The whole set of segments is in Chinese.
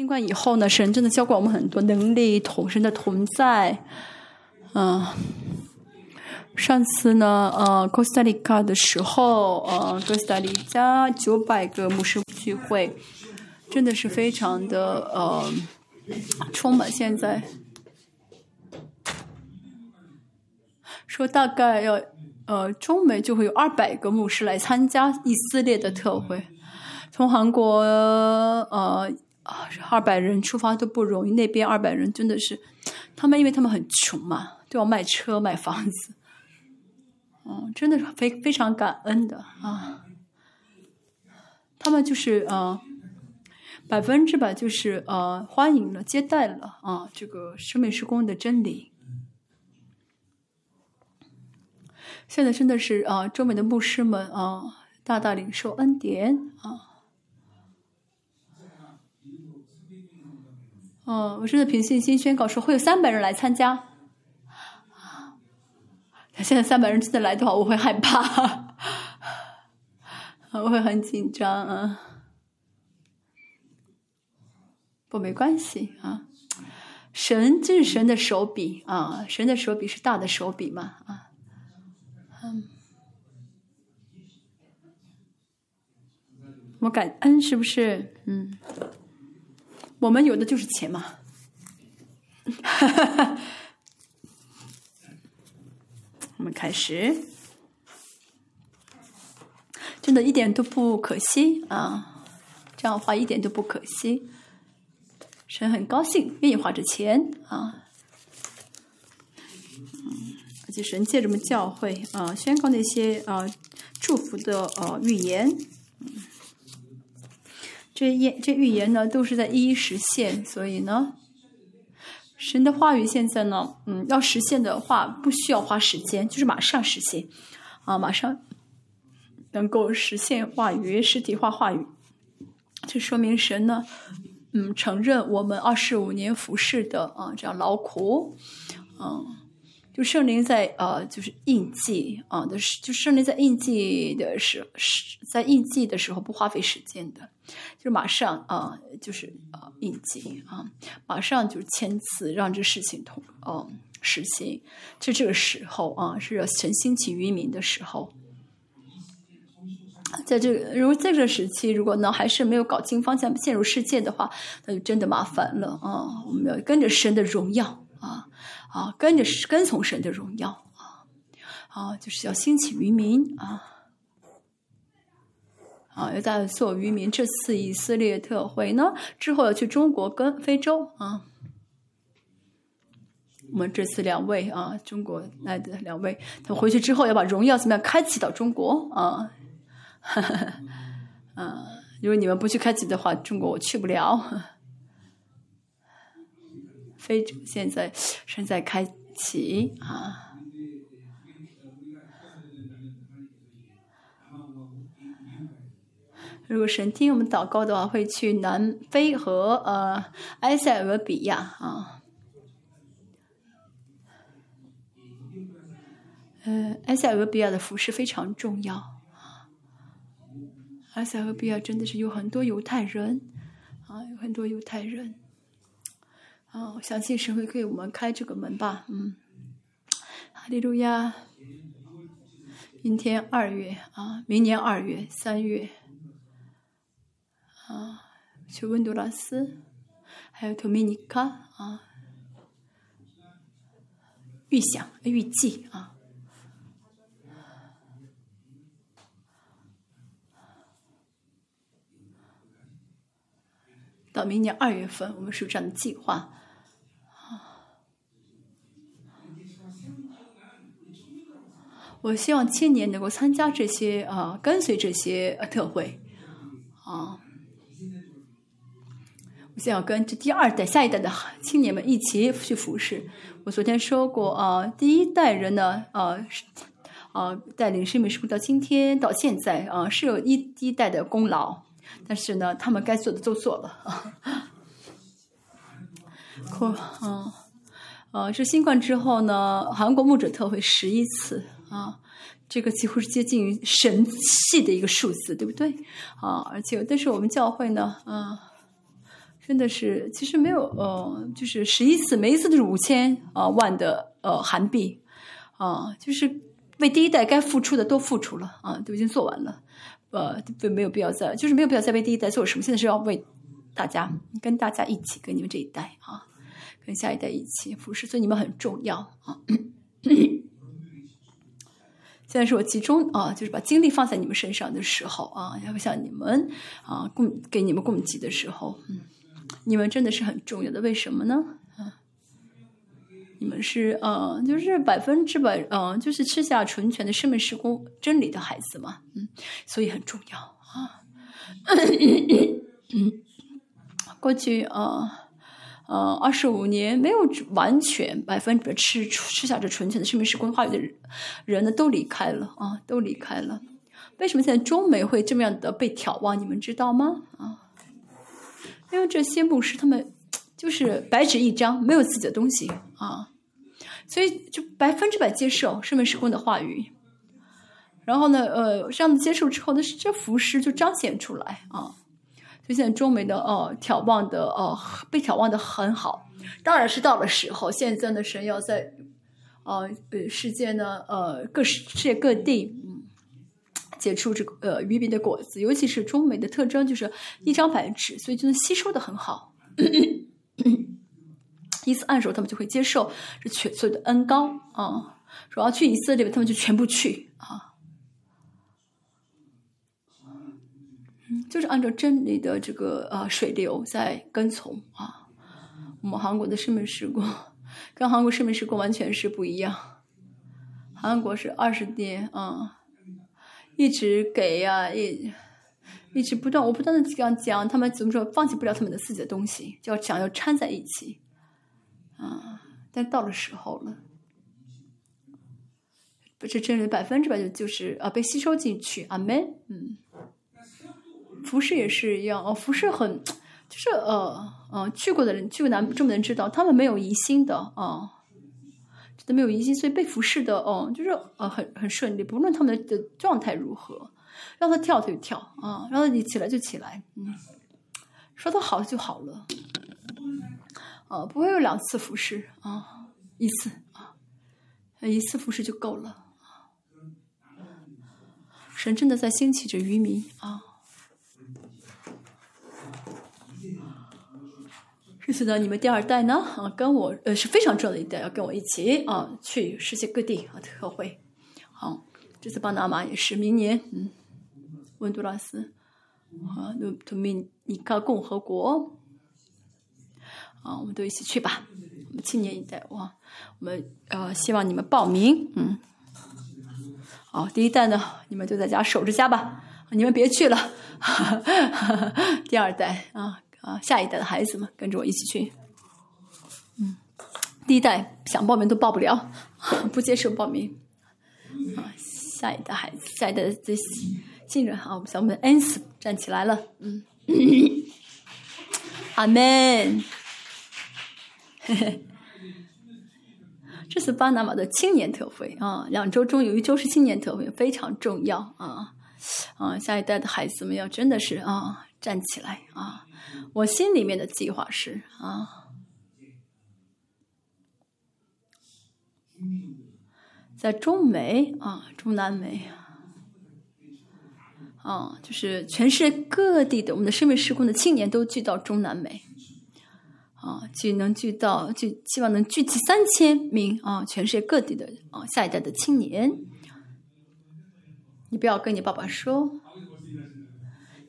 新冠以后呢，神真的教过我们很多能力，同神的同在。嗯，上次呢，呃，哥斯达黎加的时候，呃，哥斯达黎加九百个牧师聚会，真的是非常的呃，充满。现在说大概要呃，中美就会有二百个牧师来参加以色列的特会，从韩国呃。啊，二百人出发都不容易。那边二百人真的是，他们因为他们很穷嘛，都要卖车卖房子。嗯，真的是非非常感恩的啊。他们就是呃，百分之百就是呃，欢迎了接待了啊，这个生命施工的真理。现在真的是啊，周美的牧师们啊，大大领受恩典啊。嗯，我真的凭信心宣告说会有三百人来参加。现在三百人真的来的话，我会害怕，我会很紧张啊。不，没关系啊。神就是神的手笔啊，神的手笔是大的手笔嘛啊。嗯，我感恩是不是？嗯。我们有的就是钱嘛，哈 哈我们开始，真的一点都不可惜啊！这样花一点都不可惜，神很高兴，愿意花这钱啊。嗯，而且神借着我们教会啊，宣告那些啊祝福的呃预言。这言这预言呢，都是在一一实现，所以呢，神的话语现在呢，嗯，要实现的话，不需要花时间，就是马上实现，啊，马上能够实现话语实体化话语，这说明神呢，嗯，承认我们二十五年服侍的啊这样劳苦，嗯。就圣灵在呃，就是印记啊的时，就圣灵在印记的时时，在印记的时候不花费时间的，就马上啊，就是啊应急啊，马上就签字让这事情通哦实行。就这个时候啊，是要神兴起于民的时候，在这个如果在这个时期，如果呢还是没有搞清方向，陷入世界的话，那就真的麻烦了啊！我们要跟着神的荣耀啊。啊，跟着跟从神的荣耀啊，啊，就是要兴起于民啊，啊，要在做渔民。这次以色列特会呢，之后要去中国跟非洲啊。我们这次两位啊，中国来的两位，他回去之后要把荣耀怎么样开启到中国啊？啊，如果你们不去开启的话，中国我去不了。非洲现在正在开启啊！如果神听我们祷告的话，会去南非和呃埃塞俄比亚啊。呃，埃塞俄比亚的服饰非常重要。埃塞俄比亚真的是有很多犹太人啊，有很多犹太人。啊，我相信神会给我们开这个门吧，嗯，哈利路亚。明天二月啊，明年二月、三月啊，去温多拉斯，还有托米尼卡啊，预想、预计啊，到明年二月份，我们是有这样的计划。我希望青年能够参加这些啊，跟随这些特会啊。我想要跟这第二代、下一代的青年们一起去服侍。我昨天说过啊，第一代人呢，啊，啊，带领生命树到今天到现在啊，是有一第一代的功劳，但是呢，他们该做的都做了啊。可啊呃，这新冠之后呢，韩国牧者特会十一次。啊，这个几乎是接近于神系的一个数字，对不对？啊，而且但是我们教会呢，啊，真的是，其实没有呃，就是十一次，每一次都是五千啊万的呃韩币啊，就是为第一代该付出的都付出了啊，都已经做完了，呃，就没有必要再，就是没有必要再为第一代做什么，现在是要为大家跟大家一起，跟你们这一代啊，跟下一代一起服侍，所以你们很重要啊。现在是我集中啊，就是把精力放在你们身上的时候啊，要向你们啊供给你们供给的时候，嗯，你们真的是很重要的。为什么呢？啊，你们是呃，就是百分之百，嗯，就是吃下纯全的生命时空真理的孩子嘛，嗯，所以很重要啊。过去啊。呃，二十五年没有完全百分之百吃吃下这纯全的生命时空话语的人，人呢都离开了啊，都离开了。为什么现在中美会这么样的被眺望？你们知道吗？啊，因为这些牧师他们就是白纸一张，没有自己的东西啊，所以就百分之百接受生命时光的话语。然后呢，呃，这样的接受之后呢，这服饰就彰显出来啊。就现在中美的哦，眺望的哦，被眺望的很好，当然是到了时候。现在的神要在，呃呃，世界呢，呃，各世界各地，结出这个呃鱼饼的果子，尤其是中美的特征就是一张白纸，所以就能吸收的很好。一次按手，他们就会接受这全所有的恩高啊，说要去以色列，他们就全部去啊。就是按照真理的这个呃水流在跟从啊，我们韩国的生命时光跟韩国生命时光完全是不一样。韩国是二十年啊，一直给呀，一一直不断，我不断的这样讲，他们怎么说放弃不了他们的自己的东西，就要想要掺在一起啊。但到了时候了，不是真理百分之百就就是啊被吸收进去，阿门，嗯。服饰也是一样哦，服饰很，就是呃呃，去过的人，去过南这么人知道，他们没有疑心的啊，的没有疑心，所以被服侍的哦，就是呃很很顺利，不论他们的的状态如何，让他跳他就跳啊，让他你起来就起来，嗯，说他好就好了，啊，不会有两次服侍啊，一次啊，一次服侍就够了，神真的在兴起着渔民啊。这次呢，你们第二代呢，啊，跟我呃是非常重要的一代，要跟我一起啊去世界各地啊特会。好，这次巴拿马也是明年，嗯，温都拉斯啊，都都明尼加共和国啊，我们都一起去吧。我们青年一代哇，我们呃希望你们报名，嗯，好，第一代呢，你们就在家守着家吧，你们别去了。第二代啊。啊，下一代的孩子们跟着我一起去。嗯，第一代想报名都报不了，不接受报名。啊，下一代孩子，下一代的这新人啊，我们小们恩斯站起来了。嗯，阿门。这是巴拿马的青年特会啊，两周中有一周是青年特会，非常重要啊啊！下一代的孩子们要真的是啊，站起来啊！我心里面的计划是啊，在中美啊、中南美啊，就是全世界各地的我们的生命时空的青年都聚到中南美啊，聚能聚到聚，希望能聚集三千名啊，全世界各地的啊下一代的青年。你不要跟你爸爸说，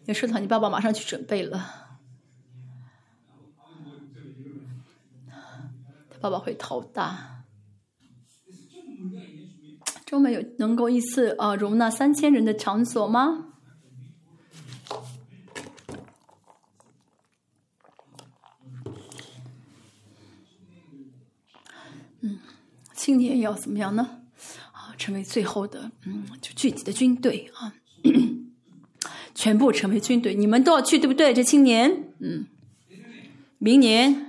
你说的话，你爸爸马上去准备了。他爸爸会头大。中美有能够一次啊容纳三千人的场所吗？嗯，青年要怎么样呢？啊，成为最后的嗯，就聚集的军队啊，全部成为军队，你们都要去，对不对？这青年，嗯，明年。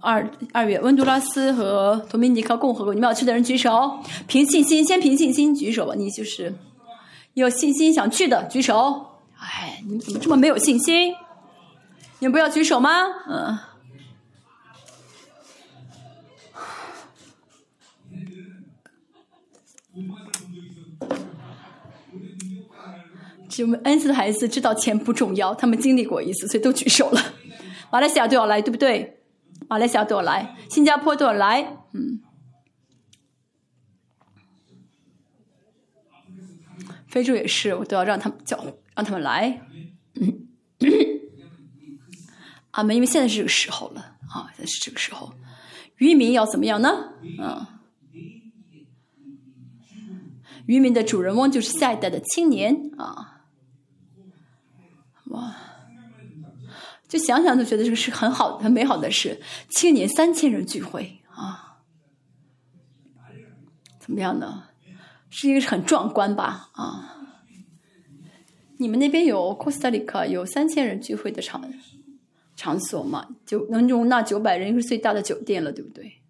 二二月，温都拉斯和多米尼克共和国，你们要去的人举手，凭信心，先凭信心举手吧。你就是有信心想去的举手。哎，你们怎么这么没有信心？你们不要举手吗？嗯。我们恩赐的孩子知道钱不重要，他们经历过一次，所以都举手了。马来西亚都要来，对不对？马来西亚都要来，新加坡都要来，嗯。非洲也是，我都要让他们叫，让他们来。嗯阿门，因为现在是这个时候了啊，现在是这个时候，渔民要怎么样呢？嗯，渔民的主人翁就是下一代的青年啊。哇，就想想都觉得这个是很好、很美好的事。青年三千人聚会啊，怎么样呢？是一个很壮观吧？啊，你们那边有 Costa Rica 有三千人聚会的场场所吗？就能容纳九百人，是最大的酒店了，对不对？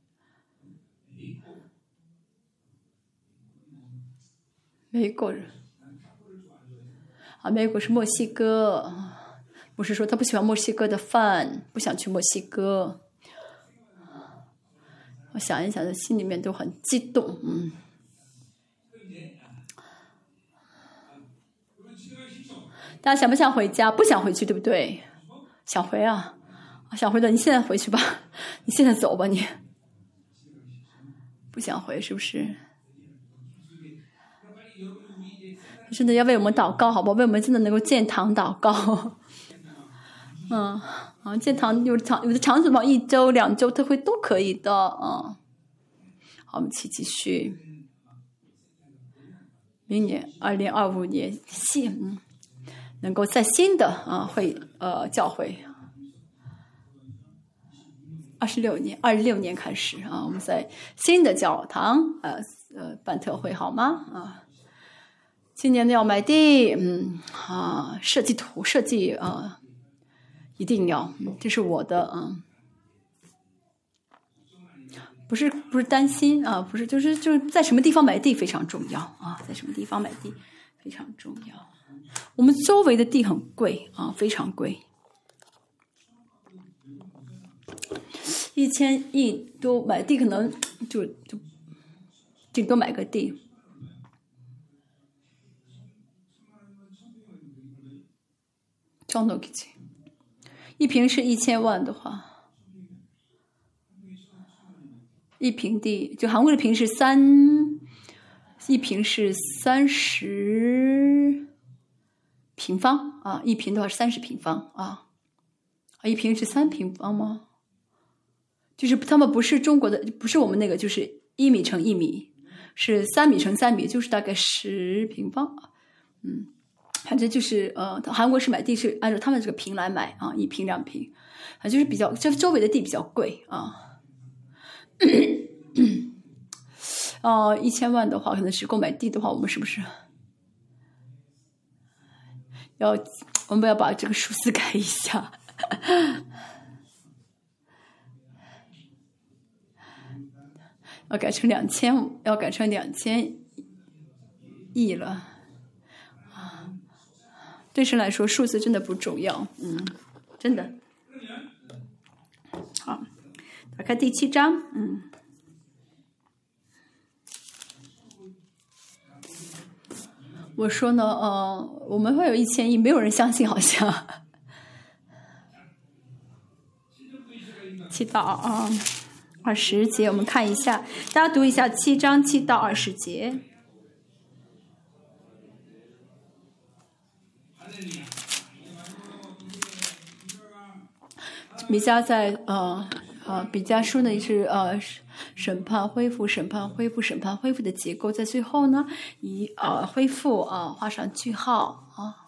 美国人。啊，美国是墨西哥，不是说他不喜欢墨西哥的饭，不想去墨西哥。我想一想，他心里面都很激动，嗯。大家想不想回家？不想回去，对不对？想回啊，想回的，你现在回去吧，你现在走吧，你。不想回，是不是？真的要为我们祷告，好不好？为我们真的能够建堂祷告。嗯，啊，建堂有的长有的长什么一周、两周特会都可以的啊。好，我们去继续。明年二零二五年新，能够在新的啊会呃教会，二十六年二十六年开始啊，我们在新的教堂呃呃办特会好吗？啊。今年要买地，嗯啊，设计图设计啊，一定要，这是我的嗯，不是不是担心啊，不是就是就是在什么地方买地非常重要啊，在什么地方买地非常重要。我们周围的地很贵啊，非常贵，一千亿都买地可能就就顶多买个地。装多给钱，一平是一千万的话，一平地就韩国的平是三，一平是三十平方啊，一平的话是三十平方啊，一平是三平方吗？就是他们不是中国的，不是我们那个，就是一米乘一米，是三米乘三米，就是大概十平方，嗯。反正就是呃，韩国是买地是按照他们这个平来买啊，一平两平，啊，就是比较这周围的地比较贵啊。哦，一千万的话，可能是购买地的话，我们是不是要我们要把这个数字改一下？要改成两千，要改成两千亿了。对神来说，数字真的不重要，嗯，真的。好，打开第七章，嗯。我说呢，呃，我们会有一千亿，没有人相信，好像。七到啊二十节，我们看一下，大家读一下七章七到二十节。米迦在呃呃比迦书呢是呃审判恢复审判恢复审判恢复的结构，在最后呢以呃恢复啊画上句号啊。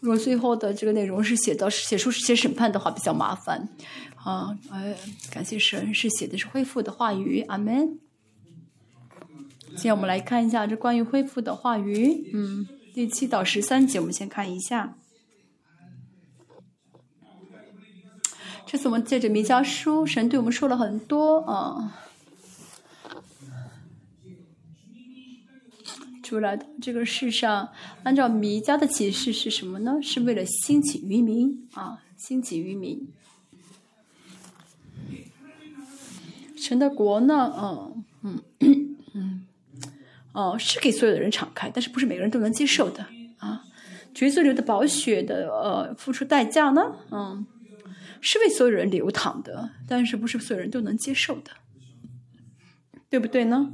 如果最后的这个内容是写到写出写审判的话，比较麻烦啊。哎，感谢神是写的是恢复的话语，阿门。现在我们来看一下这关于恢复的话语，嗯，第七到十三节，我们先看一下。这次我们借着弥迦书，神对我们说了很多啊。主主来到这个世上，按照弥迦的启示是什么呢？是为了兴起渔民啊，兴起渔民。神的国呢？嗯嗯嗯，哦，是给所有的人敞开，但是不是每个人都能接受的啊？角色流的宝血的呃，付出代价呢？嗯，是为所有人流淌的，但是不是所有人都能接受的，对不对呢？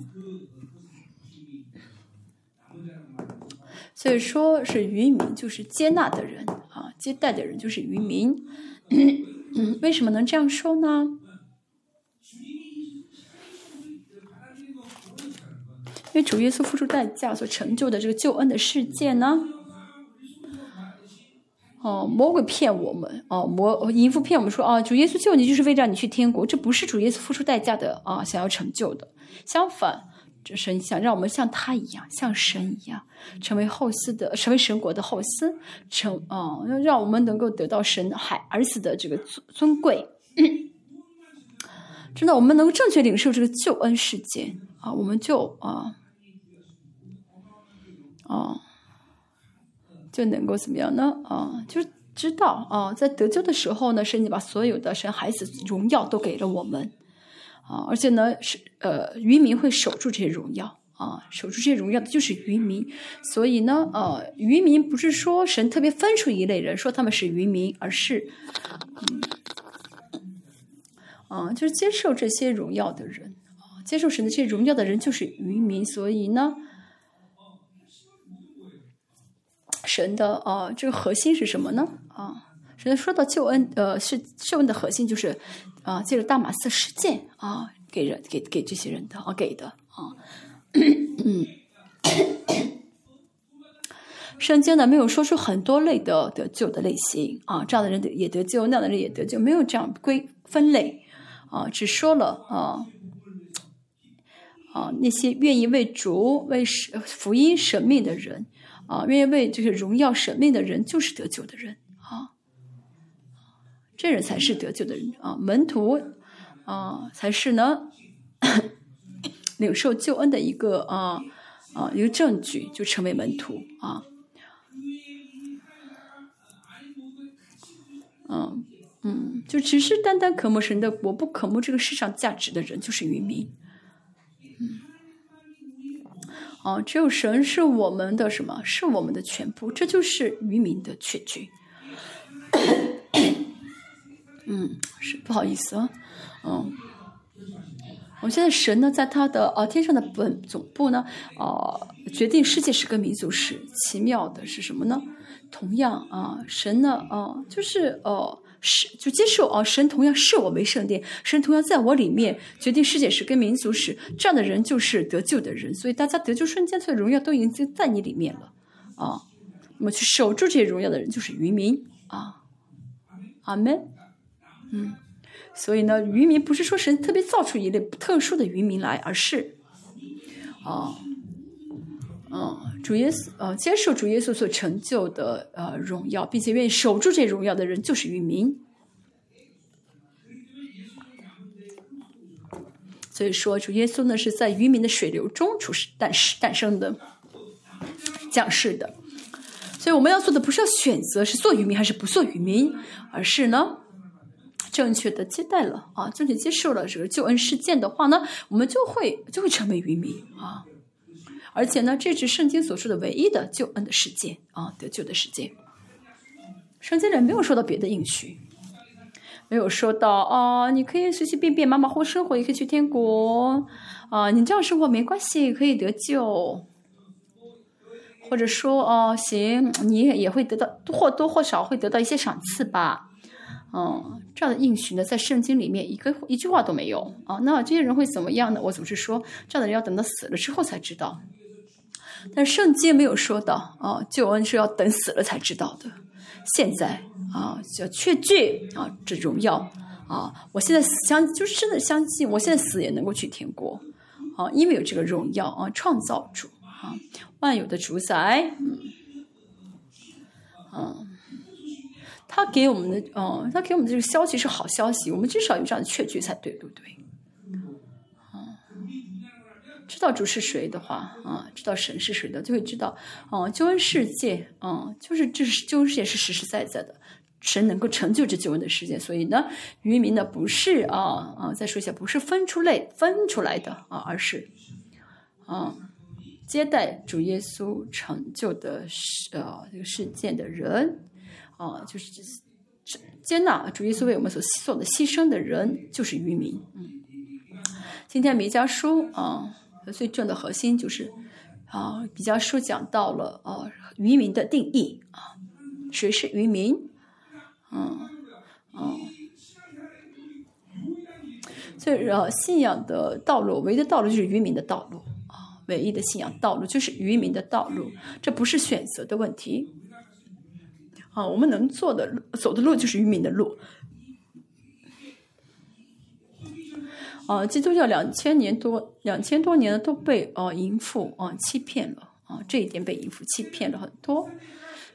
所以说是渔民，就是接纳的人啊，接待的人就是渔民。为什么能这样说呢？因为主耶稣付出代价所成就的这个救恩的世界呢，哦，魔鬼骗我们，哦，魔淫妇骗我们说，啊，主耶稣救你就是为让你去天国，这不是主耶稣付出代价的啊，想要成就的。相反，这神想让我们像他一样，像神一样，成为后嗣的，成为神国的后嗣，成啊，要让我们能够得到神海儿子的这个尊尊贵。真的，我们能够正确领受这个救恩世界啊，我们就啊。啊，就能够怎么样呢？啊，就知道啊，在得救的时候呢，神把所有的神孩子荣耀都给了我们啊，而且呢，是呃，渔民会守住这些荣耀啊，守住这些荣耀的就是渔民。所以呢，呃，渔民不是说神特别分出一类人说他们是渔民，而是嗯啊，就是接受这些荣耀的人啊，接受神的这些荣耀的人就是渔民。所以呢。神的啊，这个核心是什么呢？啊，神说到救恩，呃，是救恩的核心就是啊，借着大马色事件啊，给人给给这些人的啊，给的啊。圣经呢没有说出很多类的得救的类型啊，这样的人也得救，那样的人也得救，没有这样归分类啊，只说了啊啊那些愿意为主为福音舍命的人。啊，愿意为这个荣耀神命的人，就是得救的人啊，这人才是得救的人啊，门徒啊，才是呢领受救恩的一个啊啊一个证据，就成为门徒啊，嗯嗯，就只是单单渴慕神的国，不渴慕这个世上价值的人，就是渔民。啊，只有神是我们的什么？是我们的全部，这就是渔民的确据。嗯，是不好意思啊，嗯，我现在神呢，在他的呃天上的本总部呢，呃，决定世界十个民族史。奇妙的是什么呢？同样啊，神呢，啊，就是呃。是，就接受啊！神同样视我为圣殿，神同样在我里面决定世界史跟民族史，这样的人就是得救的人。所以大家得救瞬间，所有荣耀都已经在你里面了啊！那么去守住这些荣耀的人就是渔民啊！阿门。嗯，所以呢，渔民不是说神特别造出一类特殊的渔民来，而是啊，嗯，主耶稣呃，接受主耶稣所成就的呃荣耀，并且愿意守住这荣耀的人，就是渔民。所以说，主耶稣呢是在渔民的水流中出世、诞生、诞生的、降世的。所以我们要做的不是要选择是做渔民还是不做渔民，而是呢正确的接待了啊，正确接受了这个救恩事件的话呢，我们就会就会成为渔民啊。而且呢，这是圣经所说的唯一的救恩的世界啊，得救的世界。圣经里没有说到别的应许，没有说到啊，你可以随随便便马马虎生活，也可以去天国啊，你这样生活没关系，可以得救。或者说哦，行，你也会得到或多或少会得到一些赏赐吧。嗯，这样的应许呢，在圣经里面一个一句话都没有啊。那这些人会怎么样呢？我总是说，这样的人要等到死了之后才知道。但圣经没有说到啊，救恩是要等死了才知道的。现在啊，叫确据啊，这荣耀啊，我现在相就是真的相信，我现在死也能够去天国啊，因为有这个荣耀啊，创造主啊，万有的主宰，嗯，嗯，他给我们的，嗯，他给我们的这个消息是好消息，我们至少有这样的确据才对，对不对？知道主是谁的话，啊，知道神是谁的，就会知道，哦，救恩世界，嗯，就是这是救恩世界是实实在在的，神能够成就这救恩的世界。所以呢，渔民呢不是啊啊，再说一下，不是分出类分出来的啊，而是，啊，接待主耶稣成就的呃这个事件的人，啊，就是这接纳主耶稣为我们所做的牺牲的人，就是渔民。嗯，今天弥迦书啊。最重的核心就是，啊，比较书讲到了啊，渔民的定义啊，谁是渔民？嗯嗯，所以呃，信仰的道路，唯一的道路就是渔民的道路啊，唯一的信仰道路就是渔民的道路，这不是选择的问题啊，我们能做的走的路就是渔民的路。啊，基督教两千年多、两千多年都被哦淫妇啊欺骗了啊，这一点被淫妇欺骗了很多。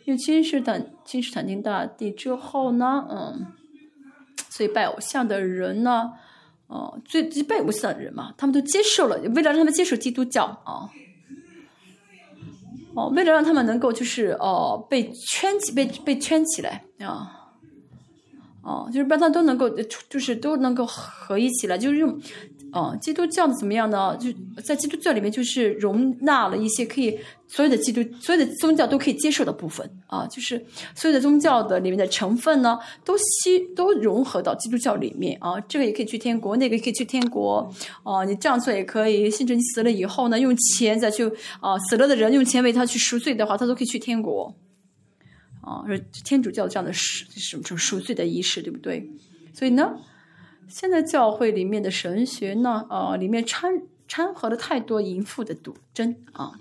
因为君士坦君士坦丁大帝之后呢，嗯，所以拜偶像的人呢，哦，最拜偶像的人嘛，他们都接受了，为了让他们接受基督教啊，哦，为了让他们能够就是哦被圈起、被被圈起来啊。哦，就是让他都能够，就是都能够合一起来，就是用，啊，基督教怎么样呢？就在基督教里面，就是容纳了一些可以所有的基督所有的宗教都可以接受的部分啊，就是所有的宗教的里面的成分呢，都吸都融合到基督教里面啊。这个也可以去天国，那个也可以去天国啊。你这样做也可以，甚至你死了以后呢，用钱再去啊，死了的人用钱为他去赎罪的话，他都可以去天国。啊，天主教这样的赎什么什么赎罪的仪式，对不对？所以呢，现在教会里面的神学呢，啊，里面掺掺和了太多淫妇的赌真啊，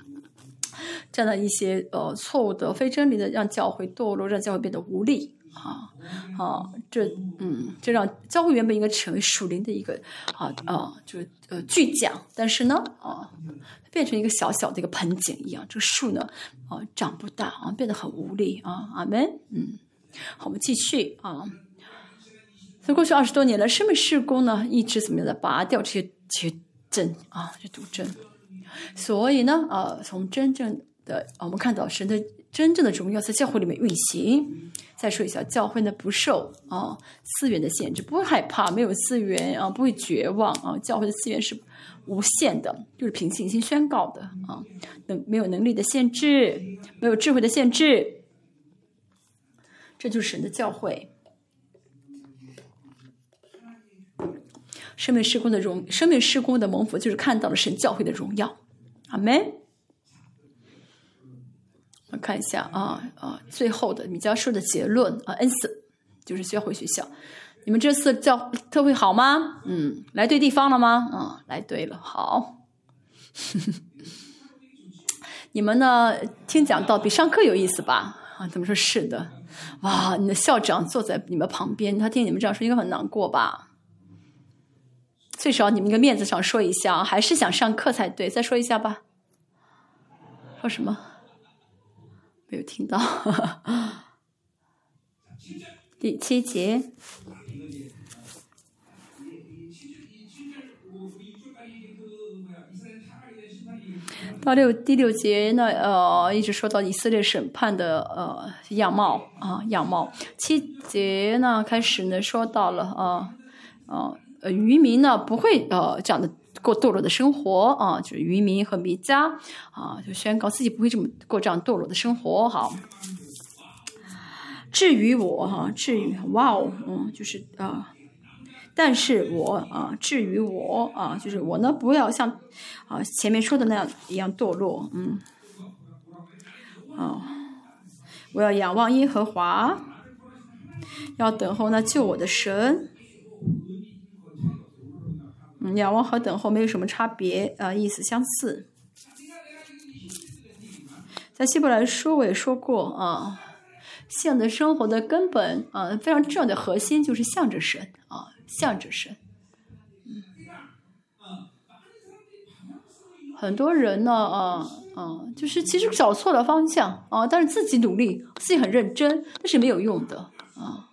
这样的一些呃错误的非真理的，让教会堕落，让教会变得无力啊啊，这嗯，这让教会原本应该成为属灵的一个啊啊，就是呃巨匠，但是呢啊。变成一个小小的一个盆景一样，这个树呢，啊，长不大啊，变得很无力啊。阿门。嗯，好，我们继续啊。在过去二十多年了，生命施工呢，一直怎么样的拔掉这些这些针啊，这毒针。所以呢，啊，从真正的我们看到神的真正的荣耀在教会里面运行。再说一下，教会呢不受啊资源的限制，不会害怕没有资源啊，不会绝望啊。教会的资源是。无限的，就是凭信心宣告的啊，能没有能力的限制，没有智慧的限制，这就是神的教诲。生命施工的荣，生命施工的蒙福，就是看到了神教会的荣耀。阿门。我看一下啊啊，最后的米迦说的结论啊，恩赐就是教会学校。你们这次教特会好吗？嗯，来对地方了吗？嗯，来对了，好。你们呢？听讲道比上课有意思吧？啊，他们说是的。哇，你的校长坐在你们旁边，他听你们这样说，应该很难过吧？最少你们一个面子上说一下，还是想上课才对。再说一下吧。说什么？没有听到。第七节。到六第六节呢，呃，一直说到以色列审判的呃样貌啊样貌。七节呢开始呢说到了啊啊呃渔民呢不会呃这样的过堕落的生活啊，就是渔民和米迦啊就宣告自己不会这么过这样堕落的生活。好，至于我哈，至于哇哦，嗯，就是啊。但是我啊，至于我啊，就是我呢，不要像啊前面说的那样一样堕落，嗯，啊，我要仰望耶和华，要等候那救我的神，仰望和等候没有什么差别啊，意思相似。在希伯来书我也说过啊，信的生活的根本啊，非常重要的核心就是向着神啊。向着神，嗯，很多人呢，啊啊，就是其实找错了方向啊，但是自己努力，自己很认真，那是没有用的啊。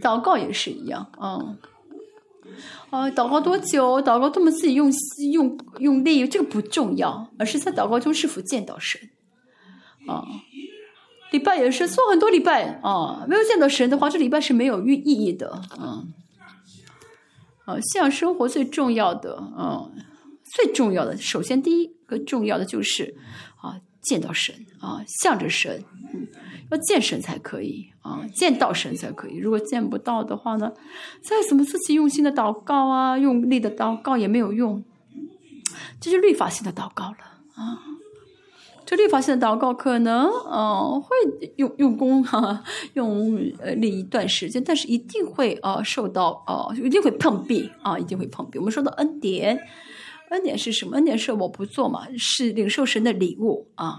祷告也是一样啊，啊，祷告多久？祷告多么自己用心用用力？这个不重要，而是在祷告中是否见到神。啊，礼拜也是做很多礼拜啊，没有见到神的话，这礼拜是没有意意义的。啊，啊，信仰生活最重要的，嗯，最重要的，首先第一个重要的就是啊，见到神啊，向着神，嗯。要见神才可以啊，见到神才可以。如果见不到的话呢，再怎么自己用心的祷告啊，用力的祷告也没有用。这是律法性的祷告了啊。这律法性的祷告可能嗯会用用功哈，用呃力一段时间，但是一定会啊受到啊一定会碰壁啊，一定会碰壁。我们说的恩典，恩典是什么？恩典是我不做嘛，是领受神的礼物啊。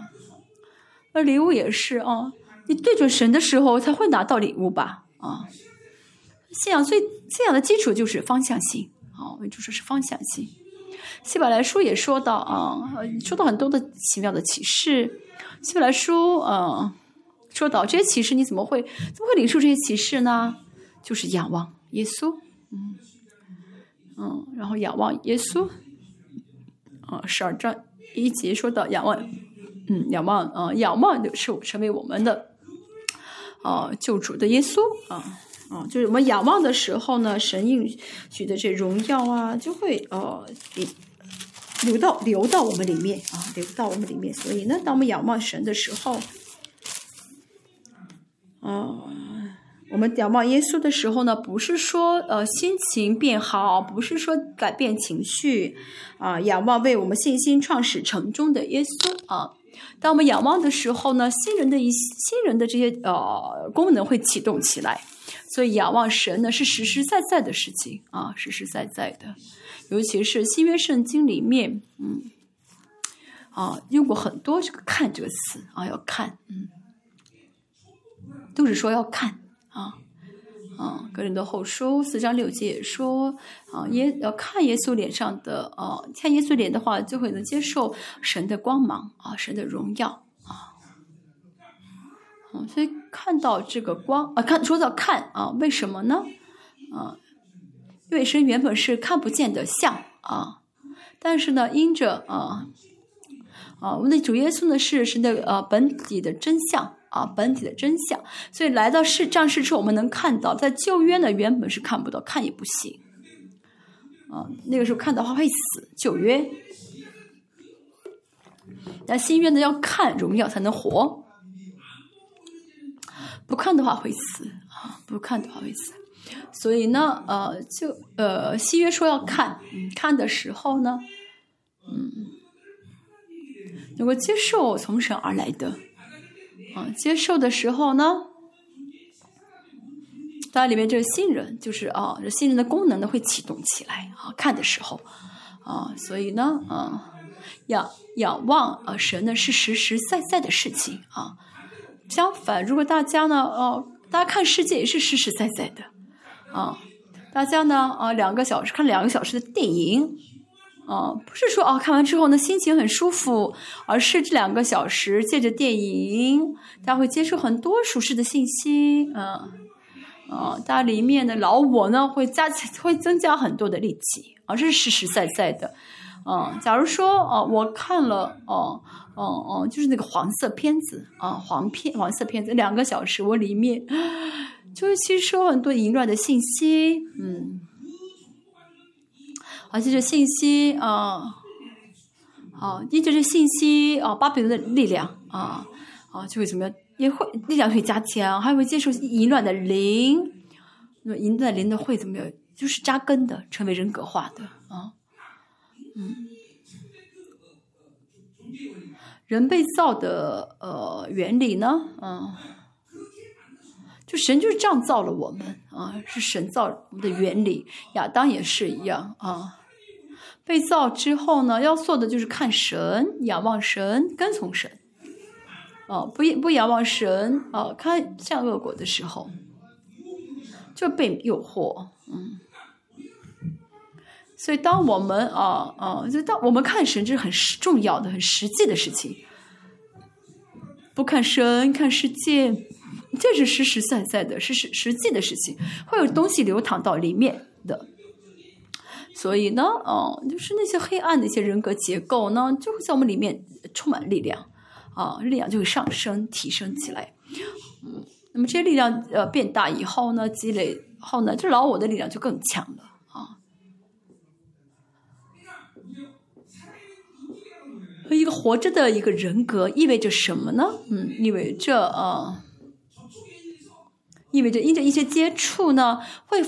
那礼物也是啊。你对准神的时候，才会拿到礼物吧？啊，信仰最信仰的基础就是方向性啊，我就说是方向性。希伯来书也说到啊，说到很多的奇妙的启示。希伯来书啊，说到这些启示，你怎么会怎么会领受这些启示呢？就是仰望耶稣，嗯嗯，然后仰望耶稣。啊，十二章一节说到仰望，嗯，仰望啊，仰望就是成为我们的。啊，救主的耶稣啊，啊，就是我们仰望的时候呢，神应许的这荣耀啊，就会呃流到流到我们里面啊，流到我们里面。所以呢，当我们仰望神的时候，啊，我们仰望耶稣的时候呢，不是说呃心情变好，不是说改变情绪啊，仰望为我们信心创始成终的耶稣啊。当我们仰望的时候呢，新人的一新人的这些呃功能会启动起来，所以仰望神呢是实实在在的事情啊，实实在在的。尤其是新约圣经里面，嗯，啊用过很多这个“看”这个词啊，要看，嗯，都是说要看啊。啊，格林的后书四章六节也说，啊，耶要看耶稣脸上的，啊，看耶稣脸的话，就会能接受神的光芒，啊，神的荣耀，啊，嗯，所以看到这个光，啊，看说到看，啊，为什么呢？啊，因为神原本是看不见的像，啊，但是呢，因着，啊，啊，我们的主耶稣呢是神的，呃，本体的真相。啊，本体的真相，所以来到世降世之后，我们能看到，在旧约呢原本是看不到，看也不行。啊，那个时候看的话会死，旧约。但新约呢要看荣耀才能活，不看的话会死啊，不看的话会死。所以呢，呃，就呃，新约说要看，看的时候呢，嗯，能够接受从神而来的。啊，接受的时候呢，当然里面这个新人就是啊，这新人的功能呢会启动起来啊。看的时候啊，所以呢，啊，仰仰望啊，神呢是实实在在的事情啊。相反，如果大家呢，哦，大家看世界也是实实在在的啊。大家呢，啊，两个小时看两个小时的电影。啊，不是说哦，看完之后呢心情很舒服，而是这两个小时借着电影，大家会接受很多舒适的信息，嗯，啊，大家里面的老我呢会加会增加很多的力气，啊，是实实在在的，啊，假如说哦，我看了哦哦哦，就是那个黄色片子啊，黄片黄色片子两个小时，我里面 就会吸收很多淫乱的信息，嗯。而且这信息啊，啊，依着这信息啊，巴比伦的力量啊，啊，就会怎么样？也会力量会加强，还会接受淫乱的灵，那淫乱的灵的会怎么样？就是扎根的，成为人格化的啊，嗯，人被造的呃原理呢，嗯。就神就是这样造了我们啊，是神造我们的原理。亚当也是一样啊。被造之后呢，要做的就是看神，仰望神，跟从神。哦，不不仰望神，哦，看善恶果的时候，就被诱惑。嗯，所以当我们啊啊，就当我们看神，这是很重要的、很实际的事情。不看神，看世界，这是实实在在的、是实实际的事情，会有东西流淌到里面的。所以呢，嗯，就是那些黑暗的一些人格结构呢，就会在我们里面充满力量，啊，力量就会上升、提升起来。嗯，那么这些力量呃变大以后呢，积累后呢，这老我的力量就更强了啊。一个活着的一个人格意味着什么呢？嗯，意味着啊。意味着因着一些接触呢，会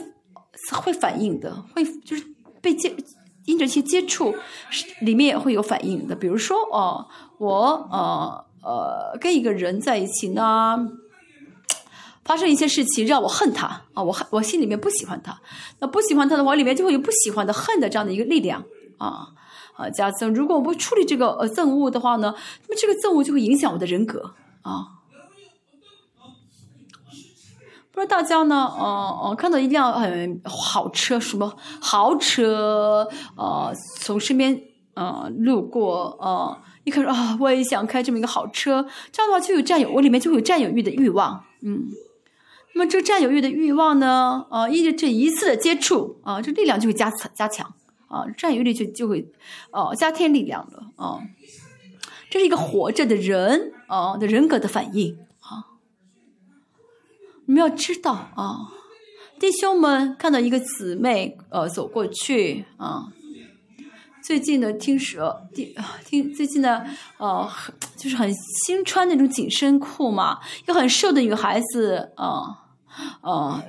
会反应的，会就是被接因着一些接触，里面也会有反应的。比如说，哦，我呃呃跟一个人在一起呢，发生一些事情让我恨他啊，我恨我心里面不喜欢他，那不喜欢他的话，里面就会有不喜欢的恨的这样的一个力量啊啊加增。如果我不处理这个呃憎恶的话呢，那么这个憎恶就会影响我的人格啊。不知道大家呢，呃呃，看到一辆很好车，什么豪车，呃，从身边呃路过，呃，一看说啊，我也想开这么一个好车，这样的话就有占有，我里面就会有占有欲的欲望，嗯，那么这占有欲的欲望呢，呃，因为这一次的接触，啊，这力量就会加加强，啊，占有欲就就会，哦，加添力量了，啊，这是一个活着的人，啊的人格的反应。你们要知道啊，弟兄们看到一个姊妹呃走过去啊，最近的听说，听听最近的呃，就是很新穿那种紧身裤嘛，一个很瘦的女孩子啊。啊，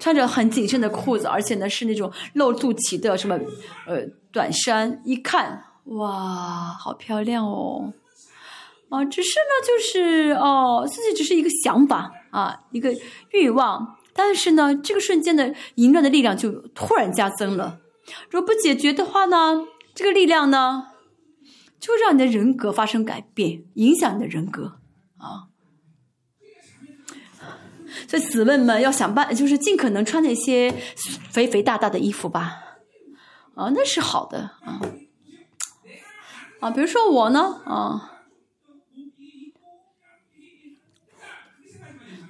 穿着很紧身的裤子，而且呢是那种露肚脐的什么呃短衫，一看哇，好漂亮哦。啊，只是呢，就是哦，自己只是一个想法啊，一个欲望，但是呢，这个瞬间的淫乱的力量就突然加增了。如果不解决的话呢，这个力量呢，就让你的人格发生改变，影响你的人格啊。所以姊妹们要想办，就是尽可能穿那些肥肥大大的衣服吧。啊，那是好的啊。啊，比如说我呢，啊。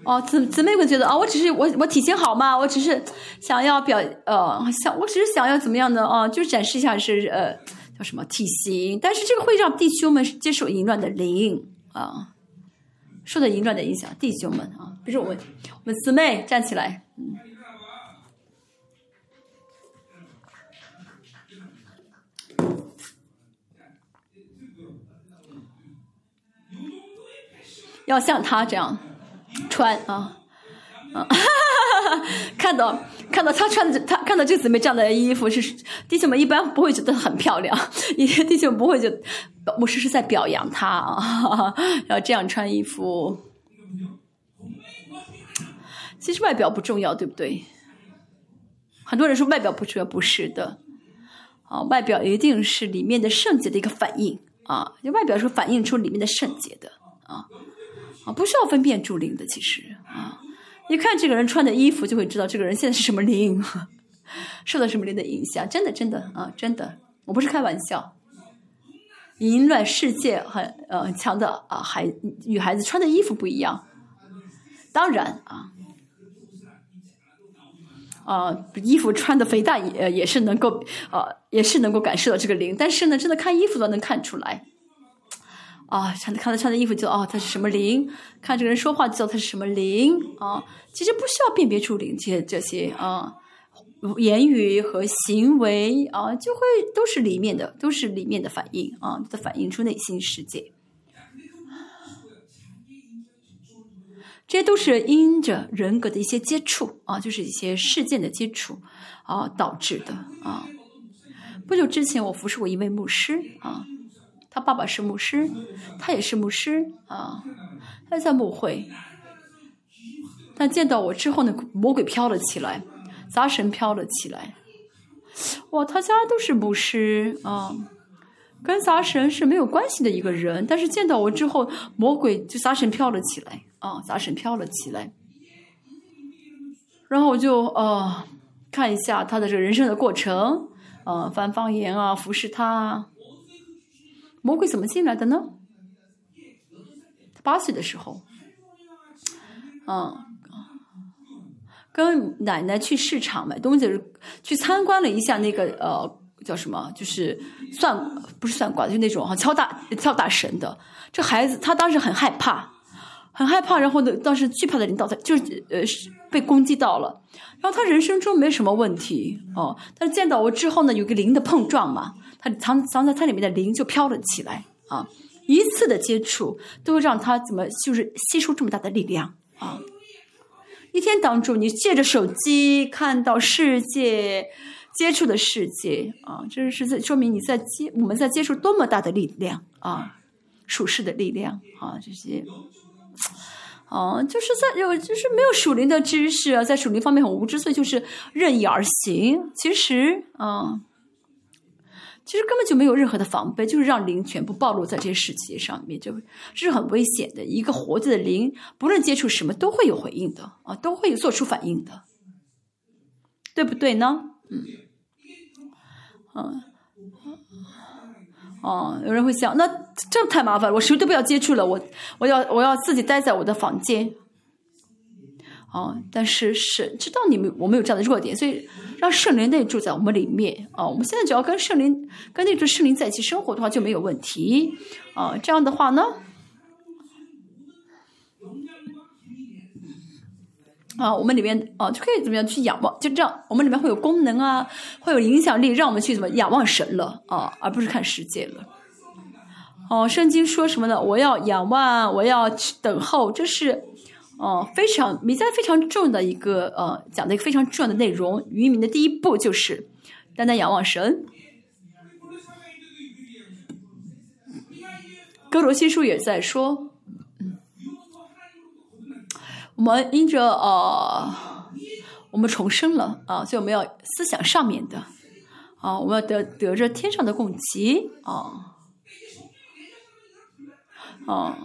哦，姊姊妹会觉得啊，我只是我我体型好嘛，我只是想要表呃想，我只是想要怎么样的啊，就展示一下是呃叫什么体型，但是这个会让弟兄们接受淫乱的灵啊，受到淫乱的影响，弟兄们啊，比如我们我们姊妹站起来，嗯，要像他这样。穿啊，啊，看到看到他穿的他看到这姊妹这样的衣服是弟兄们一般不会觉得很漂亮，一弟兄不会觉得牧师是在表扬他啊，要这样穿衣服。其实外表不重要，对不对？很多人说外表不重要，不是的，啊，外表一定是里面的圣洁的一个反应啊，就外表是反映出里面的圣洁的啊。啊，不需要分辨主灵的，其实啊，一看这个人穿的衣服就会知道这个人现在是什么灵，受到什么灵的影响。真的，真的啊，真的，我不是开玩笑。淫乱世界很呃强的啊，孩女孩子穿的衣服不一样。当然啊，啊，衣服穿的肥大也也是能够呃也是能够感受到这个灵，但是呢，真的看衣服都能看出来。啊，穿看他穿的衣服就哦，他是什么灵？看这个人说话就知道他是什么灵啊。其实不需要辨别出灵，这这些啊，言语和行为啊，就会都是里面的，都是里面的反应啊，在反映出内心世界。这些都是因着人格的一些接触啊，就是一些事件的接触啊导致的啊。不久之前，我服侍过一位牧师啊。他爸爸是牧师，他也是牧师啊，他在牧会。但见到我之后呢，魔鬼飘了起来，杂神飘了起来。哇，他家都是牧师啊，跟杂神是没有关系的一个人。但是见到我之后，魔鬼就杂神飘了起来啊，杂神飘了起来。然后我就呃看一下他的这个人生的过程，呃，翻方言啊，服侍他啊。魔鬼怎么进来的呢？他八岁的时候，嗯，跟奶奶去市场买东西，去参观了一下那个呃叫什么，就是算不是算卦，就那种哈敲大敲大神的。这孩子他当时很害怕，很害怕，然后呢，当时惧怕的领导他就是呃被攻击到了，然后他人生中没什么问题哦，但是见到我之后呢，有个灵的碰撞嘛，他藏藏在他里面的灵就飘了起来啊，一次的接触都会让他怎么就是吸收这么大的力量啊。一天当中，你借着手机看到世界接触的世界啊，这是在说明你在接我们在接触多么大的力量啊，属世的力量啊，这些，哦，就是在有就是没有属灵的知识，在属灵方面很无知，所以就是任意而行。其实啊。其实根本就没有任何的防备，就是让灵全部暴露在这些世界上面，就这是很危险的。一个活着的灵，不论接触什么，都会有回应的啊，都会有做出反应的，对不对呢？嗯，嗯，哦，有人会想，那这太麻烦了，我谁都不要接触了，我我要我要自己待在我的房间。哦，但是神知道你们我们有这样的弱点，所以让圣灵内住在我们里面。哦，我们现在只要跟圣灵跟那住圣灵在一起生活的话就没有问题。啊，这样的话呢，啊，我们里面啊就可以怎么样去仰望？就这样，我们里面会有功能啊，会有影响力，让我们去怎么仰望神了啊，而不是看世界了。哦，圣经说什么呢？我要仰望，我要去等候，这是。哦，非常弥赛非常重要的一个呃，讲的一个非常重要的内容。渔民的第一步就是单单仰望神。哥罗西书也在说，我们因着呃，我们重生了啊，所以我们要思想上面的啊，我们要得得着天上的供给啊，啊。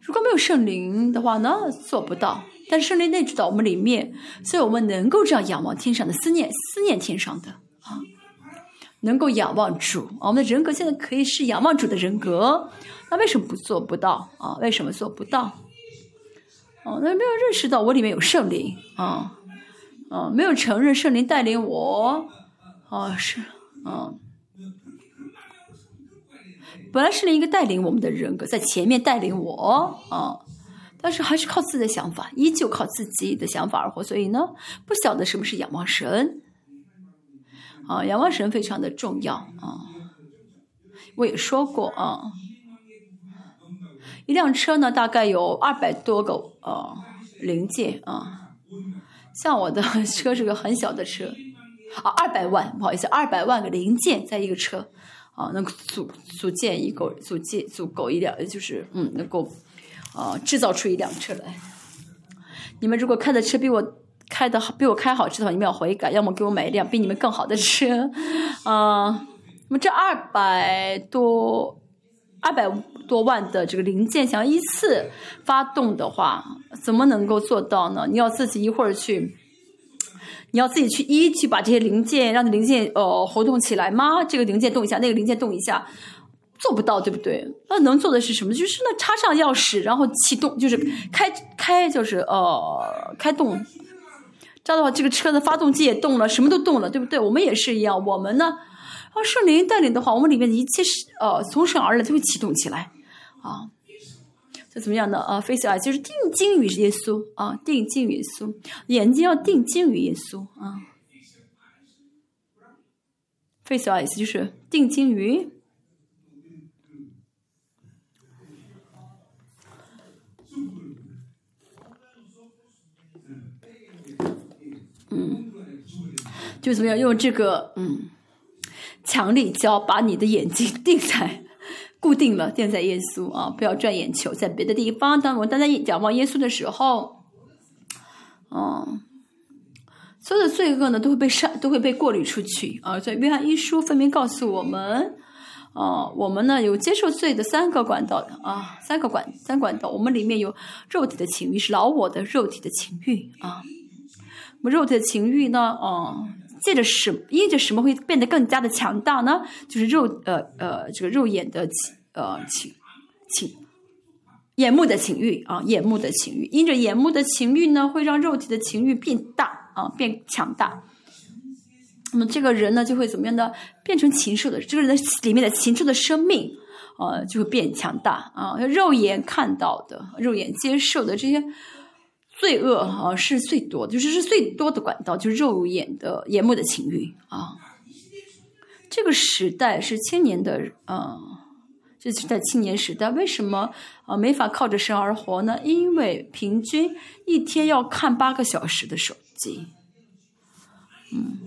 如果没有圣灵的话呢，做不到。但圣灵内住到我们里面，所以我们能够这样仰望天上的思念，思念天上的啊，能够仰望主。我们的人格现在可以是仰望主的人格，那为什么不做不到啊？为什么做不到？哦，那没有认识到我里面有圣灵啊，啊，没有承认圣灵带领我，啊是，啊。本来是另一个带领我们的人格在前面带领我啊，但是还是靠自己的想法，依旧靠自己的想法而活，所以呢，不晓得什么是仰望神啊，仰望神非常的重要啊。我也说过啊，一辆车呢大概有二百多个呃零件啊，像我的 车是个很小的车啊，二百万不好意思，二百万个零件在一个车。啊，能组组建一个组建足够一辆，就是嗯，能够啊制造出一辆车来。你们如果开的车比我开的好，比我开好车的话，你们要悔改，要么给我买一辆比你们更好的车。啊，那么这二百多二百多万的这个零件，想要依次发动的话，怎么能够做到呢？你要自己一会儿去。你要自己去一去把这些零件让零件呃活动起来吗？这个零件动一下，那个零件动一下，做不到，对不对？那能做的是什么？就是那插上钥匙，然后启动，就是开开，就是呃开动。这样的话，这个车的发动机也动了，什么都动了，对不对？我们也是一样，我们呢，啊圣灵带领的话，我们里面的一切是呃从神而来，就会启动起来啊。这怎么样的啊？face eye，就是定睛于耶稣啊，定睛于耶稣，眼睛要定睛于耶稣啊。face 啊，意思就是定睛于，嗯，就怎么样用这个嗯强力胶把你的眼睛定在。固定了，定在耶稣啊！不要转眼球在别的地方。当我单单仰望耶稣的时候，嗯，所有的罪恶呢都会被删，都会被过滤出去啊！在约翰一书分明告诉我们，啊，我们呢有接受罪的三个管道的啊，三个管三管道。我们里面有肉体的情欲，是老我的肉体的情欲啊。我们肉体的情欲呢，啊。借着什因着什么会变得更加的强大呢？就是肉呃呃这个肉眼的情呃情情眼目的情欲啊，眼目的情欲，因着眼目的情欲呢，会让肉体的情欲变大啊，变强大。那么这个人呢，就会怎么样呢？变成禽兽的，这个人的里面的禽兽的生命，呃，就会变强大啊。肉眼看到的，肉眼接受的这些罪恶啊，是最多，就是是最多的管道，就是肉眼的眼目的情欲啊。这个时代是青年的，呃，这是在青年时代，为什么啊没法靠着神而活呢？因为平均一天要看八个小时的手机，嗯。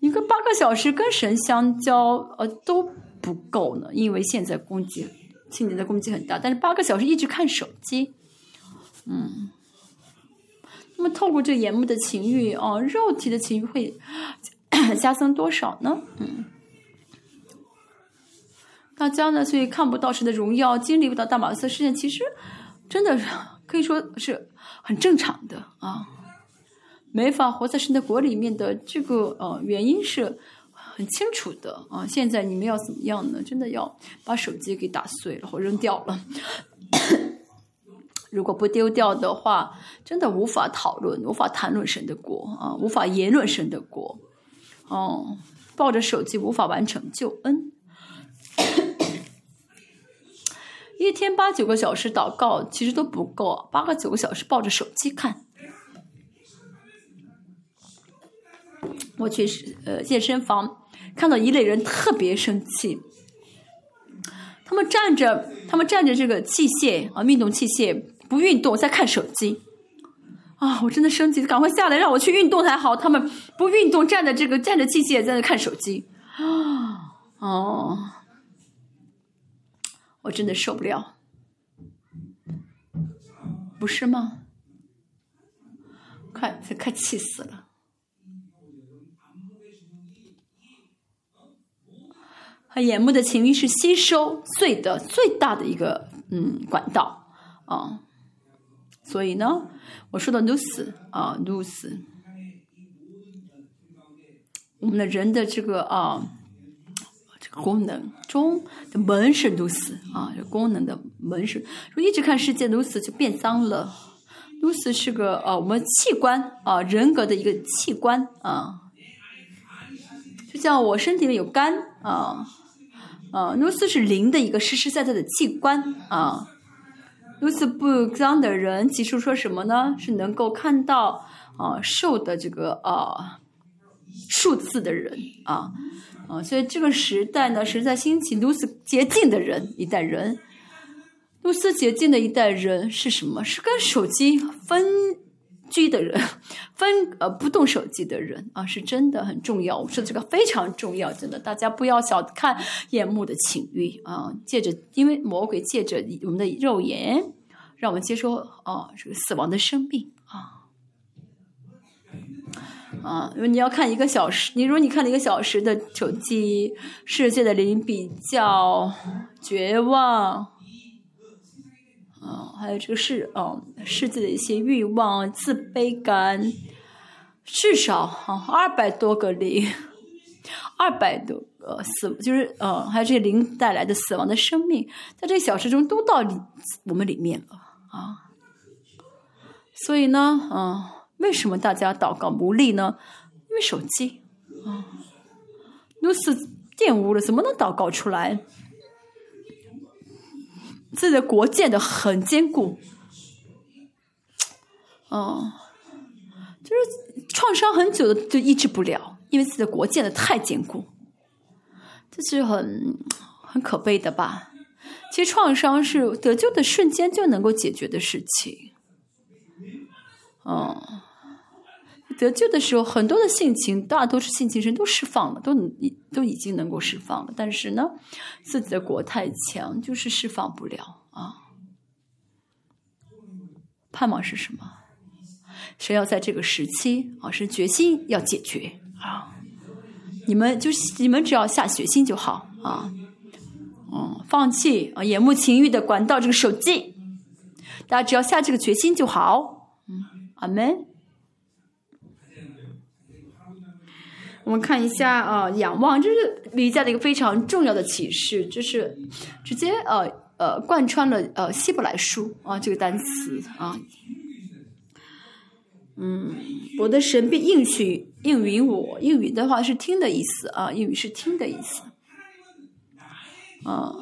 一个八个小时跟神相交，呃都不够呢，因为现在攻击青年的攻击很大，但是八个小时一直看手机，嗯，那么透过这眼目的情欲啊，肉体的情欲会 加增多少呢？嗯，大家呢，所以看不到神的荣耀，经历不到大马色事件，其实真的可以说是很正常的啊。没法活在神的国里面的这个呃原因是很清楚的啊！现在你们要怎么样呢？真的要把手机给打碎了或扔掉了。如果不丢掉的话，真的无法讨论、无法谈论神的国啊，无法言论神的国。哦，抱着手机无法完成救恩。一天八九个小时祷告其实都不够，八个九个小时抱着手机看。我去呃健身房，看到一类人特别生气，他们站着，他们站着这个器械啊，运动器械不运动，在看手机，啊，我真的生气，赶快下来让我去运动才好。他们不运动，站在这个站着器械在那看手机，啊，哦，我真的受不了，不是吗？快，快气死了。和眼目的情欲是吸收罪的最大的一个嗯管道啊，所以呢，我说的 lose 啊 lose，我们的人的这个啊这个功能中的门是 lose 啊，这功能的门是，如果一直看世界 lose 就变脏了，lose 是个啊我们器官啊人格的一个器官啊，就像我身体里有肝啊。啊，露丝是灵的一个实实在在的器官啊。如此不脏的人，其实说什么呢？是能够看到啊瘦的这个啊数字的人啊啊，所以这个时代呢实在兴起如此洁净的人一代人。如此洁净的一代人是什么？是跟手机分。居的人，分呃不动手机的人啊，是真的很重要。我说这个非常重要，真的，大家不要小看眼目的情欲啊。借着，因为魔鬼借着我们的肉眼，让我们接收啊这个死亡的生命啊啊。因为你要看一个小时，你如果你看了一个小时的手机，世界的灵比较绝望。还有这个世，嗯，世界的一些欲望、自卑感，至少啊二百多个零，二百多个死，就是呃，还有这些灵带来的死亡的生命，在这小时中都到里我们里面了啊。所以呢，嗯，为什么大家祷告无力呢？因为手机啊，都是玷污了，怎么能祷告出来？自己的国建的很坚固，哦，就是创伤很久的就抑制不了，因为自己的国建的太坚固，这是很很可悲的吧？其实创伤是得救的瞬间就能够解决的事情，哦。得救的时候，很多的性情，大多数性情人都释放了，都已都已经能够释放了。但是呢，自己的国太强，就是释放不了啊。盼望是什么？谁要在这个时期啊，是决心要解决啊？你们就你们只要下决心就好啊。嗯，放弃啊，眼目情欲的管道，这个手机，大家只要下这个决心就好。嗯，阿门。我们看一下啊，仰望，这是离家的一个非常重要的启示，就是直接呃呃贯穿了呃希伯来书啊这个单词啊。嗯，我的神必应许应允我，应允的话是听的意思啊，应允是听的意思。啊，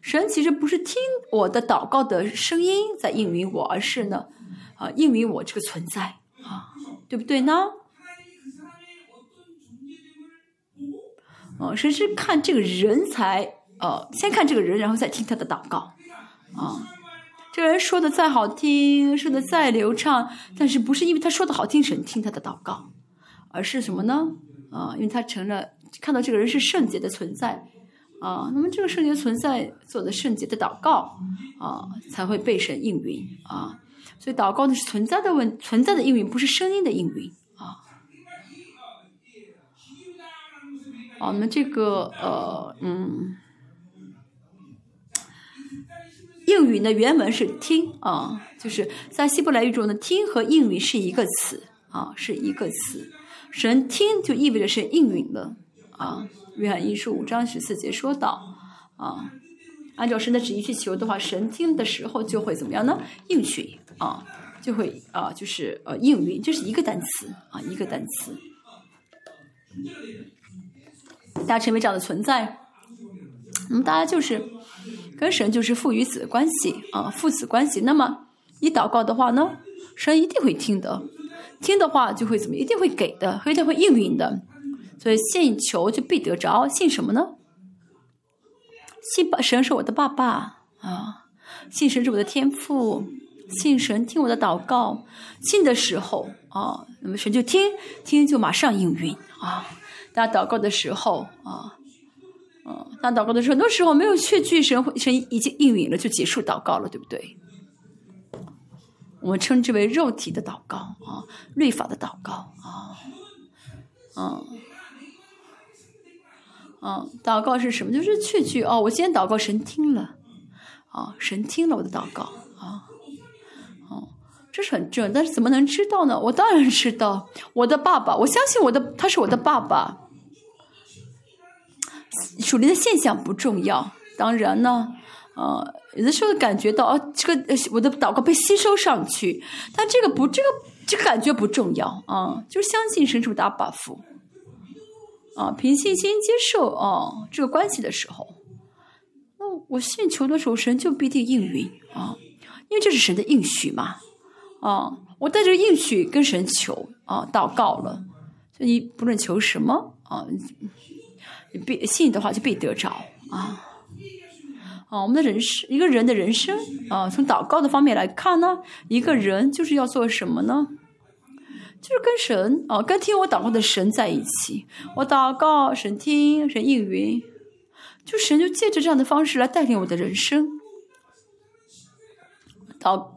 神其实不是听我的祷告的声音在应允我，而是呢，啊，应允我这个存在啊，对不对呢？哦，神是看这个人才，呃，先看这个人，然后再听他的祷告，啊。这个人说的再好听，说的再流畅，但是不是因为他说的好听，神听他的祷告，而是什么呢？啊，因为他成了看到这个人是圣洁的存在，啊，那么这个圣洁存在做的圣洁的祷告，啊，才会被神应允啊。所以祷告呢是存在的问存在的应允，不是声音的应允啊。好，那这个呃，嗯。应允的原文是听啊，就是在希伯来语中的听和应允是一个词啊，是一个词。神听就意味着是应允了啊。约翰一书五章十四节说到啊，按照神的旨意去求的话，神听的时候就会怎么样呢？应许啊，就会啊，就是呃应允，这是一个单词啊，一个单词。大家成为这样的存在，那么大家就是。跟神就是父与子的关系啊，父子关系。那么你祷告的话呢，神一定会听的，听的话就会怎么，一定会给的，一定会应允的。所以信求就必得着，信什么呢？信神是我的爸爸啊，信神是我的天父，信神听我的祷告，信的时候啊，那么神就听，听就马上应允啊。大家祷告的时候啊。嗯，那祷告的时候，很多时候没有确据，神神已经应允了，就结束祷告了，对不对？我们称之为肉体的祷告啊，律法的祷告啊，嗯，嗯，祷告是什么？就是确据哦，我今天祷告，神听了，啊，神听了我的祷告啊，哦，这是很正，但是怎么能知道呢？我当然知道，我的爸爸，我相信我的，他是我的爸爸。属灵的现象不重要，当然呢，呃，有的时候感觉到哦，这个我的祷告被吸收上去，但这个不，这个这个感觉不重要啊，就是相信神主打 buff，啊，凭信心接受啊这个关系的时候，那我信求的时候，神就必定应允啊，因为这是神的应许嘛，啊，我带着应许跟神求啊祷告了，所以不论求什么啊。必信的话就必得着啊！啊，我们的人生，一个人的人生啊，从祷告的方面来看呢，一个人就是要做什么呢？就是跟神啊，跟听我祷告的神在一起。我祷告，神听，神应允，就神就借着这样的方式来带领我的人生。祷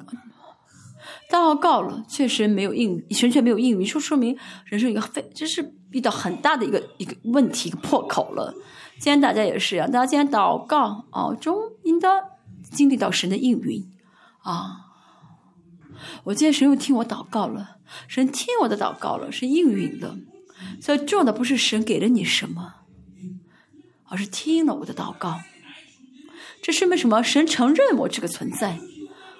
祷告了，确实没有应，神却没有应允，说说明人生一个非，这是。遇到很大的一个一个问题，一个破口了。今天大家也是啊，大家今天祷告啊，中应当经历到神的应允啊。我今天神又听我祷告了，神听我的祷告了，是应允的。所以重要的不是神给了你什么，而是听了我的祷告。这说明什么？神承认我这个存在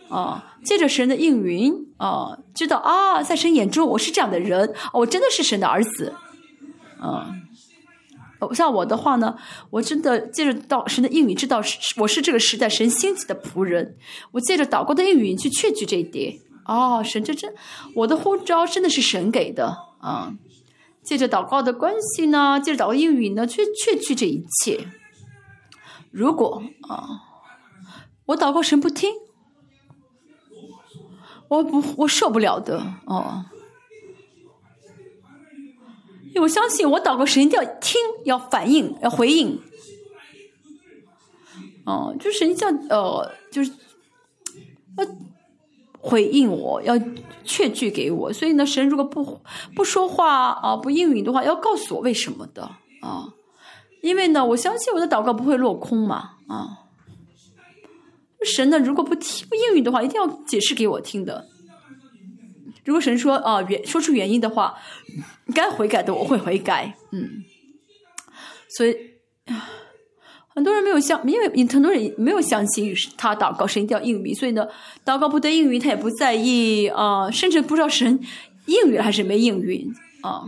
啊，借着神的应允啊，知道啊，在神眼中我是这样的人，我真的是神的儿子。嗯，像我的话呢，我真的借着祷神的应允，知道我是这个时代神兴起的仆人。我借着祷告的应允去确据这一点。哦，神这这，我的呼召真的是神给的啊！借着祷告的关系呢，借着祷告应允呢，去确据这一切。如果啊，我祷告神不听，我不我受不了的哦。我相信，我祷告神一定要听，要反应，要回应。哦，就是神叫呃，就是要回应我，要确据给我。所以呢，神如果不不说话啊，不应允的话，要告诉我为什么的啊？因为呢，我相信我的祷告不会落空嘛啊。神呢，如果不听不应允的话，一定要解释给我听的。如果神说啊原说出原因的话，该悔改的我会悔改，嗯，所以很多人没有相，因为很多人没有相信他祷告神一定要应允，所以呢，祷告不得应允，他也不在意啊，甚至不知道神应允还是没应允啊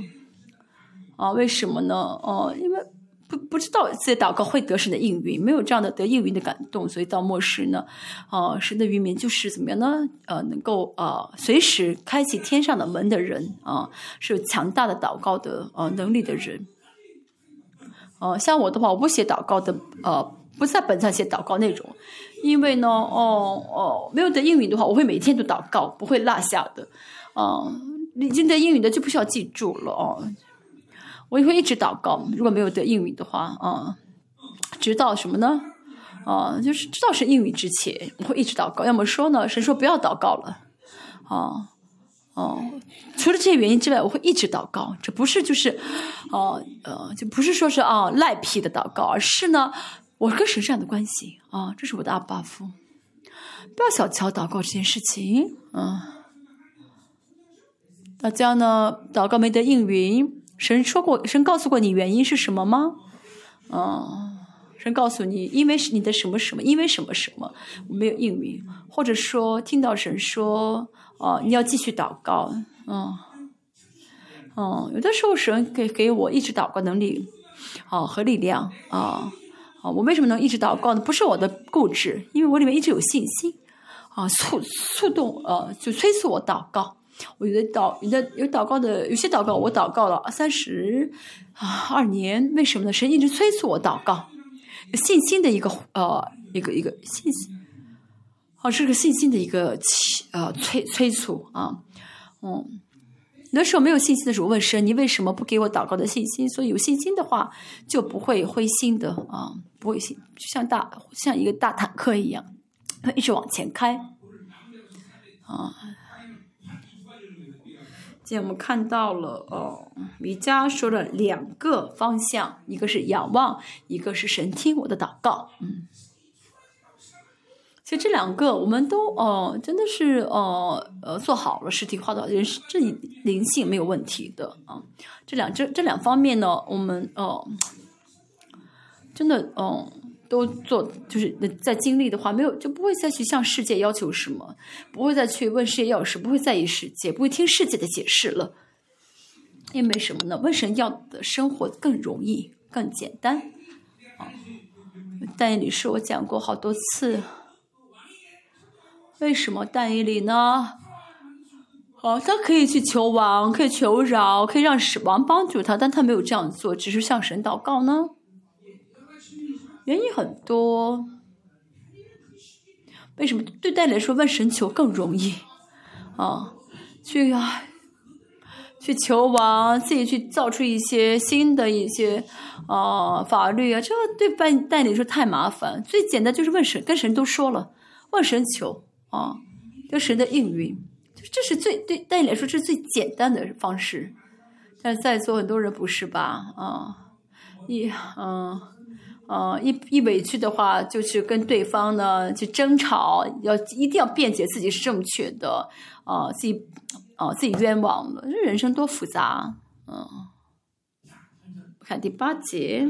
啊？为什么呢？哦，因为不不知道自己祷告会得神的应允，没有这样的得应允的感动，所以到末世呢，啊，神的渔民就是怎么样呢？呃，能够呃随时开启天上的门的人啊，是有强大的祷告的呃能力的人。哦，像我的话，我不写祷告的，呃，不在本上写祷告内容，因为呢，哦哦，没有得应允的话，我会每天都祷告，不会落下的，哦，已经得应允的就不需要记住了哦，我也会一直祷告，如果没有得应允的话，啊，直到什么呢？啊，就是知道是应允之前，我会一直祷告，要么说呢，神说不要祷告了，啊。哦，除了这些原因之外，我会一直祷告。这不是就是，哦呃，就不是说是啊赖皮的祷告，而是呢，我跟神这样的关系啊，这是我的阿爸夫。不要小瞧祷告这件事情，嗯。大家呢，祷告没得应允，神说过，神告诉过你原因是什么吗？嗯，神告诉你，因为是你的什么什么，因为什么什么，我没有应允，或者说听到神说。哦，你要继续祷告，嗯，哦，有的时候神给给我一直祷告能力，哦和力量，啊，啊，我为什么能一直祷告呢？不是我的固执，因为我里面一直有信心，啊，促促动，呃，就催促我祷告。我觉得祷，有的有祷告的，有些祷告我祷告了三十啊二年，为什么呢？神一直催促我祷告，信心的一个呃一个一个信心。哦，是个信心的一个催呃催催促啊，嗯，那时候没有信心的时候问神，你为什么不给我祷告的信心？所以有信心的话就不会灰心的啊，不会心就像大像一个大坦克一样，它一直往前开啊。今天我们看到了哦，米迦说了两个方向，一个是仰望，一个是神听我的祷告，嗯。其实这两个我们都哦，真的是呃呃做好了实体化的人，这灵性没有问题的啊。这两这这两方面呢，我们哦真的哦都做，就是在经历的话，没有就不会再去向世界要求什么，不会再去问世界要什，不会在意世界，不会听世界的解释了。因为什么呢？问神要的生活更容易、更简单啊。但你是我讲过好多次。为什么但以理呢？哦，他可以去求王，可以求饶，可以让王帮助他，但他没有这样做，只是向神祷告呢？原因很多。为什么对但来说问神求更容易？啊，去啊，去求王，自己去造出一些新的一些啊法律啊，这对办代理说太麻烦。最简单就是问神，跟神都说了，问神求。啊，跟神的应允，这是最对对你来说这是最简单的方式，但是在座很多人不是吧？啊，一嗯呃一一委屈的话，就去跟对方呢去争吵，要一定要辩解自己是正确的，啊自己啊自己冤枉了，这人生多复杂，嗯，看第八节，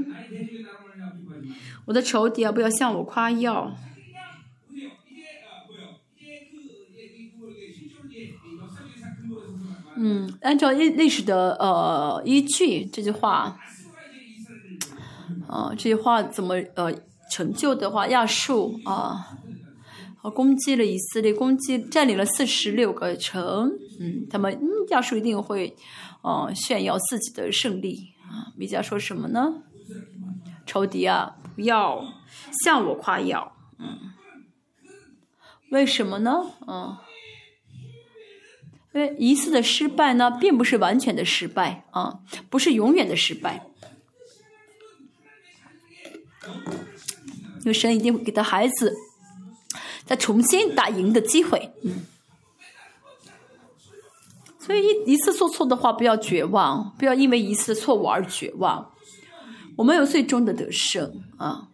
我的仇敌啊，不要向我夸耀。嗯，按照历历史的呃依据，这句话，啊，这句话怎么呃成就的话，亚述啊，攻击了以色列，攻击占领了四十六个城，嗯，他们嗯亚述一定会啊炫耀自己的胜利啊，米迦说什么呢？仇敌啊，不要向我夸耀，嗯，为什么呢？嗯。因为一次的失败呢，并不是完全的失败啊，不是永远的失败。因为神一定会给他孩子再重新打赢的机会，嗯。所以一一次做错的话，不要绝望，不要因为一次错误而绝望。我们有最终的得胜啊，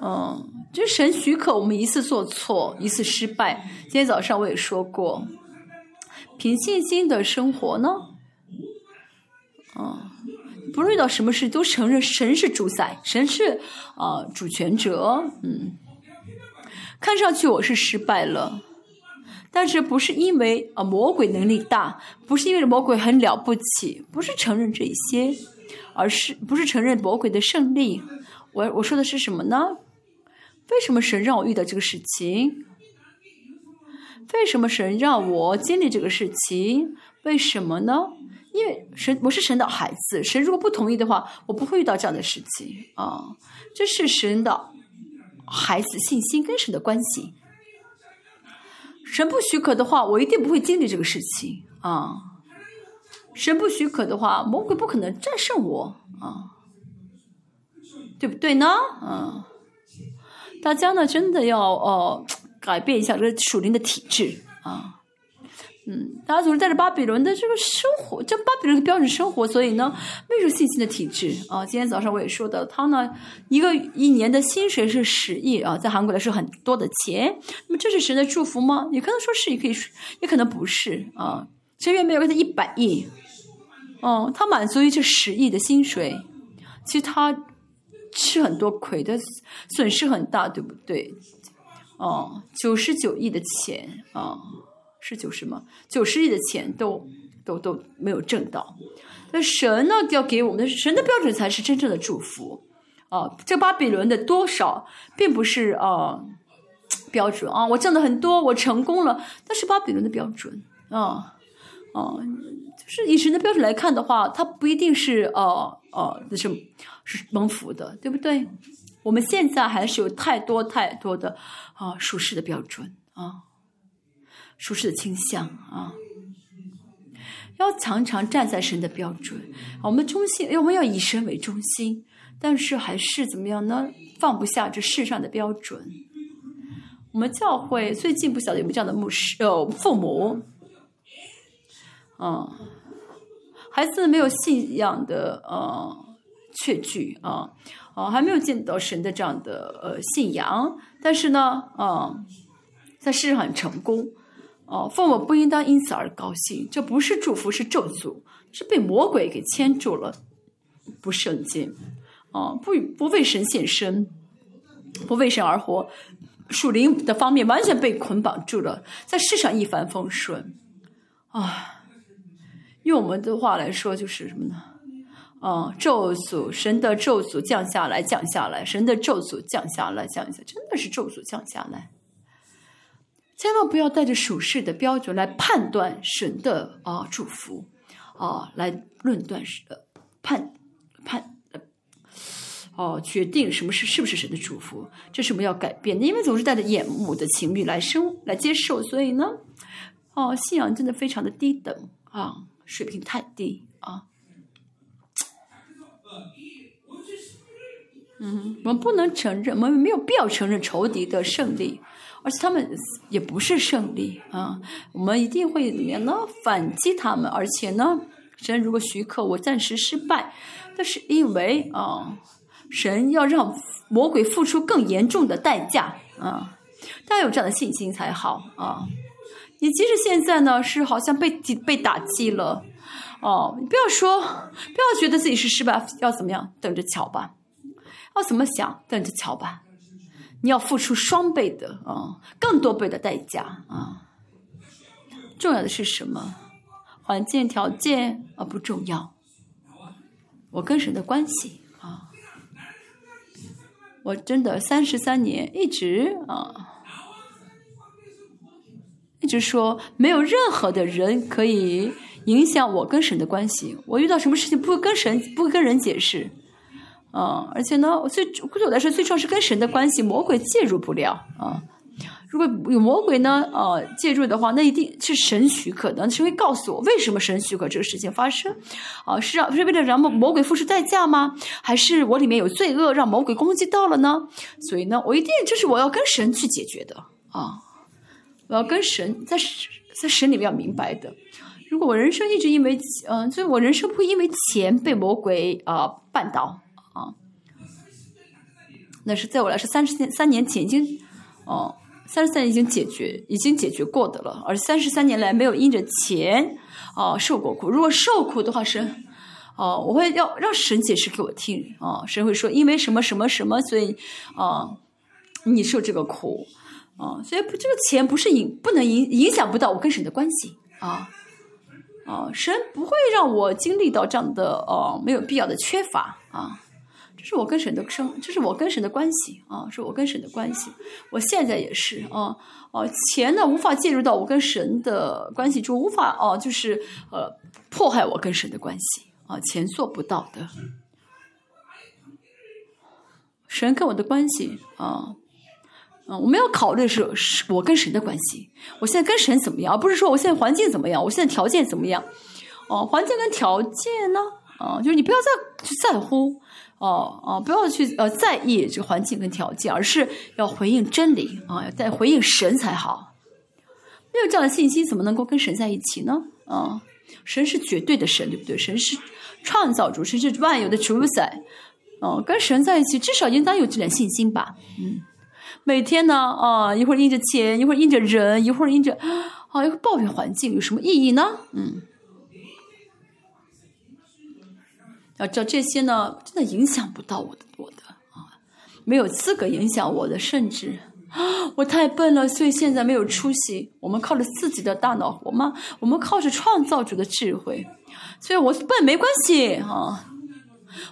嗯。就神许可我们一次做错，一次失败。今天早上我也说过，凭信心的生活呢，嗯，不论遇到什么事都承认神是主宰，神是啊、主权者。嗯，看上去我是失败了，但是不是因为啊、魔鬼能力大，不是因为魔鬼很了不起，不是承认这一些，而是不是承认魔鬼的胜利。我我说的是什么呢？为什么神让我遇到这个事情？为什么神让我经历这个事情？为什么呢？因为神我是神的孩子，神如果不同意的话，我不会遇到这样的事情啊。这是神的孩子信心跟神的关系。神不许可的话，我一定不会经历这个事情啊。神不许可的话，魔鬼不可能战胜我啊，对不对呢？嗯，大家呢真的要哦、改变一下这个属灵的体质啊。嗯，大家总是带着巴比伦的这个生活，这巴比伦的标准生活，所以呢，没有信心的体质啊。今天早上我也说到，他呢一个一年的薪水是十亿啊，在韩国来说很多的钱。那么这是神的祝福吗？你可能说是，也可以说，也可能不是啊。神原本有给他一百亿，哦、他满足于这十亿的薪水，其实他吃很多亏的，损失很大，对不对？哦，九十九亿的钱啊。是九十吗？九十亿的钱都都都没有挣到，那神呢要给我们的神的标准才是真正的祝福啊！这巴比伦的多少并不是啊标准啊，我挣的很多，我成功了，那是巴比伦的标准啊啊，就是以神的标准来看的话，它不一定是呃呃那是是蒙福的，对不对？我们现在还是有太多太多的啊属实的标准啊。舒适的倾向啊，要常常站在神的标准。我们中心，我们要以神为中心，但是还是怎么样呢？放不下这世上的标准。我们教会最近不晓得有没有这样的牧师呃父母，嗯，孩子没有信仰的呃确据啊，哦、还没有见到神的这样的呃信仰，但是呢，嗯，在世上很成功。哦，父母不应当因此而高兴，这不是祝福，是咒诅，是被魔鬼给牵住了，不圣洁。哦，不不为神献身，不为神而活，属灵的方面完全被捆绑住了，在世上一帆风顺。啊，用我们的话来说，就是什么呢？啊，咒诅，神的咒诅降下来，降下来，神的咒诅降下来，降下来，真的是咒诅降下来。千万不要带着属世的标准来判断神的啊祝福，啊来论断是判判哦决定什么是是不是神的祝福，这是我们要改变的。因为总是带着眼目的情欲来生来接受，所以呢，哦信仰真的非常的低等啊，水平太低啊。嗯，我们不能承认，我们没有必要承认仇敌的胜利。而且他们也不是胜利啊，我们一定会怎么样呢？反击他们，而且呢，神如果许可，我暂时失败，但是因为啊，神要让魔鬼付出更严重的代价啊，大家有这样的信心才好啊。你即使现在呢是好像被被打击了哦，你不要说，不要觉得自己是失败，要怎么样？等着瞧吧，要怎么想？等着瞧吧。你要付出双倍的啊，更多倍的代价啊！重要的是什么？环境条件啊不重要，我跟神的关系啊，我真的三十三年一直啊，一直说没有任何的人可以影响我跟神的关系。我遇到什么事情不会跟神，不会跟人解释。啊、而且呢，最对我来说，最重要是跟神的关系，魔鬼介入不了啊。如果有魔鬼呢，呃，介入的话，那一定是神许可的。神会告诉我为什么神许可这个事情发生，啊，是让是为了让魔魔鬼付出代价吗？还是我里面有罪恶让魔鬼攻击到了呢？所以呢，我一定这是我要跟神去解决的啊，我要跟神在在神里面要明白的。如果我人生一直因为嗯、所以我人生不会因为钱被魔鬼啊、呃、绊倒。那是在我来说，三十三年前已经，哦，三十三年已经解决，已经解决过的了。而三十三年来没有因着钱，哦，受过苦。如果受苦的话是，哦，我会要让神解释给我听啊，神会说因为什么什么什么，所以啊，你受这个苦啊，所以不这个钱不是影不能影影响不到我跟神的关系啊啊，神不会让我经历到这样的哦没有必要的缺乏啊。是我跟神的生，这是我跟神的关系啊，是我跟神的关系。我现在也是啊，哦，钱呢无法介入到我跟神的关系中，无法哦，就是呃迫害我跟神的关系啊，钱做不到的。神跟我的关系啊，嗯，我们要考虑是是我跟神的关系。我现在跟神怎么样，而不是说我现在环境怎么样，我现在条件怎么样。哦，环境跟条件呢，啊，就是你不要再去在乎。哦哦，不要去呃在意这个环境跟条件，而是要回应真理啊，要在回应神才好。没有这样的信心，怎么能够跟神在一起呢？啊，神是绝对的神，对不对？神是创造主，神是万有的主宰。哦，跟神在一起，至少应当有这点信心吧。嗯，每天呢，啊，一会儿应着钱，一会儿应着人，一会儿应着啊，一会儿抱怨环境，有什么意义呢？嗯。要知道这些呢，真的影响不到我的，我的啊，没有资格影响我的，甚至啊，我太笨了，所以现在没有出息。我们靠着自己的大脑活吗？我们靠着创造主的智慧，所以我笨没关系啊。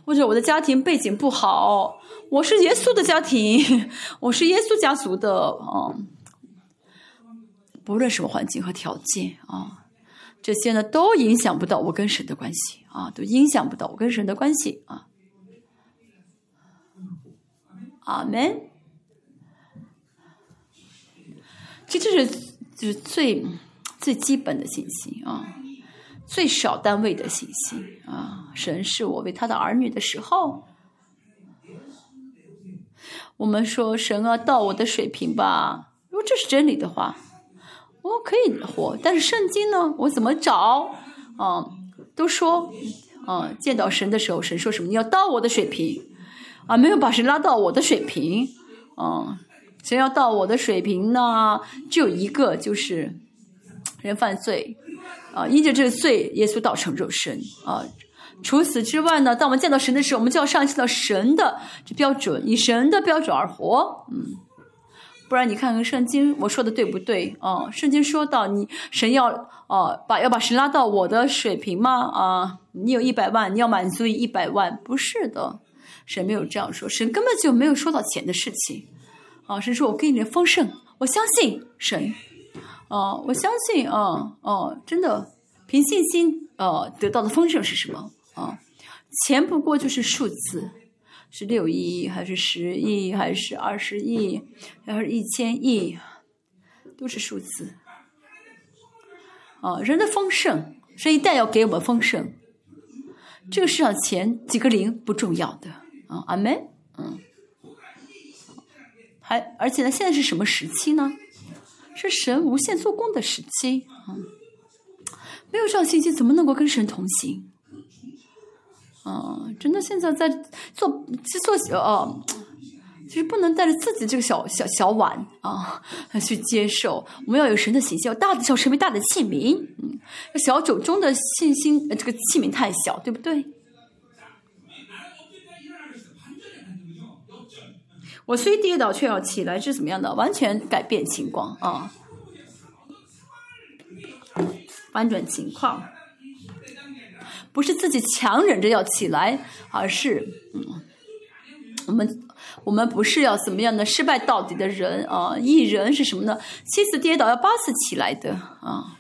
或者我的家庭背景不好，我是耶稣的家庭，我是耶稣家族的啊，不论什么环境和条件啊。这些呢，都影响不到我跟神的关系啊，都影响不到我跟神的关系啊。阿门。其实这是就是最最基本的信息啊，最少单位的信息啊。神是我为他的儿女的时候，我们说神啊，到我的水平吧。如果这是真理的话。我可以活，但是圣经呢？我怎么找？啊，都说，啊，见到神的时候，神说什么？你要到我的水平，啊，没有把神拉到我的水平，啊，神要到我的水平呢，只有一个，就是人犯罪，啊，因着这个罪，耶稣道成肉身，啊，除此之外呢，当我们见到神的时候，我们就要上升到神的这标准，以神的标准而活，嗯。不然你看看圣经，我说的对不对啊？圣经说到你神要哦把要把神拉到我的水平吗？啊，你有一百万，你要满足于一百万？不是的，神没有这样说，神根本就没有说到钱的事情啊。神说我给你的丰盛，我相信神啊，我相信啊哦，真的凭信心呃得到的丰盛是什么啊？钱不过就是数字。是六亿还是十亿还是二十亿还是一千亿，都是数字。啊，人的丰盛，神一旦要给我们丰盛，这个世上钱几个零不重要的啊，阿门，嗯。还而且呢，现在是什么时期呢？是神无限做工的时期啊。没有这样信息，怎么能够跟神同行？嗯，真的，现在在做，做呃，就是不能带着自己这个小小小碗啊去接受。我们要有神的形象，大的要成为大的器皿。嗯，小酒中的信心，这个器皿太小，对不对？我虽跌倒，却要起来，是怎么样的？完全改变情况啊，翻转情况。不是自己强忍着要起来，而是，嗯，我们我们不是要怎么样的失败到底的人啊？一人是什么呢？七次跌倒要八次起来的啊！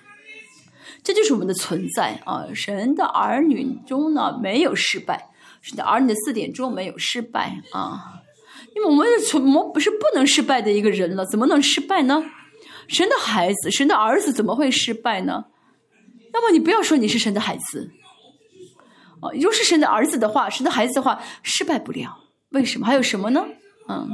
这就是我们的存在啊！神的儿女中呢没有失败，神的儿女的四点中没有失败啊！因为我们是从我们不是不能失败的一个人了，怎么能失败呢？神的孩子，神的儿子怎么会失败呢？那么你不要说你是神的孩子。哦，如果是神的儿子的话，神的孩子的话，失败不了。为什么？还有什么呢？嗯，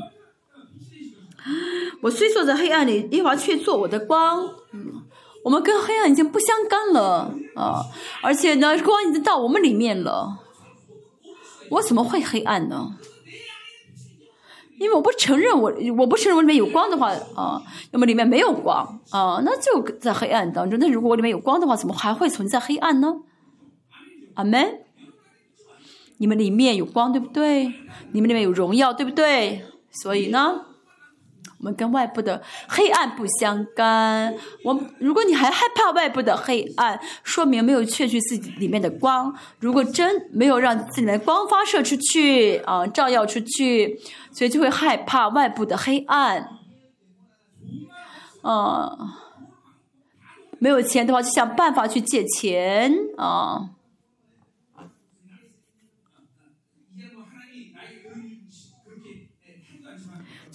我虽坐在黑暗里，耶和华却做我的光。嗯，我们跟黑暗已经不相干了啊！而且呢，光已经到我们里面了。我怎么会黑暗呢？因为我不承认我，我不承认我里面有光的话啊，那么里面没有光啊，那就在黑暗当中。那如果我里面有光的话，怎么还会存在黑暗呢？阿门。你们里面有光，对不对？你们里面有荣耀，对不对？所以呢，我们跟外部的黑暗不相干。我如果你还害怕外部的黑暗，说明没有确去自己里面的光。如果真没有让自己的光发射出去啊，照耀出去，所以就会害怕外部的黑暗。嗯，没有钱的话，就想办法去借钱啊。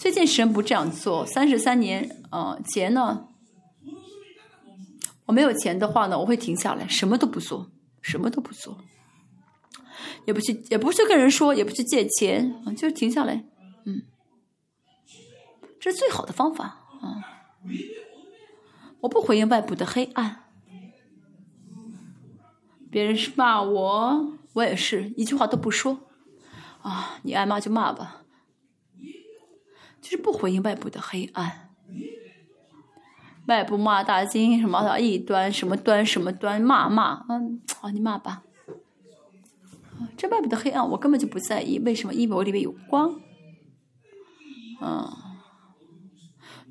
最近神不这样做，三十三年，呃，钱呢，我没有钱的话呢，我会停下来，什么都不做，什么都不做，也不去，也不去跟人说，也不去借钱，啊，就停下来，嗯，这是最好的方法啊。我不回应外部的黑暗，别人是骂我，我也是一句话都不说，啊，你爱骂就骂吧。就是不回应外部的黑暗，外部骂大金什么的异端什么端什么端骂骂，嗯，好你骂吧。这外部的黑暗我根本就不在意，为什么？因为我里面有光，嗯。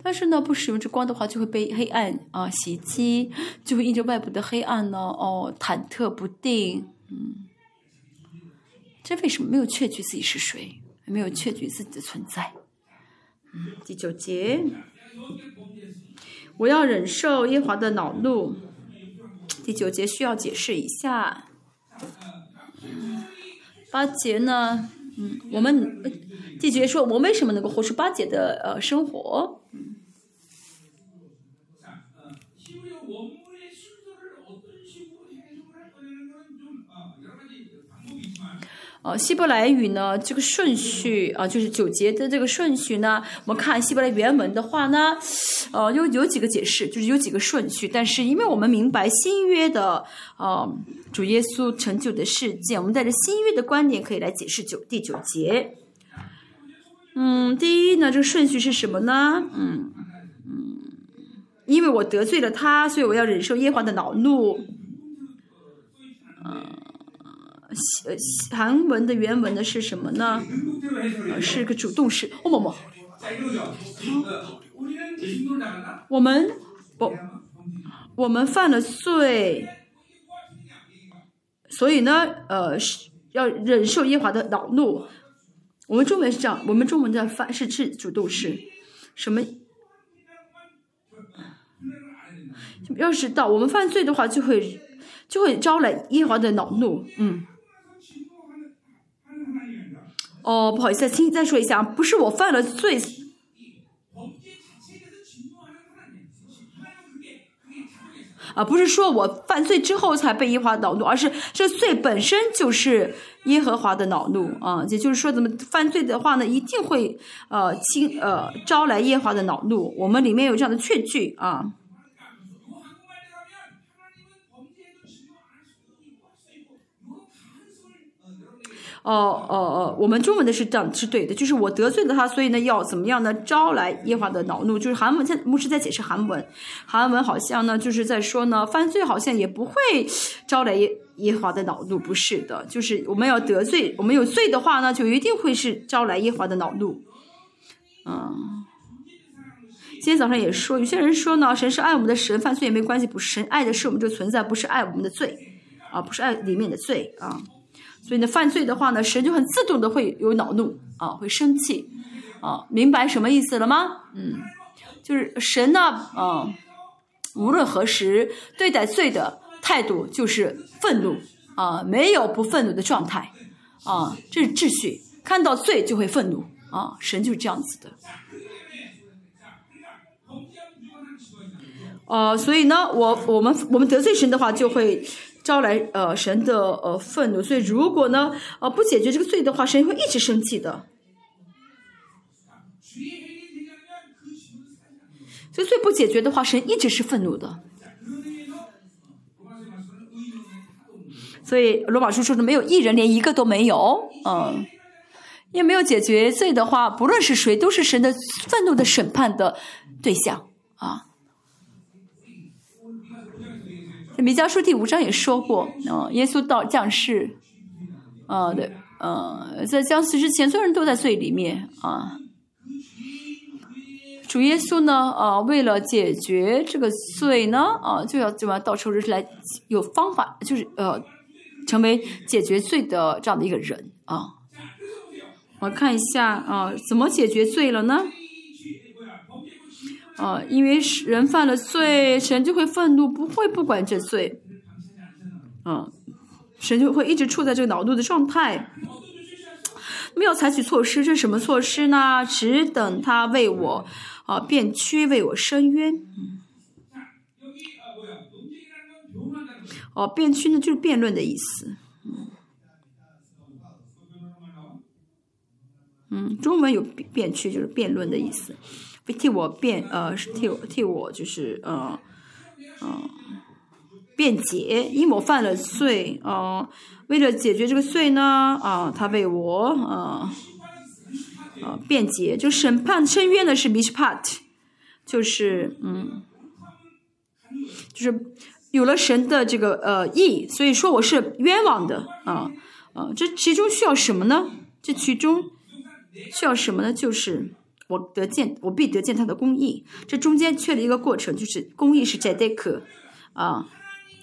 但是呢，不使用这光的话，就会被黑暗啊袭击，就会因着外部的黑暗呢，哦，忐忑不定，嗯。这为什么没有确据自己是谁？没有确据自己的存在？第九节，我要忍受耶华的恼怒。第九节需要解释一下。八节呢？嗯，我们第九节说，我为什么能够活出八节的呃生活？呃，希伯来语呢，这个顺序啊，就是九节的这个顺序呢，我们看希伯来原文的话呢，呃，有有几个解释，就是有几个顺序，但是因为我们明白新约的呃主耶稣成就的事件，我们带着新约的观点可以来解释九第九节。嗯，第一呢，这个顺序是什么呢？嗯嗯，因为我得罪了他，所以我要忍受耶和华的恼怒。呃，韩文的原文呢是什么呢？是个主动式。哦么么，我们不，我们犯了罪，所以呢，呃，是要忍受耶华的恼怒。我们中文是这样，我们中文的犯是是主动式，什么？要是到我们犯罪的话，就会就会招来耶华的恼怒。嗯。哦，不好意思，请再说一下，不是我犯了罪，啊，不是说我犯罪之后才被耶和华恼怒，而是这罪本身就是耶和华的恼怒啊，也就是说，怎么犯罪的话呢，一定会呃亲呃招来耶和华的恼怒，我们里面有这样的劝句啊。哦哦哦，我们中文的是这样是对的，就是我得罪了他，所以呢要怎么样呢？招来耶华的恼怒，就是韩文在牧师在解释韩文，韩文好像呢就是在说呢，犯罪好像也不会招来耶耶华的恼怒，不是的，就是我们要得罪，我们有罪的话呢，就一定会是招来耶华的恼怒。嗯，今天早上也说，有些人说呢，神是爱我们的神，犯罪也没关系，不是神爱的是我们这个存在，不是爱我们的罪，啊，不是爱里面的罪啊。所以呢，犯罪的话呢，神就很自动的会有恼怒啊，会生气啊，明白什么意思了吗？嗯，就是神呢，啊，无论何时对待罪的态度就是愤怒啊，没有不愤怒的状态啊，这是秩序，看到罪就会愤怒啊，神就是这样子的。呃，所以呢，我我们我们得罪神的话就会。招来呃神的呃愤怒，所以如果呢呃不解决这个罪的话，神会一直生气的。所以罪不解决的话，神一直是愤怒的。所以罗马书说的没有一人，连一个都没有，嗯，也没有解决罪的话，不论是谁，都是神的愤怒的审判的对象啊。弥迦书第五章也说过，嗯，耶稣到降世，啊对，呃，在降世之前，所有人都在罪里面啊。主耶稣呢，啊，为了解决这个罪呢，啊，就要怎么到仇日来有方法，就是呃，成为解决罪的这样的一个人啊。我看一下啊，怎么解决罪了呢？啊，因为人犯了罪，神就会愤怒，不会不管这罪。嗯，神就会一直处在这个恼怒的状态，没有采取措施，这是什么措施呢？只等他为我。啊，辩屈为我伸冤。哦，辩屈呢就是辩论的意思。嗯，中文有辩屈就是辩论的意思，替我辩呃，替我替我就是呃，呃，辩解，因为我犯了罪啊，为了解决这个罪呢啊，他为我啊。呃，辩解就审判申冤的是 mishpat，就是嗯，就是有了神的这个呃意，所以说我是冤枉的啊啊，这其中需要什么呢？这其中需要什么呢？就是我得见，我必得见他的公义。这中间缺了一个过程，就是公义是 jadek 啊，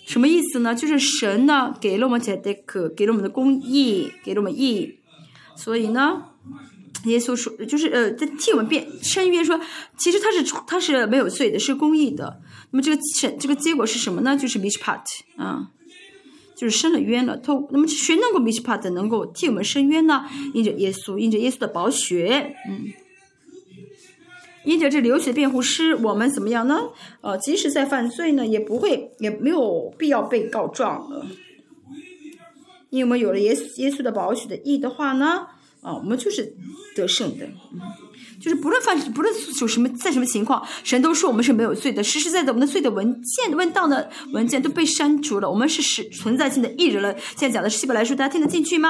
什么意思呢？就是神呢给了我们 jadek，给了我们的公义，给了我们义，所以呢。耶稣说，就是呃，在替我们辩申冤，说其实他是他是没有罪的，是公义的。那么这个审这个结果是什么呢？就是 mishpat 啊，就是申了冤了。透那么谁能够 mishpat 能够替我们申冤呢？因着耶稣，因着耶稣的宝血，嗯，因着这流血辩护师，我们怎么样呢？呃，即使在犯罪呢，也不会也没有必要被告状了，因为我们有了耶耶稣的宝血的义的话呢。啊，我们就是得胜的，就是不论犯，不论有什么，在什么情况，神都说我们是没有罪的。实实在在，我们的罪的文件、问当的文件都被删除了，我们是实存在性的艺人了。现在讲的是希伯来书，大家听得进去吗？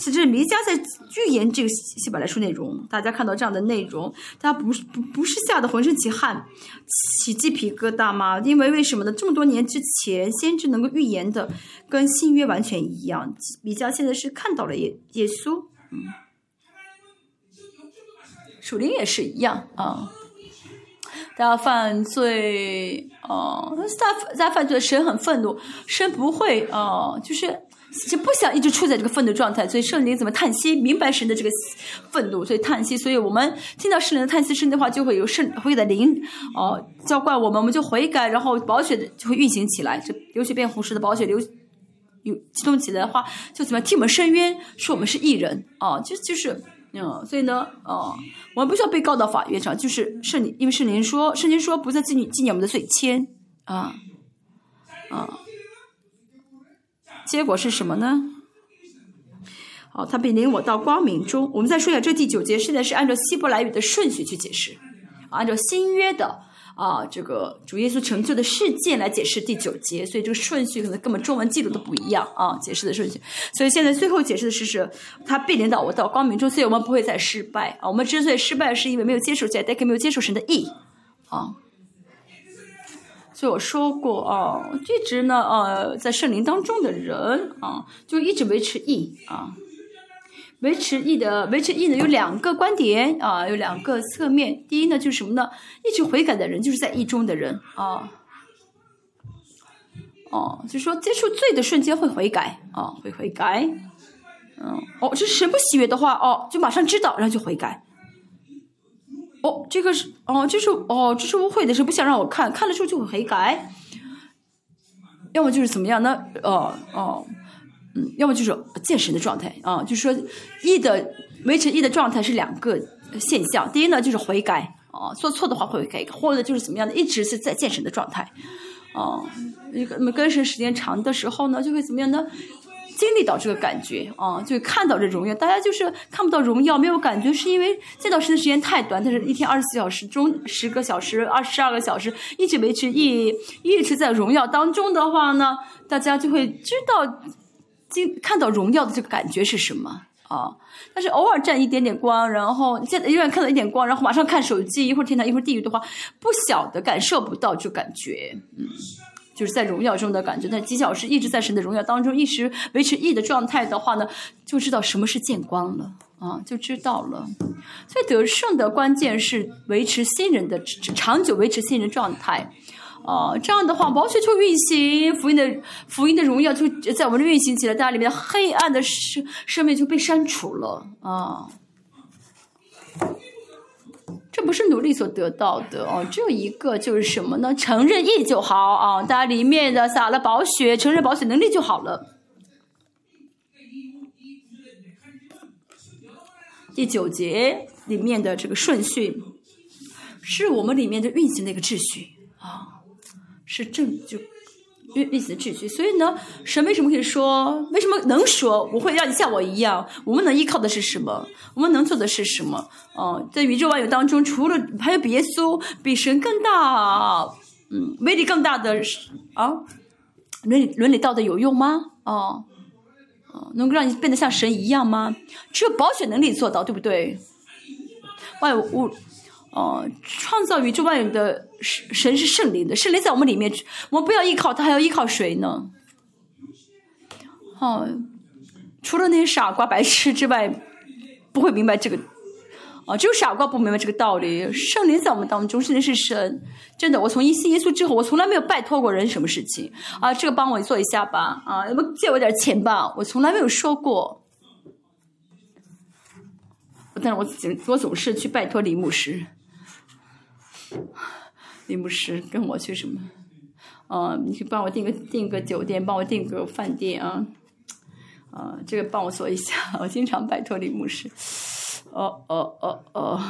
其实弥迦在预言这个希伯来书内容，大家看到这样的内容，大家不是不不是吓得浑身起汗、起鸡皮疙瘩吗？因为为什么呢？这么多年之前，先知能够预言的跟新约完全一样。弥迦现在是看到了耶耶稣。嗯，属灵也是一样啊。大家犯罪啊，在在犯罪，神很愤怒，神不会啊，就是就不想一直处在这个愤怒状态。所以圣灵怎么叹息，明白神的这个愤怒，所以叹息。所以我们听到圣灵的叹息声的话，就会有圣会的灵哦浇灌我们，我们就悔改，然后宝血就会运行起来，就流血变红时的宝血流。有激动起来的话，就怎么替我们伸冤，说我们是艺人啊，就就是，嗯，所以呢，啊，我们不需要被告到法院上，就是圣灵，因为圣灵说，圣经说不再纪念纪念我们的罪愆，啊，啊，结果是什么呢？好，他被领我到光明中。我们再说一下这第九节，现在是按照希伯来语的顺序去解释，按照新约的。啊，这个主耶稣成就的事件来解释第九节，所以这个顺序可能跟我们中文记录都不一样啊，解释的顺序。所以现在最后解释的是是，他被领导我到光明中，所以我们不会再失败啊。我们之所以失败，是因为没有接受在，但没有接受神的意啊。所以我说过啊，一直呢，呃，在圣灵当中的人啊，就一直维持义啊。维持义的维持义呢有两个观点啊，有两个侧面。第一呢就是什么呢？一直悔改的人就是在义中的人啊。哦，就说接触罪的瞬间会悔改啊，会悔改。嗯，哦，这是神不喜悦的话哦，就马上知道，然后就悔改。哦，这个是哦，这是哦，这是误会的是，不想让我看，看了之后就会悔改。要么就是怎么样呢？哦哦。嗯，要么就是见神的状态啊，就是说义的维持义的状态是两个现象。第一呢，就是悔改啊，做错的话会改；或者就是怎么样的，一直是在见神的状态啊。那么跟神时间长的时候呢，就会怎么样呢？经历到这个感觉啊，就看到这荣耀。大家就是看不到荣耀，没有感觉，是因为见到神的时间太短。但是一天二十四小时中，十个小时、二十二个小时，一直维持一，一直在荣耀当中的话呢，大家就会知道。经看到荣耀的这个感觉是什么啊？但是偶尔沾一点点光，然后现在永远看到一点光，然后马上看手机，一会儿天堂，一会儿地狱的话，不晓得感受不到这感觉，嗯，就是在荣耀中的感觉。但几小时一直在神的荣耀当中，一直维持义的状态的话呢，就知道什么是见光了啊，就知道了。所以得胜的关键是维持新人的长久维持新人状态。啊，这样的话，宝血就运行，福音的福音的荣耀就在我们这运行起来，大家里面黑暗的生生命就被删除了啊。这不是努力所得到的哦，只有一个就是什么呢？承认义就好啊，大家里面的撒了宝血，承认宝血能力就好了。第九节里面的这个顺序，是我们里面的运行的一个秩序啊。是正就运运行的秩序，所以呢，神为什么可以说？为什么能说？我会让你像我一样？我们能依靠的是什么？我们能做的是什么？哦，在宇宙万有当中，除了还有比耶稣、比神更大，嗯，威力更大的啊，伦理伦理道德有用吗？哦，哦，能够让你变得像神一样吗？只有保险能力做到，对不对？万有物。哦，创造宇宙万有的神是圣灵的，圣灵在我们里面，我们不要依靠他，还要依靠谁呢？哦，除了那些傻瓜白痴之外，不会明白这个。哦，只有傻瓜不明白这个道理。圣灵在我们当中，圣灵是神，真的。我从一信耶稣之后，我从来没有拜托过人什么事情啊，这个帮我做一下吧，啊，要不借我点钱吧，我从来没有说过。但是我总我总是去拜托李牧师。李牧师跟我去什么？嗯，你去帮我订个订个酒店，帮我订个饭店啊！啊，这个帮我做一下，我经常拜托李牧师。哦哦哦哦，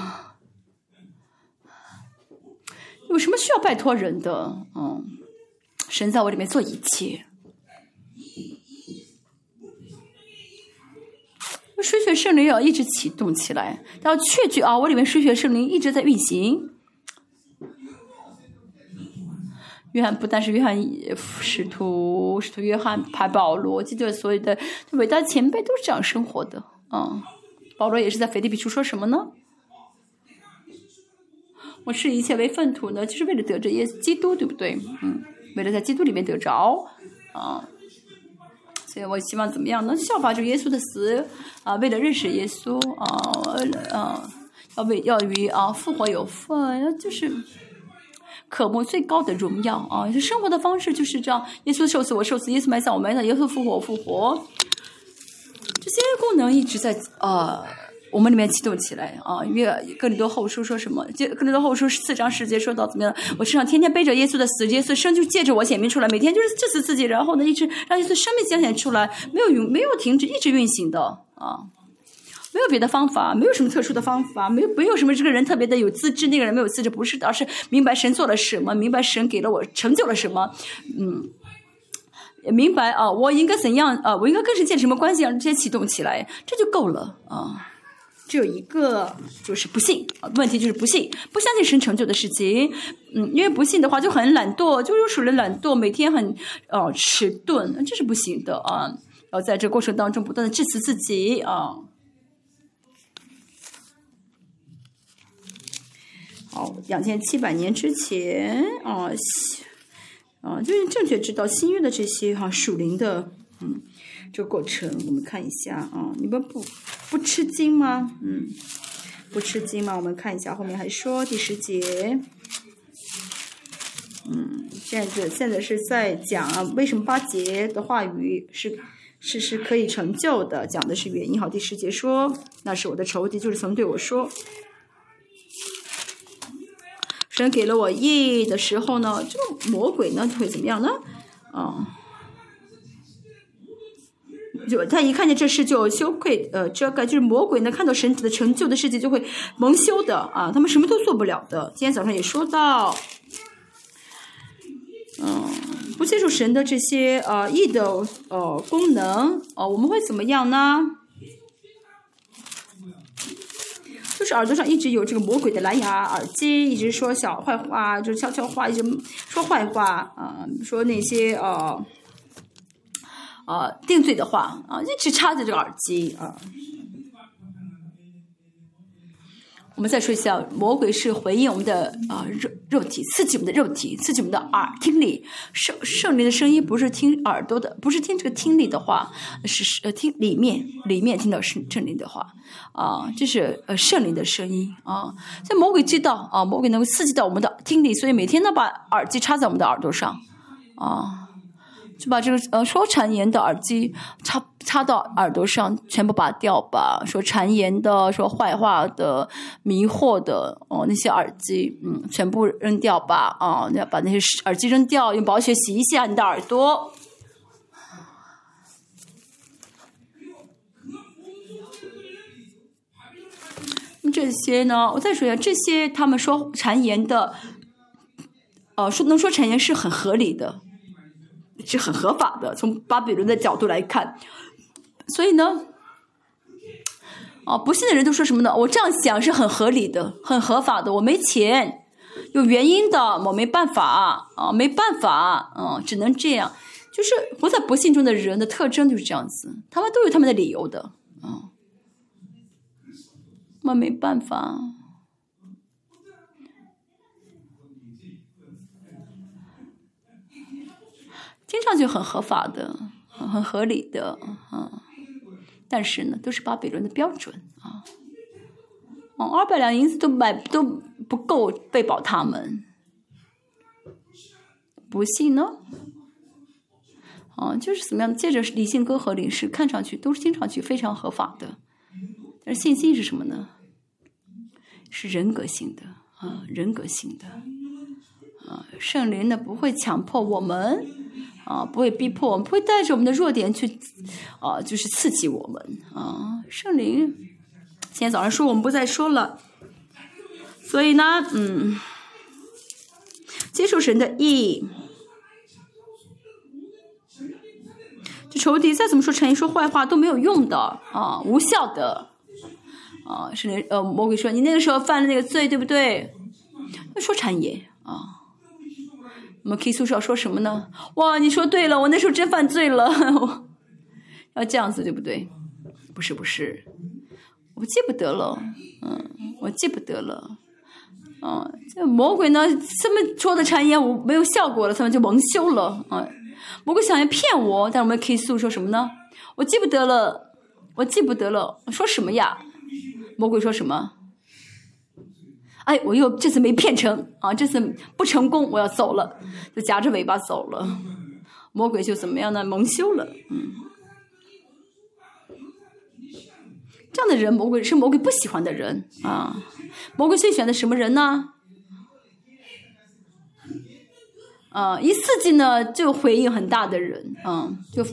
有什么需要拜托人的？嗯，神在我里面做一切。水血圣灵要一直启动起来，要确据啊，我里面水血圣灵一直在运行。约翰不但是约翰使徒，使徒约翰、派保罗，记得所有的伟大前辈都是这样生活的。嗯，保罗也是在腓立比书说什么呢？我视一切为粪土呢，就是为了得着耶稣基督，对不对？嗯，为了在基督里面得着。啊，所以我希望怎么样能效法就耶稣的死啊？为了认识耶稣啊，啊，要为要与啊复活有份，就是。渴慕最高的荣耀啊！就生活的方式就是这样：耶稣受死，我受死；耶稣埋葬，我埋葬；耶稣复活，我复活。这些功能一直在呃我们里面启动起来啊！因为哥林多后书说什么？就更多后书四章十节说到怎么样？我身上天天背着耶稣的死，耶稣生就借着我显明出来，每天就是这次自己，然后呢，一直让耶稣生命彰显出来，没有永没有停止，一直运行的啊。没有别的方法，没有什么特殊的方法，没有没有什么这个人特别的有资质，那个人没有资质，不是的，而是明白神做了什么，明白神给了我成就了什么，嗯，明白啊，我应该怎样啊，我应该跟神建什么关系，让这些启动起来，这就够了啊。只有一个就是不信，问题就是不信，不相信神成就的事情，嗯，因为不信的话就很懒惰，就有属于懒惰，每天很哦迟钝，这是不行的啊。要在这过程当中不断的致死自己啊。好，两千七百年之前啊，啊，就是正确知道新约的这些哈属灵的嗯这个过程，我们看一下啊，你们不不吃惊吗？嗯，不吃惊吗？我们看一下后面还说第十节，嗯，现在现在是在讲为什么八节的话语是是是可以成就的，讲的是原因。好，第十节说那是我的仇敌，就是曾对我说。神给了我义的时候呢，这个魔鬼呢就会怎么样呢？啊，就他一看见这事就羞愧，呃，这个就是魔鬼呢看到神子的成就的世界就会蒙羞的啊，他们什么都做不了的。今天早上也说到，嗯，不接受神的这些呃义的呃功能，哦，我们会怎么样呢？耳朵上一直有这个魔鬼的蓝牙耳机，一直说小坏话，就悄悄话，一直说坏话啊，说那些呃呃定罪的话啊，一直插着这个耳机啊。我们再说一下，魔鬼是回应我们的啊肉肉体，刺激我们的肉体，刺激我们的耳听力。圣圣灵的声音不是听耳朵的，不是听这个听力的话，是呃听里面里面听到圣圣灵的话啊，这是呃圣灵的声音啊。所以魔鬼知道啊，魔鬼能够刺激到我们的听力，所以每天都把耳机插在我们的耳朵上啊。就把这个呃说谗言的耳机插插到耳朵上，全部拔掉吧。说谗言的、说坏话的、迷惑的哦，那些耳机，嗯，全部扔掉吧。啊，要把那些耳机扔掉，用宝血洗一下你的耳朵。这些呢，我再说一下，这些他们说谗言的，呃，说能说谗言是很合理的。是很合法的，从巴比伦的角度来看，所以呢，哦，不信的人都说什么呢？我这样想是很合理的，很合法的。我没钱，有原因的，我没办法啊，没办法，嗯，只能这样。就是活在不幸中的人的特征就是这样子，他们都有他们的理由的，啊，我没办法。听上去很合法的，很合理的，啊，但是呢，都是巴比伦的标准啊，哦，二百两银子都买都不够喂饱他们，不信呢？啊，就是怎么样？借着理性跟合理是看上去都是听上去非常合法的，但是信心是什么呢？是人格性的啊，人格性的啊，圣灵呢不会强迫我们。啊，不会逼迫我们，不会带着我们的弱点去，啊，就是刺激我们啊。圣灵，今天早上说我们不再说了，所以呢，嗯，接受神的意，这仇敌再怎么说陈毅说坏话都没有用的啊，无效的啊。圣灵，呃，魔鬼说你那个时候犯了那个罪，对不对？那说谗言啊。我们 K 宿舍说什么呢？哇，你说对了，我那时候真犯罪了，要这样子对不对？不是不是，我记不得了，嗯，我记不得了，嗯，这魔鬼呢，这么说的谗言，我没有效果了，他们就蒙羞了，嗯，魔鬼想要骗我，但我们 K 宿说什么呢？我记不得了，我记不得了，说什么呀？魔鬼说什么？哎，我又这次没骗成啊！这次不成功，我要走了，就夹着尾巴走了。魔鬼就怎么样呢？蒙羞了。嗯，这样的人，魔鬼是魔鬼不喜欢的人啊。魔鬼最喜欢的什么人呢？啊，一刺激呢就回应很大的人，啊，就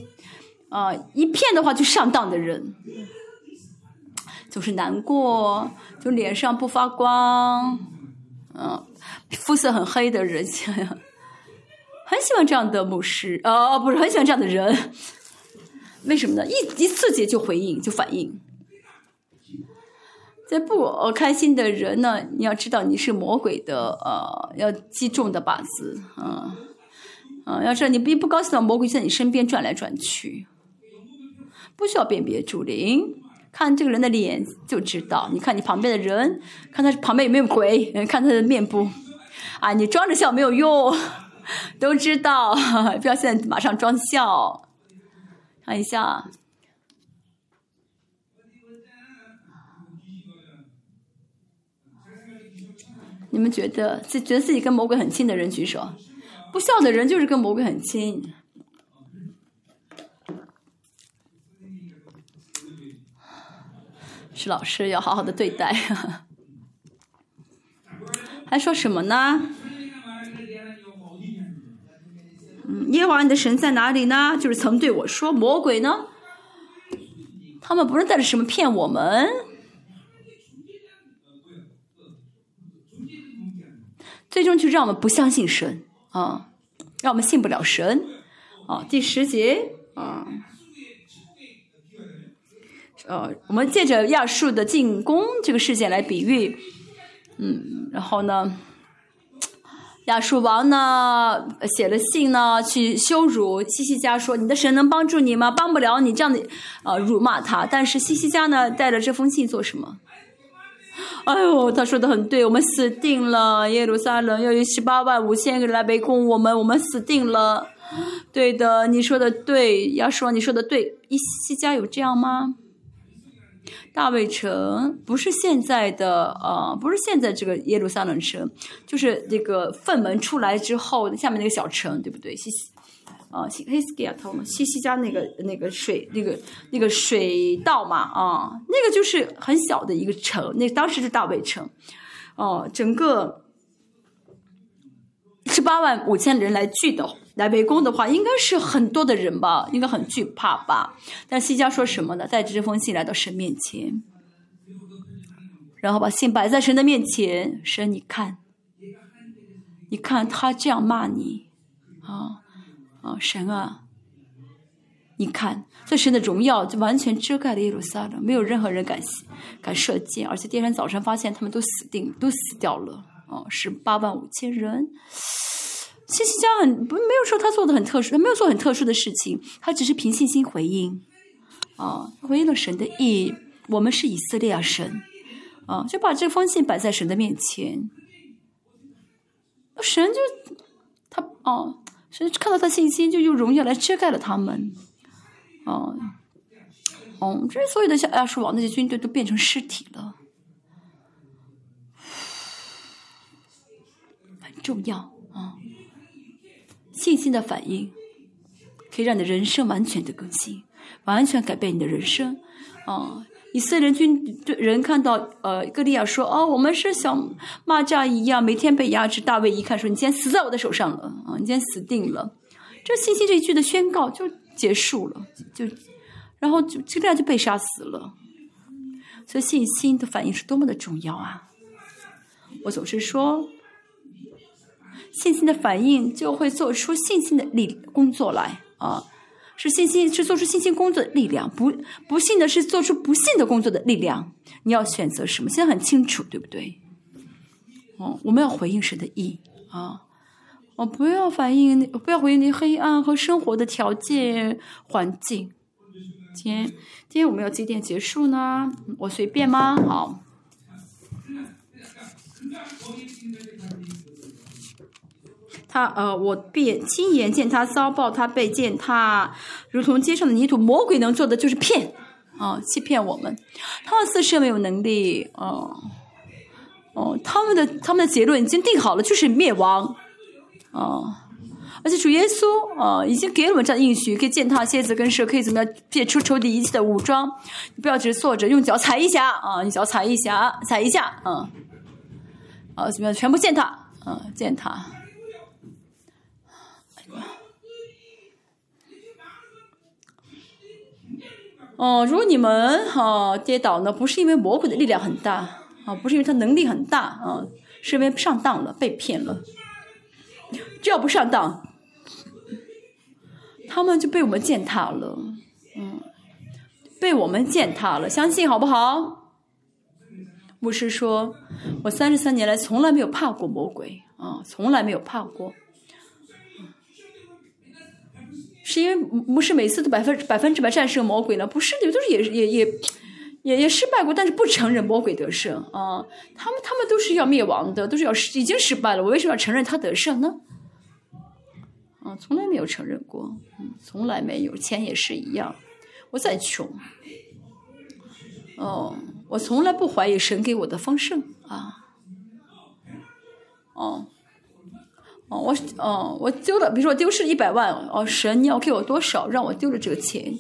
啊一骗的话就上当的人。就是难过，就脸上不发光，嗯，肤色很黑的人，很喜欢这样的牧师，哦，不是很喜欢这样的人，为什么呢？一一刺激就回应，就反应。在不开心的人呢，你要知道你是魔鬼的，呃，要击中的靶子，嗯，嗯，要知道你不不高兴的魔鬼在你身边转来转去，不需要辨别主灵。看这个人的脸就知道，你看你旁边的人，看他旁边有没有鬼，看他的面部，啊，你装着笑没有用，都知道，不要现在马上装笑，看一下，你们觉得自觉得自己跟魔鬼很亲的人举手，不笑的人就是跟魔鬼很亲。是老师要好好的对待，还说什么呢？嗯，耶和华你的神在哪里呢？就是曾对我说，魔鬼呢？他们不是带着什么骗我们？最终就让我们不相信神啊，让我们信不了神啊。第十节啊。呃，我们借着亚述的进攻这个事件来比喻，嗯，然后呢，亚述王呢写了信呢去羞辱西西家，说你的神能帮助你吗？帮不了你，这样的呃辱骂他。但是西西家呢带着这封信做什么？哎呦，他说的很对，我们死定了，耶路撒冷要有十八万五千个人来围攻我们，我们死定了。对的，你说的对，要说你说的对，伊西家有这样吗？大卫城不是现在的呃，不是现在这个耶路撒冷城，就是那个粪门出来之后下面那个小城，对不对？西西啊，西黑斯基亚头嘛，西西家那个那个水那个那个水道嘛啊，那个就是很小的一个城，那当时是大卫城，哦，整个十八万五千人来聚的。来围攻的话，应该是很多的人吧，应该很惧怕吧。但西家说什么呢？带着这封信来到神面前，然后把信摆在神的面前。神，你看，你看他这样骂你，啊啊，神啊，你看，在神的荣耀就完全遮盖了耶路撒冷，没有任何人敢敢射箭，而且第二天早晨发现他们都死定，都死掉了。啊，十八万五千人。信息家很不没有说他做的很特殊，他没有做很特殊的事情，他只是凭信心回应，啊，回应了神的意。我们是以色列啊，神，啊，就把这封信摆在神的面前，神就他哦，神看到他信心，就用荣耀来遮盖了他们，哦，哦，这所有的像亚述王那些军队都变成尸体了，很重要。信心的反应，可以让你的人生完全的更新，完全改变你的人生。啊，以色列军对人看到，呃，歌利亚说：“哦，我们是像蚂蚱一样，每天被压制。”大卫一看说：“你今天死在我的手上了，啊，你今天死定了。”这信心这一句的宣告就结束了，就，然后就这样就被杀死了。所以信心的反应是多么的重要啊！我总是说。信心的反应就会做出信心的力工作来啊，是信心是做出信心工作的力量，不不信的是做出不信的工作的力量。你要选择什么？现在很清楚，对不对？哦，我们要回应神的意啊，我不要反应，不要回应那黑暗和生活的条件环境。今天今天我们要几点结束呢？我随便吗？好。他呃，我便亲眼见他遭报，他被践踏，如同街上的泥土。魔鬼能做的就是骗，啊，欺骗我们。他们自身没有能力，哦，哦，他们的他们的结论已经定好了，就是灭亡，啊。而且主耶稣啊，已经给了我们这样应许，可以践踏蝎子跟蛇，可以怎么样撇出仇敌一切的武装。你不要只是坐着，用脚踩一下啊，你脚踩一下，踩一下，嗯，啊，怎么样，全部践踏，嗯，践踏。哦，如果你们哈跌倒呢，不是因为魔鬼的力量很大啊，不是因为他能力很大啊，是因为上当了，被骗了。只要不上当，他们就被我们践踏了，嗯，被我们践踏了，相信好不好？牧师说，我三十三年来从来没有怕过魔鬼啊，从来没有怕过。是因为不是每次都百分百分之百战胜魔鬼了，不是的，都是也也也也也失败过，但是不承认魔鬼得胜啊。他们他们都是要灭亡的，都是要已经失败了。我为什么要承认他得胜呢？啊，从来没有承认过，嗯，从来没有。钱也是一样，我再穷，哦，我从来不怀疑神给我的丰盛啊，哦。哦，我哦，我丢了，比如说我丢失一百万，哦，神你要给我多少？让我丢了这个钱，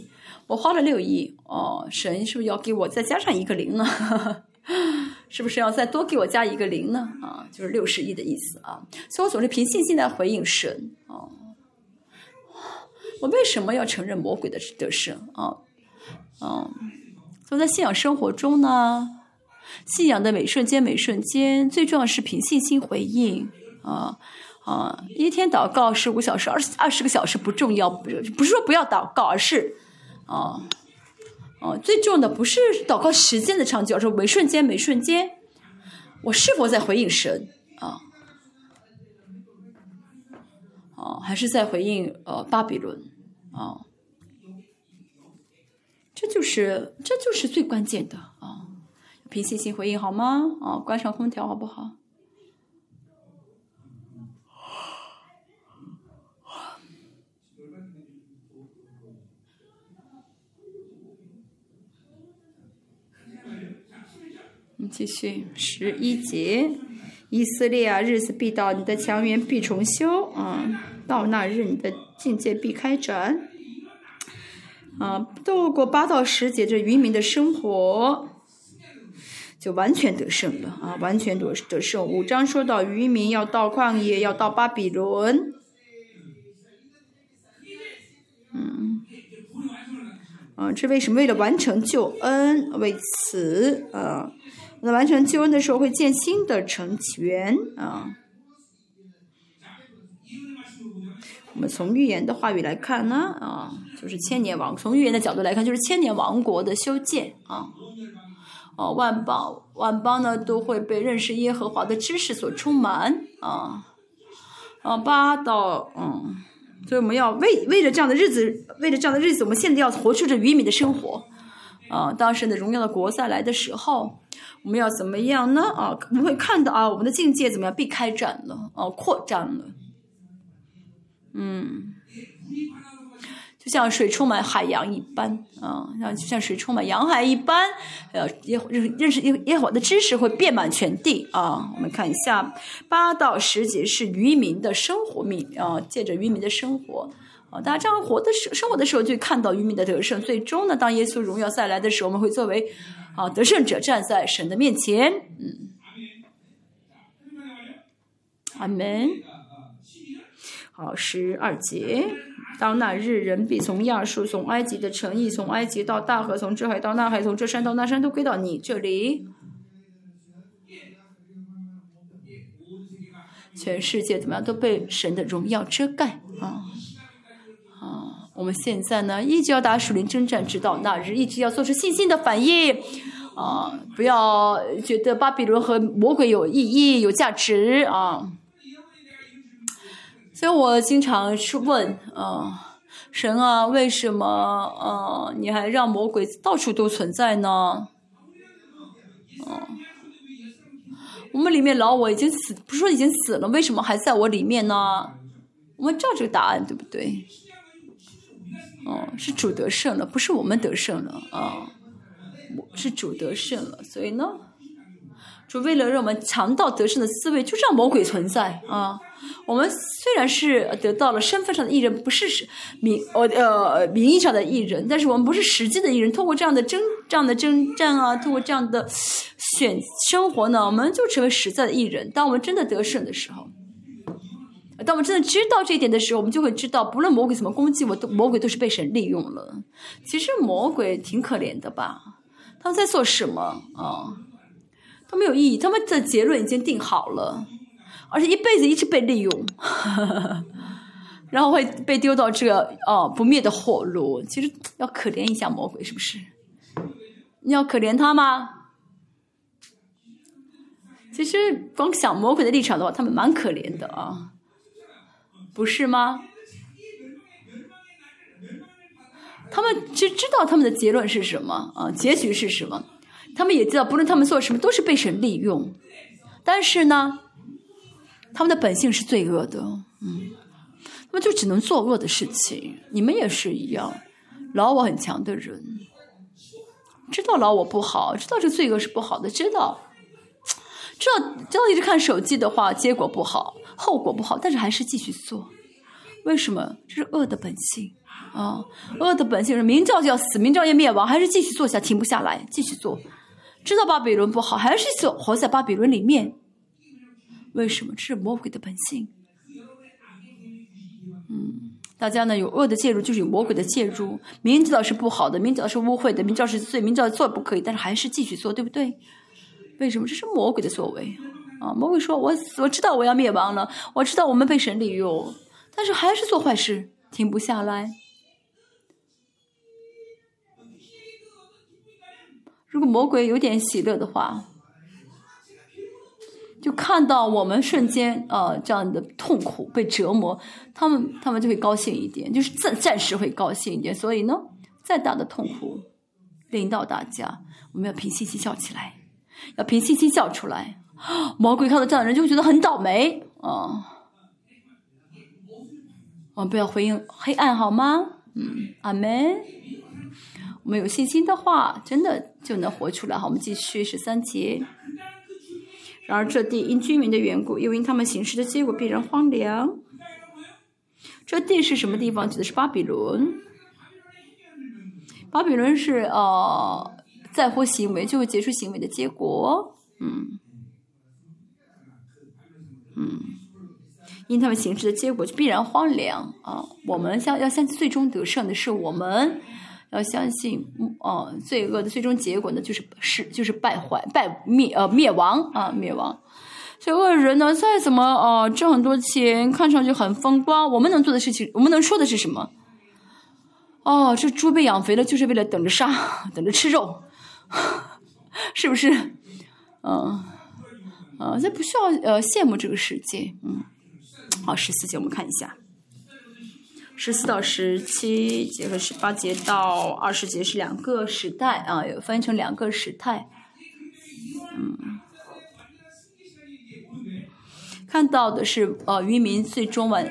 我花了六亿，哦，神是不是要给我再加上一个零呢？是不是要再多给我加一个零呢？啊，就是六十亿的意思啊。所以我总是凭信心来回应神。哦，我为什么要承认魔鬼的得胜？啊，嗯，所以在信仰生活中呢，信仰的每瞬间每瞬间，最重要是凭信心回应啊。啊，一天祷告十五小时、二二十个小时不重要，不是说不要祷告，而是，啊，哦，最重要的不是祷告时间的长久，而是每瞬间每瞬间，我是否在回应神啊？哦，还是在回应呃巴比伦啊？这就是这就是最关键的啊！凭信心回应好吗？啊，关上空调好不好？继续十一节，以色列啊，日子必到，你的强援必重修啊，到那日你的境界必开展啊。度过八到十节这渔民的生活，就完全得胜了啊，完全得得胜。五章说到渔民要到旷野，要到巴比伦，嗯。啊，这为什么？为了完成救恩，为此，啊，那完成救恩的时候会建新的成全啊。我们从预言的话语来看呢，啊，就是千年王。从预言的角度来看，就是千年王国的修建啊。哦，万邦万邦呢都会被认识耶和华的知识所充满啊。啊，八到嗯。所以我们要为为了这样的日子，为了这样的日子，我们现在要活出这愚民的生活。啊，当时的荣耀的国再来的时候，我们要怎么样呢？啊，我们会看到啊，我们的境界怎么样被开展了，啊，扩张了。嗯。就像水充满海洋一般，啊，像就像水充满洋海一般，呃，耶认识耶耶和华的知识会遍满全地啊。我们看一下八到十节是渔民的生活命啊，借着渔民的生活啊，大家这样活的生生活的时候，就看到渔民的得胜。最终呢，当耶稣荣耀再来的时候，我们会作为啊得胜者站在神的面前。嗯，阿门。好，十二节。当那日，人必从亚述，从埃及的城邑，从埃及到大河，从这海到那海，从这山到那山，都归到你这里。全世界怎么样都被神的荣耀遮盖啊！我们现在呢，一直要打属灵征战，直到那日，一直要做出信心的反应啊！不要觉得巴比伦和魔鬼有意义、有价值啊！所以我经常去问，啊，神啊，为什么，呃，你还让魔鬼到处都存在呢？哦，我们里面老我已经死，不是说已经死了，为什么还在我里面呢？我们知道这个答案，对不对？哦，是主得胜了，不是我们得胜了啊，是主得胜了，所以呢，主为了让我们强盗得胜的思维，就让魔鬼存在啊。我们虽然是得到了身份上的艺人，不是是名呃呃名义上的艺人，但是我们不是实际的艺人。通过这样的征这样的征战啊，通过这样的选生活呢，我们就成为实在的艺人。当我们真的得胜的时候，当我们真的知道这一点的时候，我们就会知道，不论魔鬼怎么攻击我，都魔鬼都是被神利用了。其实魔鬼挺可怜的吧？他们在做什么啊？都没有意义，他们的结论已经定好了。而且一辈子一直被利用，然后会被丢到这个哦不灭的火炉。其实要可怜一下魔鬼，是不是？你要可怜他吗？其实光想魔鬼的立场的话，他们蛮可怜的啊，不是吗？他们其实知道他们的结论是什么啊，结局是什么？他们也知道，不论他们做什么，都是被神利用。但是呢？他们的本性是罪恶的，嗯，那么就只能做恶的事情。你们也是一样，老我很强的人，知道老我不好，知道这罪恶是不好的，知道，知道，知道一直看手机的话，结果不好，后果不好，但是还是继续做。为什么？这是恶的本性啊！恶的本性是明照就要死，明照要灭亡，还是继续做下，停不下来，继续做。知道巴比伦不好，还是走活在巴比伦里面。为什么？这是魔鬼的本性。嗯，大家呢有恶的介入，就是有魔鬼的介入。明知道是不好的，明知道是污秽的，明知道是罪，明知道做不可以，但是还是继续做，对不对？为什么？这是魔鬼的作为啊！魔鬼说：“我我知道我要灭亡了，我知道我们被神利用，但是还是做坏事，停不下来。”如果魔鬼有点喜乐的话。就看到我们瞬间呃这样的痛苦被折磨，他们他们就会高兴一点，就是暂暂时会高兴一点。所以呢，再大的痛苦领导大家，我们要平心笑起来要凭信心笑出来。魔鬼看到这样的人就会觉得很倒霉啊！我们不要回应黑暗好吗？嗯，阿门。我们有信心的话，真的就能活出来。好，我们继续十三节。然而这地因居民的缘故，又因他们行事的结果，必然荒凉。这地是什么地方？指的是巴比伦。巴比伦是呃，在乎行为就会结束行为的结果。嗯。嗯，因他们行事的结果就必然荒凉啊！我们相要相信最终得胜的是我们，要相信嗯哦，罪恶的最终结果呢，就是是就是败坏、败灭呃灭亡啊灭亡。所以恶人呢，再怎么哦挣很多钱，看上去很风光，我们能做的事情，我们能说的是什么？哦，这猪被养肥了，就是为了等着杀，等着吃肉，是不是？嗯。啊，这不需要呃羡慕这个世界，嗯，好，十四节我们看一下，十四到十七节和十八节到二十节是两个时代啊，有分成两个时态，嗯，看到的是呃渔民最终完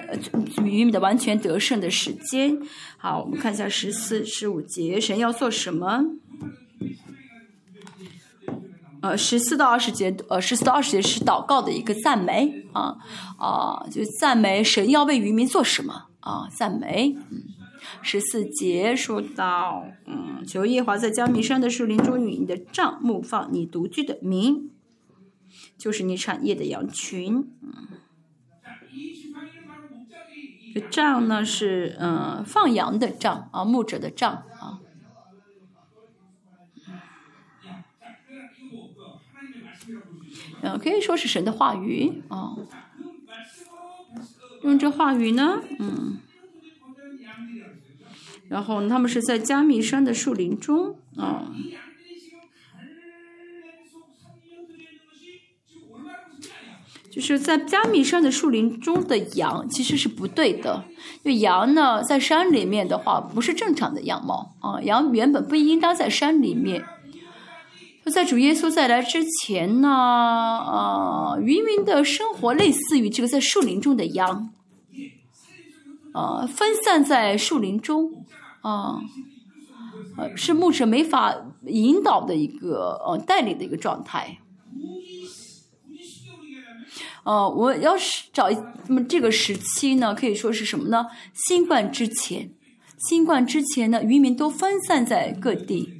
渔民的完全得胜的时间，好，我们看一下十四十五节，神要做什么？呃，十四到二十节，呃，十四到二十节是祷告的一个赞美啊啊，就赞美神要为渔民做什么啊？赞美。嗯，十四节说到，嗯，求耶华在加密山的树林中与你的帐幕放你独居的民，就是你产业的羊群。嗯，这帐呢是嗯放羊的帐啊，牧者的帐。嗯，可以说是神的话语啊。用这话语呢，嗯，然后他们是在加密山的树林中啊，就是在加密山的树林中的羊其实是不对的，因为羊呢在山里面的话不是正常的样貌啊，羊原本不应当在山里面。在主耶稣再来之前呢，呃，渔民的生活类似于这个在树林中的羊，呃，分散在树林中，啊，呃，是牧者没法引导的一个呃带领的一个状态。呃，我要是找那么这个时期呢，可以说是什么呢？新冠之前，新冠之前呢，渔民都分散在各地。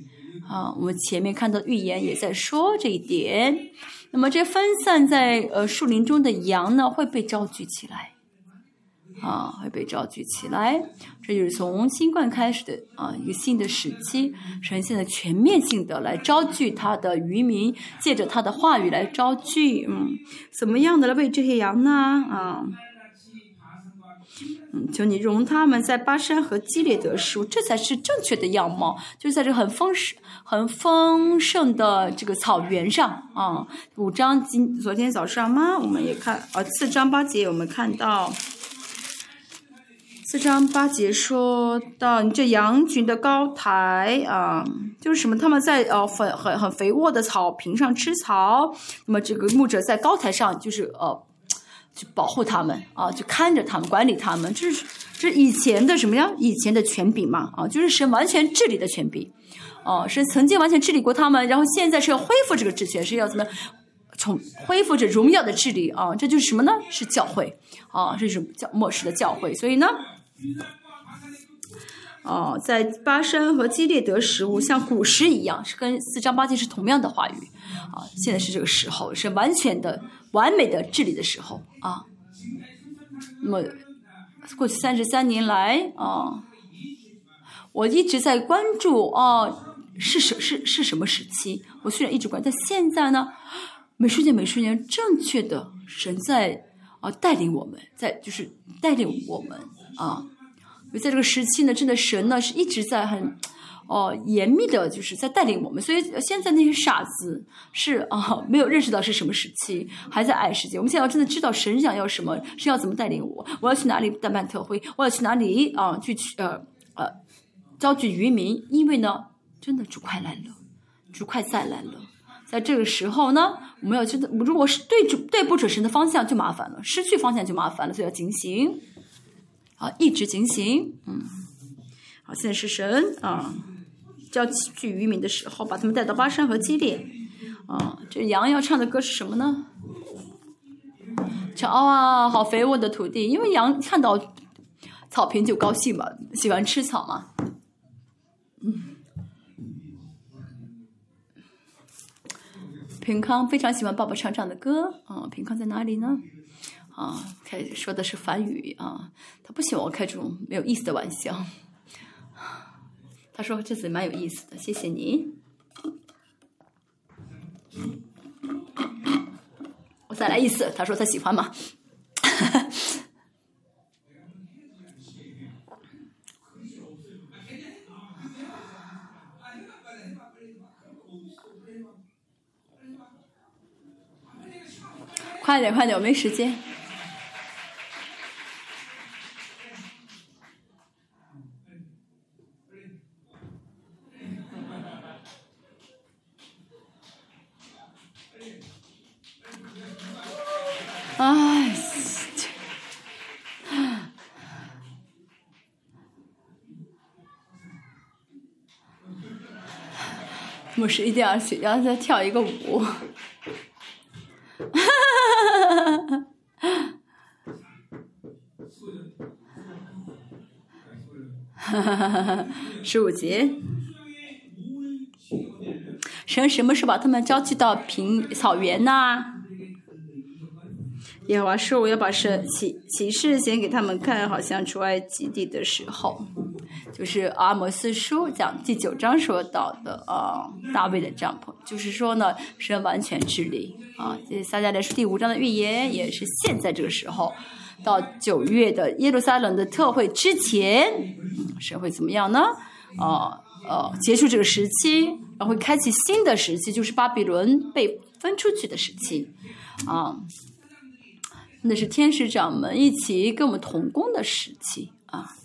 啊，我们前面看到预言也在说这一点。那么这分散在呃树林中的羊呢，会被召集起来，啊，会被召集起来。这就是从新冠开始的啊一个新的时期，呈现的全面性的来招聚他的渔民，借着他的话语来招聚。嗯，怎么样的来喂这些羊呢？啊。嗯，求你容他们在巴山和基列得食这才是正确的样貌。就在这很丰盛、很丰盛的这个草原上啊。五章今昨天早上吗？我们也看啊，四章八节我们看到，四章八节说到你这羊群的高台啊，就是什么？他们在呃很很很肥沃的草坪上吃草，那么这个牧者在高台上就是呃。就保护他们啊，就看着他们，管理他们，这是这是以前的什么呀？以前的权柄嘛啊，就是神完全治理的权柄，哦，是曾经完全治理过他们，然后现在是要恢复这个治权，是要怎么重恢复这荣耀的治理啊？这就是什么呢？是教会啊，这是教末世的教会，所以呢，哦，在巴山和基列得食物，像古时一样，是跟四章八节是同样的话语啊。现在是这个时候，是完全的。完美的治理的时候啊，那么过去三十三年来啊，我一直在关注啊，是什是是什么时期？我虽然一直关，但现在呢，每瞬间每瞬间正确的神在啊带领我们，在就是带领我们啊，在这个时期呢，真的神呢是一直在很。哦，严密的就是在带领我们，所以现在那些傻子是啊，没有认识到是什么时期，还在爱世界。我们现在要真的知道神想要什么，是要怎么带领我，我要去哪里代办特会，我要去哪里啊？去去呃呃，召集渔民，因为呢，真的主快来了，主快再来了，在这个时候呢，我们要知道，如果是对准对不准神的方向就麻烦了，失去方向就麻烦了，所以要警醒，啊，一直警醒，嗯，好，现在是神啊，叫去渔民的时候，把他们带到巴山和基列，啊，这羊要唱的歌是什么呢？瞧啊，好肥沃的土地，因为羊看到草坪就高兴嘛，喜欢吃草嘛，嗯。平康非常喜欢爸爸唱唱的歌啊！平康在哪里呢？啊，开说的是梵语啊，他不喜欢我开这种没有意思的玩笑。他说这次蛮有意思的，谢谢你。我再来一次，他说他喜欢嘛。快点，快点，我没时间。哎，牧师一定要去，要再跳一个舞。十五节，神什么时候把他们召集到平草原呢？耶和华说：“我要把神启启示显给他们看，好像出埃及地的时候，就是阿摩斯书讲第九章说到的啊，大卫的帐篷，就是说呢，神完全治理啊。这撒迦利书第五章的预言也是现在这个时候。”到九月的耶路撒冷的特会之前，神会怎么样呢？啊呃，结束这个时期，然后会开启新的时期，就是巴比伦被分出去的时期，啊，那是天使长们一起跟我们同工的时期啊。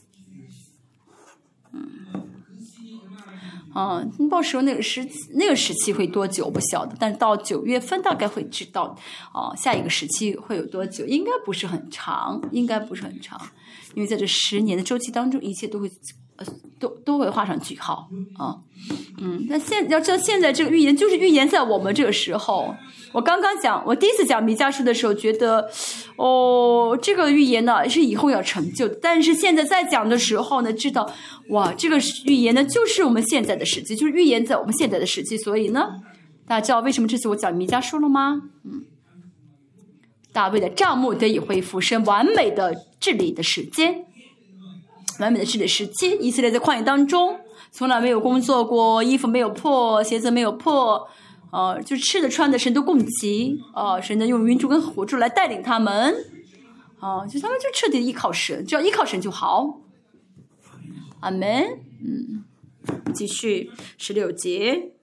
嗯，到时候那个时那个时期会多久不晓得，但到九月份大概会知道，啊，下一个时期会有多久？应该不是很长，应该不是很长，因为在这十年的周期当中，一切都会。都都会画上句号啊，嗯，那现要知道现在这个预言就是预言在我们这个时候。我刚刚讲，我第一次讲弥迦书的时候，觉得哦，这个预言呢是以后要成就。但是现在在讲的时候呢，知道哇，这个预言呢就是我们现在的时期，就是预言在我们现在的时期。所以呢，大家知道为什么这次我讲弥迦书了吗？嗯，大卫的账目得以恢复，是完美的治理的时间。完美的治理时期，以色列在旷野当中从来没有工作过，衣服没有破，鞋子没有破，呃，就吃的穿的神都供给，呃，神呢用云柱跟火柱来带领他们，啊，就他们就彻底依靠神，只要依靠神就好。阿门。嗯，继续十六节，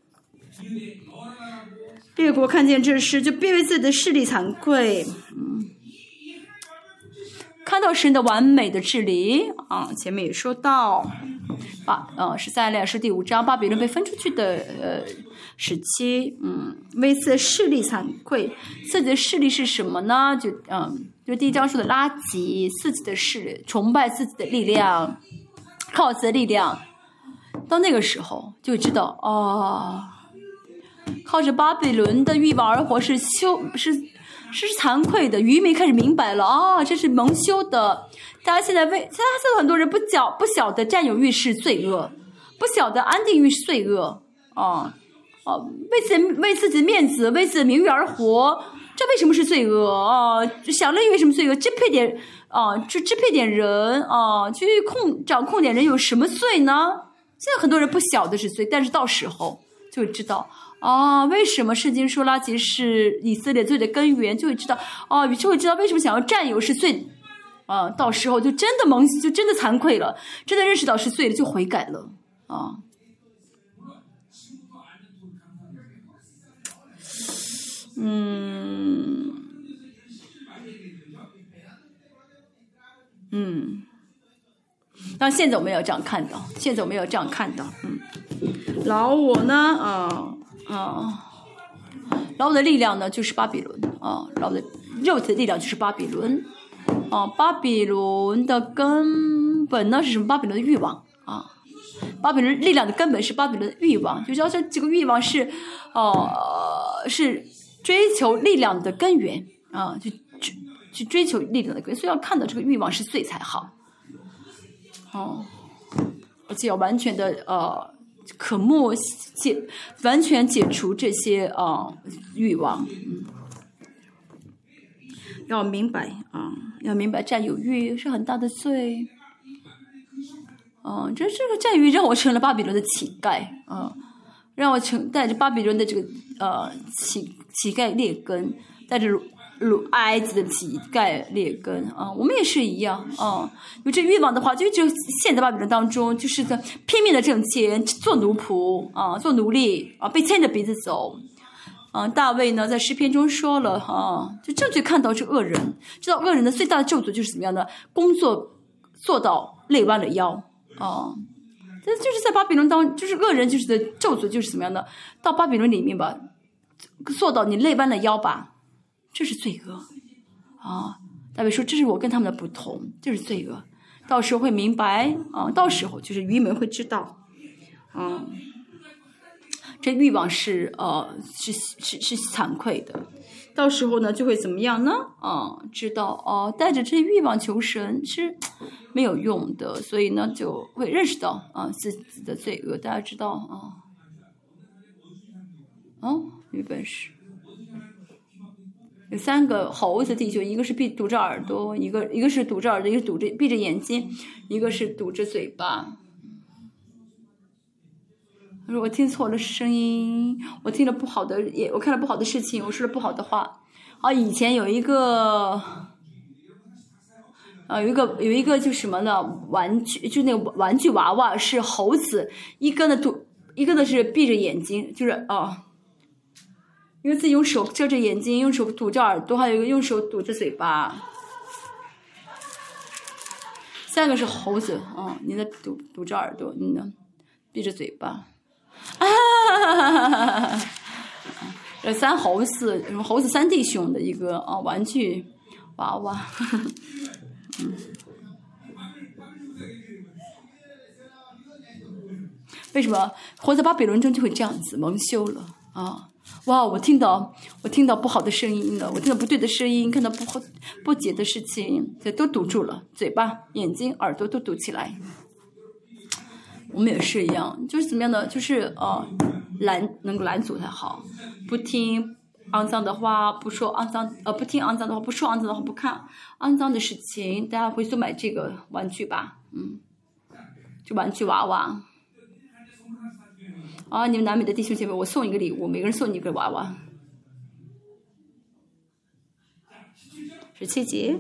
列国看见这事，就变为自己的势力惭愧。嗯。看到神的完美的治理啊，前面也说到，巴呃是在列是第五章，巴比伦被分出去的呃时期，嗯，为此势力惭愧，自己的势力是什么呢？就嗯，就第一章说的垃圾，自己的势力，崇拜自己的力量，靠自己的力量，到那个时候就知道哦，靠着巴比伦的欲望而活是羞是。是惭愧的，渔民开始明白了啊，这是蒙羞的。大家现在为，现在很多人不晓不晓得占有欲是罪恶，不晓得安定欲是罪恶啊哦，为自为自己的面子，为自己的名誉而活，这为什么是罪恶啊？享乐为什么罪恶？支配点啊，去支配点人啊，去控掌控点人有什么罪呢？现在很多人不晓得是罪，但是到时候就会知道。啊，为什么圣经说拉吉是以色列罪的根源？就会知道，哦，你就会知道为什么想要占有是罪，啊，到时候就真的蒙，就真的惭愧了，真的认识到是罪了，就悔改了，啊，嗯，嗯，但现在我们要这样看到，现在我们要这样看到，嗯，老我呢，啊。啊，然后的力量呢就是巴比伦啊，然后的肉体的力量就是巴比伦啊，巴比伦的根本呢是什么？巴比伦的欲望啊，巴比伦力量的根本是巴比伦的欲望，就叫这这个欲望是，呃，是追求力量的根源啊，去去去追求力量的根源，所以要看到这个欲望是罪才好，哦，而且要完全的呃。可莫解，完全解除这些啊欲望。要明白啊，要明白占有欲是很大的罪。嗯，这这个占有欲让我成了巴比伦的乞丐啊，让我成带着巴比伦的这个呃乞乞丐劣根，带着。如埃及的乞丐劣根啊，我们也是一样啊。有这欲望的话，就就陷在巴比伦当中，就是在拼命的挣钱，做奴仆啊，做奴隶啊，被牵着鼻子走。嗯，大卫呢，在诗篇中说了哈，就正确看到这恶人，知道恶人的最大的咒诅就是怎么样的，工作做到累弯了腰啊。这就是在巴比伦当，就是恶人就是的咒诅就是怎么样的，到巴比伦里面吧，做到你累弯了腰吧。这是罪恶，啊！大卫说：“这是我跟他们的不同，这是罪恶。到时候会明白啊，到时候就是愚民会知道，嗯，这欲望是呃是是是惭愧的。到时候呢，就会怎么样呢？啊，知道哦，带着这欲望求神是没有用的，所以呢，就会认识到啊自己的罪恶。大家知道啊，哦，有本事。”有三个猴子弟兄，一个是闭堵着耳朵，一个一个是堵着耳朵，一个堵着闭着眼睛，一个是堵着嘴巴。他说：“我听错了声音，我听了不好的，也我看了不好的事情，我说了不好的话。”啊，以前有一个，啊，有一个有一个就什么呢？玩具就那个玩具娃娃是猴子，一个呢堵，一个呢是闭着眼睛，就是啊。因为自己用手遮着眼睛，用手堵着耳朵，还有一个用手堵着嘴巴。三个是猴子，嗯，你的堵堵着耳朵，你呢闭着嘴巴。啊哈哈哈哈哈！这三猴子，什么猴子三弟兄的一个啊玩具娃娃。嗯。为什么活在巴比伦中就会这样子蒙羞了啊？哇！我听到，我听到不好的声音了，我听到不对的声音，看到不好、不解的事情，这都堵住了，嘴巴、眼睛、耳朵都堵起来。我们也是一样，就是怎么样的，就是呃，拦能够拦阻才好，不听肮脏的话，不说肮脏，呃，不听肮脏的话，不说肮脏的话，不看肮脏的事情。大家回去买这个玩具吧，嗯，就玩具娃娃。啊！你们南美的弟兄姐妹，我送一个礼物，每个人送你一个娃娃。十七级。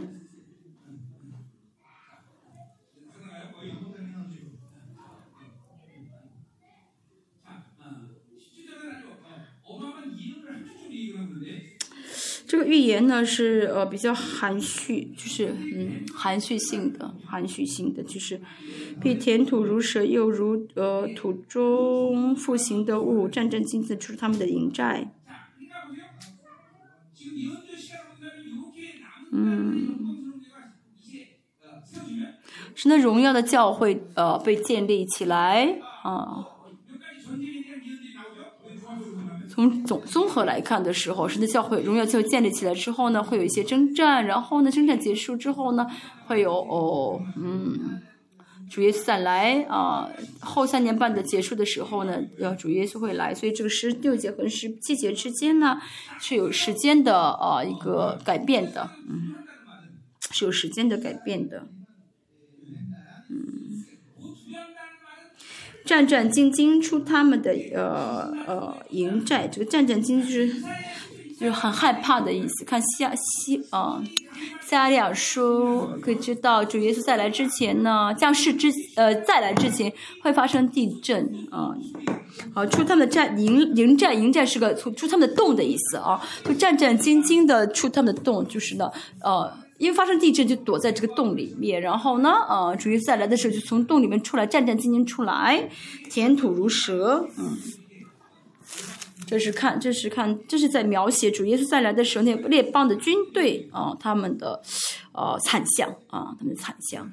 这个预言呢是呃比较含蓄，就是嗯含蓄性的，含蓄性的，就是比填土如蛇，又如呃土中复行的物，战战兢兢出他们的营寨。嗯，是那荣耀的教会呃被建立起来啊。从总综合来看的时候，神的教会荣耀教会建立起来之后呢，会有一些征战，然后呢，征战结束之后呢，会有哦，嗯，主耶稣再来啊，后三年半的结束的时候呢，要主耶稣会来，所以这个十六节和十七节之间呢，是有时间的啊一个改变的，嗯，是有时间的改变的。战战兢兢出他们的呃呃营寨，这个战战兢兢就是就是很害怕的意思。看西西啊，加利亚书可以知道，主耶稣再来之前呢，将士之呃再来之前会发生地震啊。好，出他们的战营营寨营寨是个出出他们的洞的意思啊，就战战兢兢的出他们的洞，就是呢呃。因为发生地震，就躲在这个洞里面。然后呢，呃，主耶稣再来的时候，就从洞里面出来，战战兢兢出来，填土如蛇。嗯，这是看，这是看，这是在描写主耶稣再来的时候，那列邦的军队啊，他们的呃惨象啊，他们的惨象。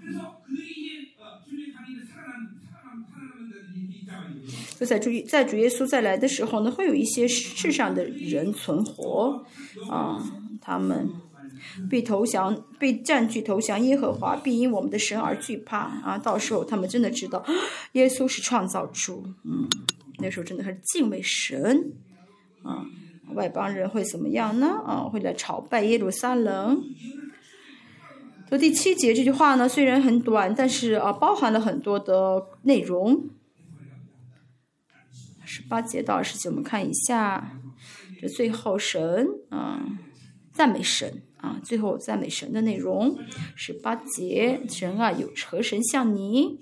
就在主在主耶稣再来的时候呢，会有一些世上的人存活啊，他们被投降、被占据、投降耶和华，必因我们的神而惧怕啊。到时候他们真的知道耶稣是创造主，嗯，那时候真的是敬畏神啊。外邦人会怎么样呢？啊，会来朝拜耶路撒冷。说第七节这句话呢，虽然很短，但是啊，包含了很多的内容。十八节到二十节，我们看一下，这最后神啊，赞美神啊，最后赞美神的内容。十八节，神啊，有何神像你，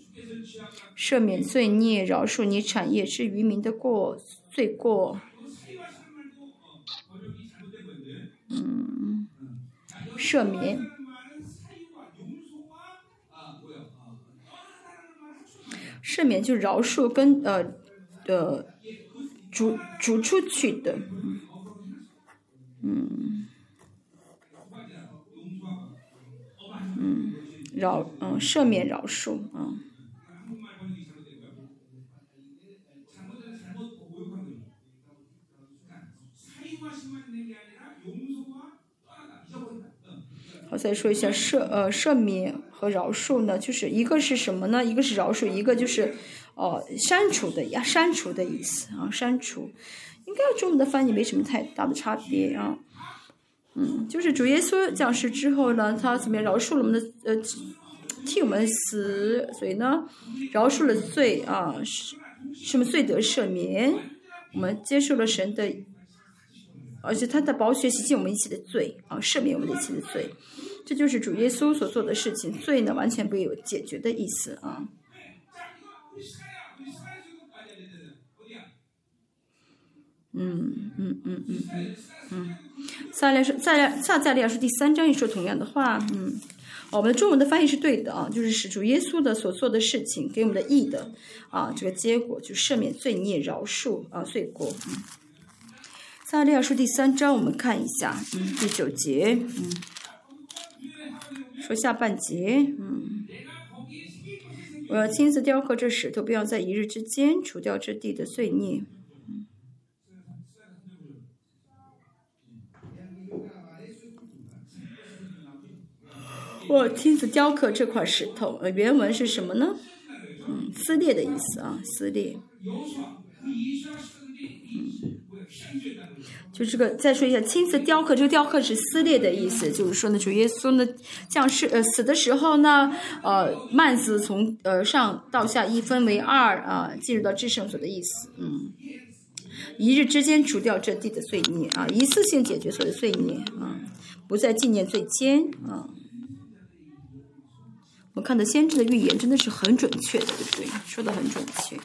赦免罪孽，饶恕你产业之渔民的过罪过。嗯，赦免，赦免就饶恕跟呃呃。逐逐出去的，嗯，嗯，饶嗯赦免饶恕啊，好，再说一下赦呃赦免和饶恕呢，就是一个是什么呢？一个是饶恕，一个就是。哦，删除的呀，删除的意思啊，删除，应该中文的翻译没什么太大的差别啊。嗯，就是主耶稣降世之后呢，他怎么样饶恕了我们的呃，替我们死，所以呢，饶恕了罪啊，什么罪得赦免，我们接受了神的，而且他的宝血洗净我们一切的罪啊，赦免我们一切的罪，这就是主耶稣所做的事情，罪呢完全不有解决的意思啊。嗯嗯嗯嗯嗯嗯，撒利亚说，撒利撒加利亚说第三章也说同样的话，嗯，我们的中文的翻译是对的啊，就是使主耶稣的所做的事情给我们的义的啊，这个结果就赦免罪孽、饶恕啊罪过。嗯，撒利亚说第三章，我们看一下，嗯，第九节，嗯，说下半节，嗯，我要亲自雕刻这石头，不要在一日之间除掉这地的罪孽。我亲自雕刻这块石头，呃，原文是什么呢？嗯，撕裂的意思啊，撕裂。嗯，就这个，再说一下，亲自雕刻，这个雕刻是撕裂的意思，就是说呢，主耶稣呢降世，呃，死的时候呢，呃，幔子从呃上到下一分为二啊，进入到至圣所的意思，嗯，一日之间除掉这地的罪孽啊，一次性解决所有的罪孽啊，不再纪念罪愆啊。我看的先知的预言真的是很准确的，对不对？说的很准确，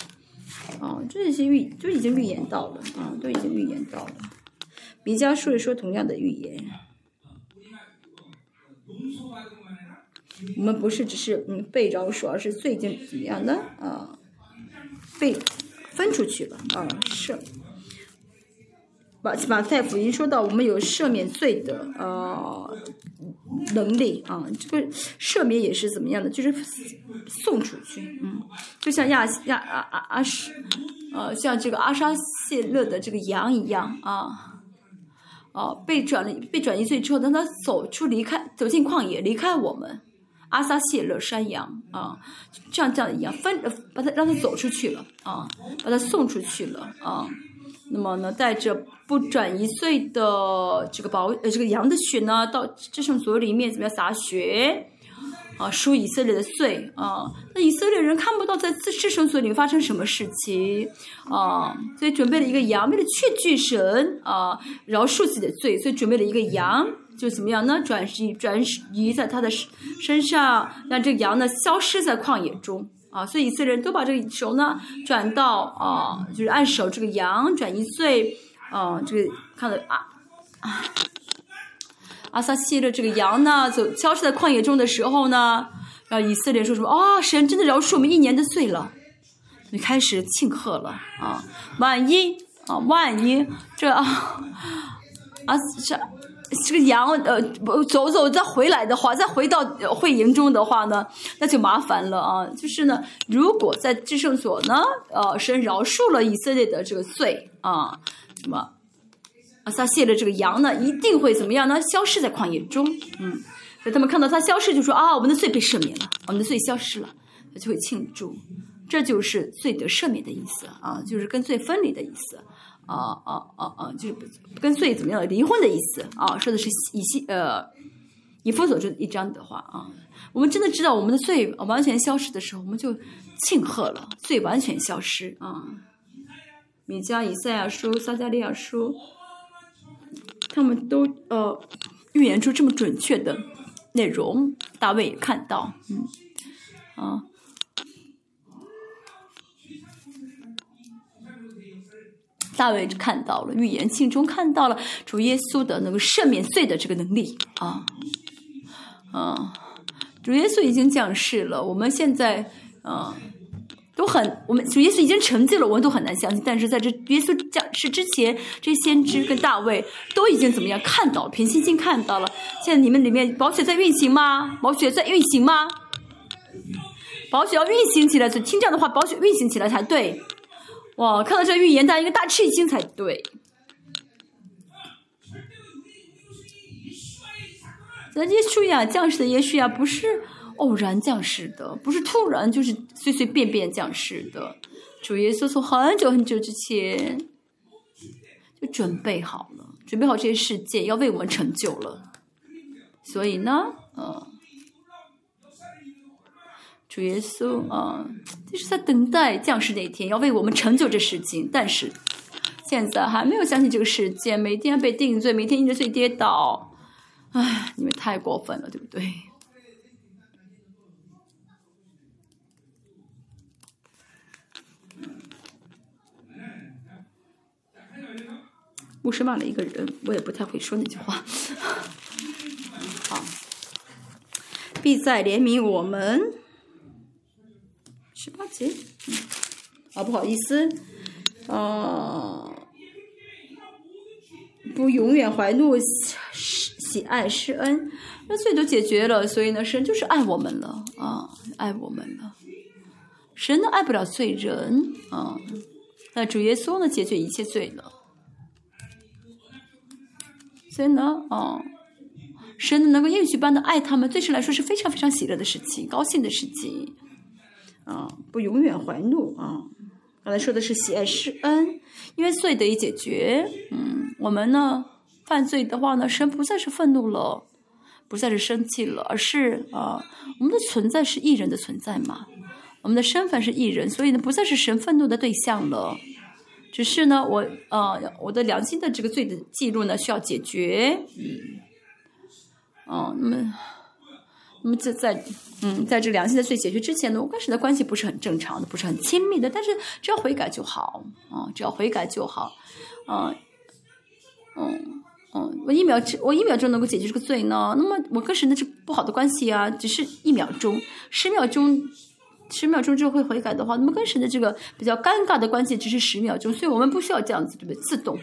啊，这些预就已经预言到了，啊，都已经预言到了。米迦书也说同样的预言。我们不是只是嗯被饶恕，而是最近怎么样的啊？被分出去了啊，是。把把太福音说到，我们有赦免罪的呃能力啊，这个赦免也是怎么样的？就是送出去，嗯，就像亚亚阿阿阿什，呃，像这个阿沙谢勒的这个羊一样啊，哦，被转了被转移罪之后，当他走出离开走进旷野离开我们，阿撒谢勒山羊啊，像这样一样分把他让他走出去了啊，把他送出去了啊。那么呢，带着不转一岁的这个宝呃这个羊的血呢，到这圣所里面怎么样洒血啊，赎以色列的罪啊？那以色列人看不到在这圣所里面发生什么事情啊？所以准备了一个羊，为了确据神啊饶恕自己的罪，所以准备了一个羊，就怎么样呢？转移转移在他的身上，让这个羊呢消失在旷野中。啊，所以以色列人都把这个手呢转到啊，就是按手这个羊转一岁，啊，这个看到啊啊，阿萨西的这个羊呢，走消失在旷野中的时候呢，然后以色列说什么？啊，神真的饶恕我们一年的罪了，就开始庆贺了啊！万一啊，万一这啊这这个羊呃不走走再回来的话，再回到会营中的话呢，那就麻烦了啊。就是呢，如果在至圣所呢，呃，神饶恕了以色列的这个罪啊，什么啊撒谢的这个羊呢，一定会怎么样呢？消失在旷野中，嗯，所以他们看到他消失，就说啊，我们的罪被赦免了，我们的罪消失了，他就会庆祝，这就是罪得赦免的意思啊，就是跟罪分离的意思。啊啊啊啊！就是跟罪怎么样离婚的意思啊？说的是以西呃以弗所这一章的话啊。我们真的知道我们的罪完全消失的时候，我们就庆贺了，罪完全消失啊。米迦、以赛亚书、撒加利亚书，他们都呃预言出这么准确的内容，大卫也看到，嗯啊。大卫就看到了预言信中看到了主耶稣的那个赦免罪的这个能力啊啊！主耶稣已经降世了，我们现在啊都很，我们主耶稣已经成就了，我们都很难相信。但是在这耶稣降世之前，这先知跟大卫都已经怎么样看到了，凭信心看到了。现在你们里面宝血在运行吗？宝血在运行吗？宝血要运行起来，所以听这样的话，宝血运行起来才对。哇，看到这预言，大家应该大吃一惊才对。咱耶稣呀，降世的耶稣呀，不是偶然降世的，不是突然就是随随便便降世的。主耶稣从很久很久之前就准备好了，准备好这些世界要为我们成就了。所以呢，嗯。耶稣啊，就是在等待降世那一天，要为我们成就这事情。但是现在还没有相信这个世界，每天被定罪，每天因着罪跌倒，唉，你们太过分了，对不对？牧师骂了一个人，我也不太会说那句话。好，必再怜悯我们。十八节，啊，不好意思，啊，不永远怀怒，喜喜爱施恩，那罪都解决了，所以呢，神就是爱我们了啊，爱我们了。神呢爱不了罪人啊，那主耶稣呢解决一切罪了，所以呢，啊，神能够应许般的爱他们，对神来说是非常非常喜乐的事情，高兴的事情。啊，不永远怀怒啊！刚才说的是喜爱施恩，因为罪得以解决。嗯，我们呢犯罪的话呢，神不再是愤怒了，不再是生气了，而是啊，我们的存在是艺人的存在嘛，我们的身份是艺人，所以呢，不再是神愤怒的对象了。只是呢，我啊，我的良心的这个罪的记录呢需要解决。嗯，哦，那么。那么在在嗯，在这良心的罪解决之前呢，我跟神的关系不是很正常的，不是很亲密的。但是只要悔改就好啊，只要悔改就好啊，嗯嗯，我一秒之我一秒钟能够解决这个罪呢，那么我跟神的这不好的关系啊，只是一秒钟、十秒钟、十秒钟之后会悔改的话，那么跟神的这个比较尴尬的关系只是十秒钟，所以我们不需要这样子，对不对？自动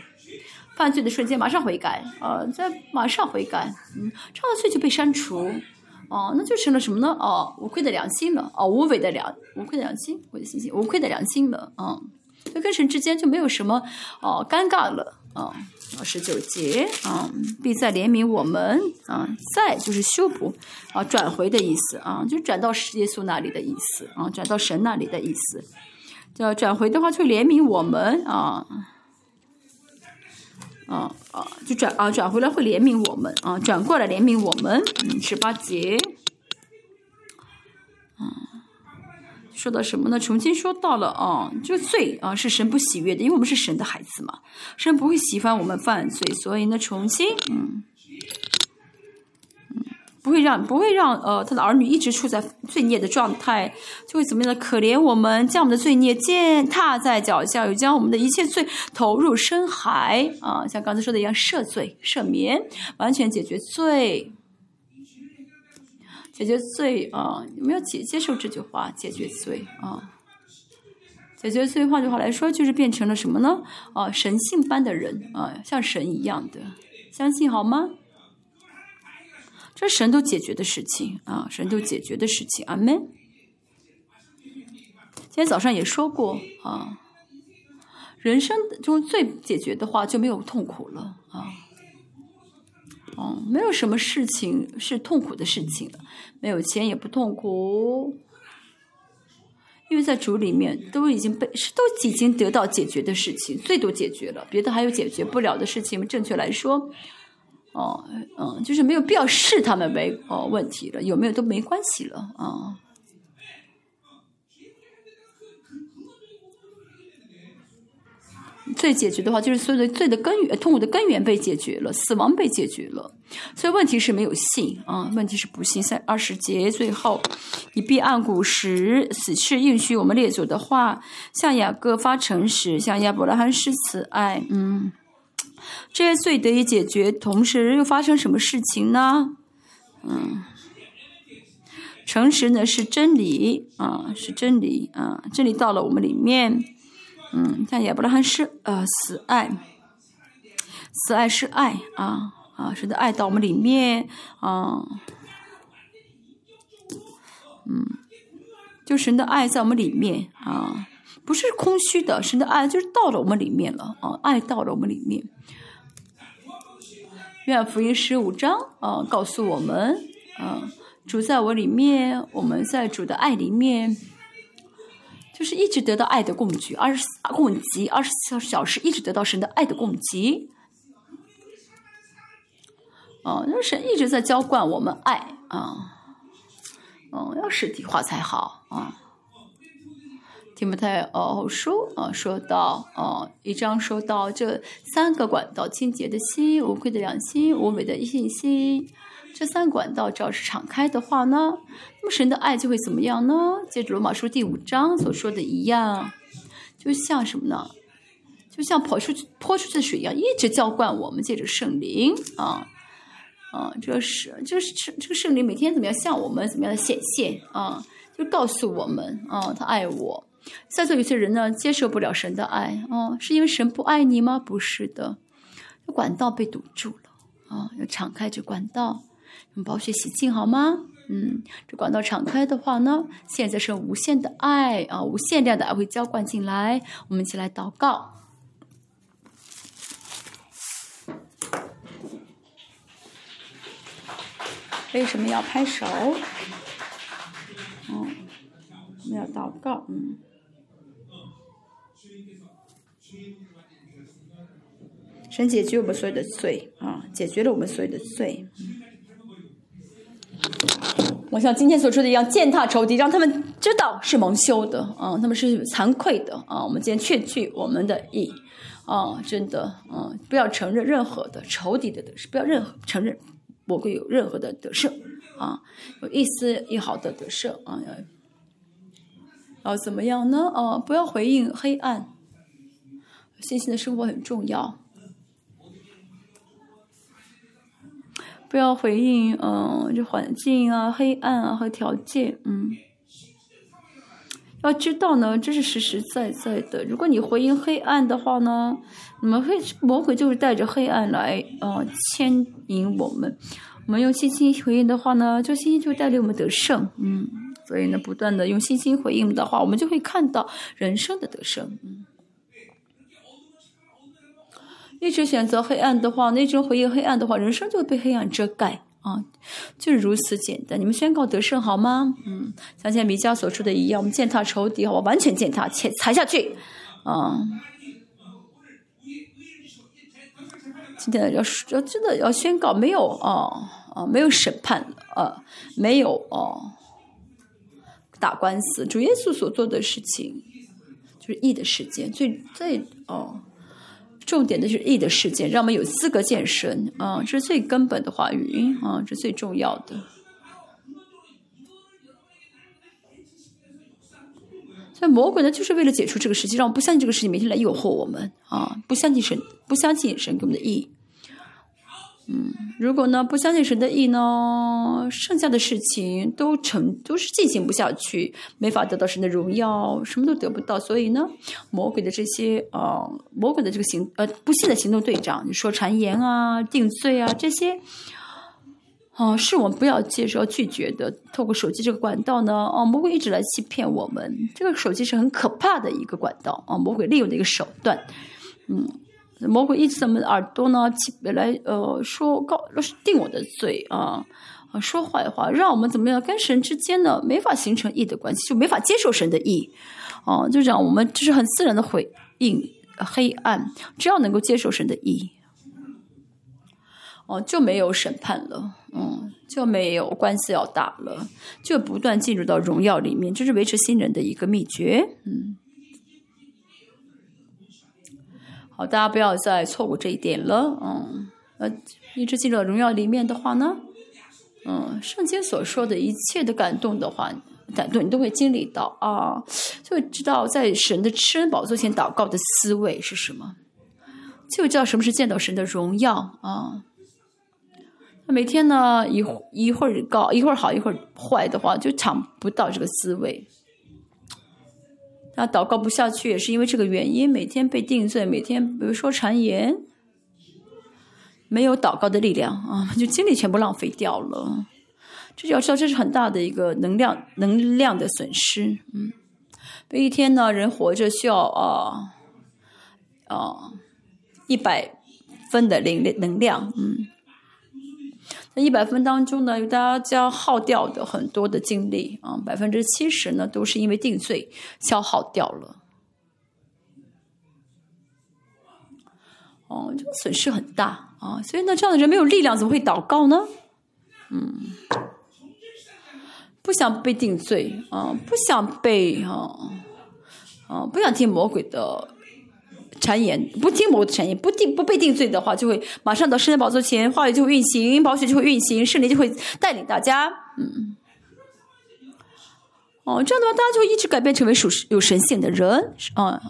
犯罪的瞬间马上悔改啊，在马上悔改，嗯，这样的罪就被删除。哦，那就成了什么呢？哦，无愧的良心了。哦，无为的良，无愧的良心，我的信心，无愧的良心了。嗯，就跟神之间就没有什么哦尴尬了。啊，十九节，啊，必再怜悯我们。啊，再就是修补，啊，转回的意思。啊，就转到耶稣那里的意思。啊，转到神那里的意思。叫转回的话，就怜悯我们。啊。啊啊，就转啊转回来会怜悯我们啊，转过来怜悯我们。嗯，十八节，啊，说到什么呢？重新说到了啊，就罪啊是神不喜悦的，因为我们是神的孩子嘛，神不会喜欢我们犯罪，所以呢，重新嗯。不会让不会让呃他的儿女一直处在罪孽的状态，就会怎么样的可怜我们，将我们的罪孽践踏在脚下，又将我们的一切罪投入深海啊！像刚才说的一样，赦罪、赦免，完全解决罪，解决罪啊！有没有接接受这句话？解决罪啊！解决罪，换句话来说，就是变成了什么呢？啊，神性般的人啊，像神一样的，相信好吗？这神都解决的事情啊，神都解决的事情，阿门。今天早上也说过啊，人生中最解决的话就没有痛苦了啊，哦，没有什么事情是痛苦的事情了，没有钱也不痛苦，因为在主里面都已经被是都已经得到解决的事情，最多解决了，别的还有解决不了的事情，正确来说。哦，嗯，就是没有必要视他们为哦问题了，有没有都没关系了啊。罪解决的话，就是所有的罪的根源、痛苦的根源被解决了，死亡被解决了。所以问题是没有信啊，问题是不信。三二十节最后，你必按古时死事应许我们列祖的话，向雅各发诚实，向亚伯拉罕施慈爱。嗯。这些罪得以解决，同时又发生什么事情呢？嗯，诚实呢是真理啊，是真理啊，真理到了我们里面。嗯，像亚伯拉罕是呃死爱，死爱是爱啊啊，神的爱到我们里面啊，嗯，就神的爱在我们里面啊，不是空虚的，神的爱就是到了我们里面了啊，爱到了我们里面。愿福音十五章啊，告诉我们啊，主在我里面，我们在主的爱里面，就是一直得到爱的供给，二十四供给，二十四小时一直得到神的爱的供给。哦，那神一直在浇灌我们爱啊，哦，要实体化才好啊。提摩太哦书啊，说到哦一章说到这三个管道：清洁的心、无愧的良心、无美的信心。这三管道只要是敞开的话呢，那么神的爱就会怎么样呢？接着罗马书第五章所说的一样，就像什么呢？就像泼出去泼出去的水一样，一直浇灌我们，借着圣灵啊啊，这是就是这个圣灵每天怎么样向我们怎么样的显现啊？就告诉我们啊，他爱我。在座有些人呢，接受不了神的爱，哦，是因为神不爱你吗？不是的，管道被堵住了，啊，要敞开这管道，用宝血洗净好吗？嗯，这管道敞开的话呢，现在是无限的爱啊，无限量的爱会浇灌进来。我们一起来祷告。为什么要拍手？嗯，我们要祷告，嗯。神解决我们所有的罪啊，解决了我们所有的罪。我像今天所说的一样，践踏仇敌，让他们知道是蒙羞的啊，他们是惭愧的啊。我们今天确去我们的意啊，真的啊，不要承认任何的仇敌的得胜，不要任何承认魔鬼有任何的得胜啊，有一丝一毫的得胜啊，要要怎么样呢？啊，不要回应黑暗，信心的生活很重要。不要回应，嗯，这环境啊、黑暗啊和条件，嗯，要知道呢，这是实实在在的。如果你回应黑暗的话呢，那么黑魔鬼就会带着黑暗来，呃，牵引我们。我们用信心回应的话呢，就信心就会带领我们得胜，嗯。所以呢，不断的用信心回应的话，我们就会看到人生的得胜，嗯。一直选择黑暗的话，那种回应黑暗的话，人生就会被黑暗遮盖啊，就是如此简单。你们宣告得胜好吗？嗯，像现在米迦所说的一样，我们践踏仇敌，好吧，完全践踏，踩踩下去啊！今天要要真的要宣告，没有啊啊，没有审判啊，没有啊打官司。主耶稣所做的事情，就是义的时间，最最哦。重点的就是义的事件，让我们有资格见神啊，这是最根本的话语啊，这最重要的。所以魔鬼呢，就是为了解除这个事情，让我们不相信这个事情，每天来诱惑我们啊，不相信神，不相信神给我们的意义。嗯，如果呢不相信神的意呢，剩下的事情都成都是进行不下去，没法得到神的荣耀，什么都得不到。所以呢，魔鬼的这些呃，魔鬼的这个行呃不信的行动队长，你说谗言啊、定罪啊这些，哦，是我们不要接受、拒绝的。透过手机这个管道呢，哦，魔鬼一直来欺骗我们。这个手机是很可怕的一个管道啊，魔鬼利用的一个手段，嗯。魔鬼一直在我们的耳朵呢，来呃说告定我的罪啊说坏话，让我们怎么样跟神之间呢没法形成义的关系，就没法接受神的义啊，就让我们这是很自然的回应黑暗，只要能够接受神的义，哦就没有审判了，嗯就没有官司要打了，就不断进入到荣耀里面，这是维持新人的一个秘诀，嗯。好，大家不要再错过这一点了，嗯，呃，一直进入荣耀里面的话呢，嗯，圣经所说的一切的感动的话，感动你都会经历到啊，就知道在神的吃恩宝座前祷告的思维是什么，就知道什么是见到神的荣耀啊。那每天呢，一一会儿高，一会儿好，一会儿坏的话，就尝不到这个滋味。那祷告不下去也是因为这个原因，每天被定罪，每天比如说谗言，没有祷告的力量啊，就精力全部浪费掉了。这要知道，这是很大的一个能量能量的损失。嗯，一天呢，人活着需要啊啊一百分的灵能量，嗯。那一百分当中呢，有大家耗掉的很多的精力啊，百分之七十呢都是因为定罪消耗掉了。哦，这个损失很大啊，所以呢，这样的人没有力量，怎么会祷告呢？嗯，不想被定罪啊，不想被啊啊，不想听魔鬼的。谗言不听魔的谗言，不定不被定罪的话，就会马上到圣人宝座前，话语就会运行，宝血就会运行，圣灵就会带领大家。嗯，哦，这样的话，大家就会一直改变成为属有神性的人啊，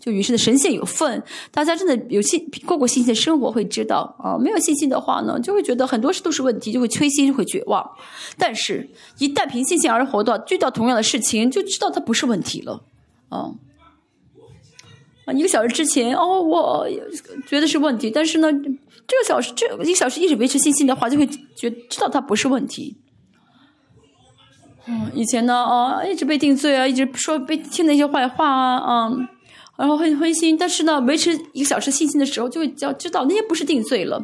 就与神的神性有份。大家真的有信过过信心的生活，会知道啊，没有信心的话呢，就会觉得很多事都是问题，就会催心，会绝望。但是，一旦凭信心而活的，遇到同样的事情，就知道它不是问题了。一个小时之前，哦，我觉得是问题，但是呢，这个小时这一个小时一直维持信心的话，就会觉知道它不是问题。嗯，以前呢，啊，一直被定罪啊，一直说被听那些坏话啊，嗯，然后很灰心，但是呢，维持一个小时信心的时候，就会要知道那些不是定罪了，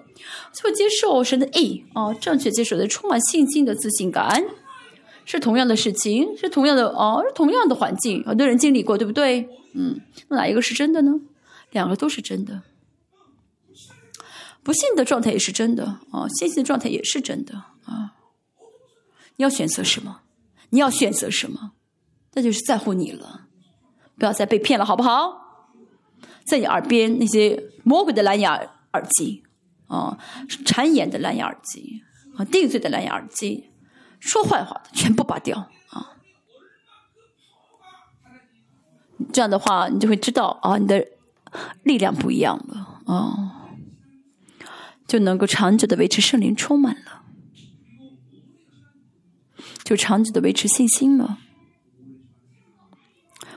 就会接受神的意。啊，正确接受的，充满信心的自信感，是同样的事情，是同样的哦，是同样的环境，很多人经历过，对不对？嗯，那哪一个是真的呢？两个都是真的。不信的状态也是真的啊，信心的状态也是真的啊。你要选择什么？你要选择什么？那就是在乎你了。不要再被骗了，好不好？在你耳边那些魔鬼的蓝牙耳机啊，谗言的蓝牙耳机啊，定罪的蓝牙耳机，说坏话的全部拔掉啊。这样的话，你就会知道啊，你的力量不一样了啊，就能够长久的维持圣灵充满了，就长久的维持信心了，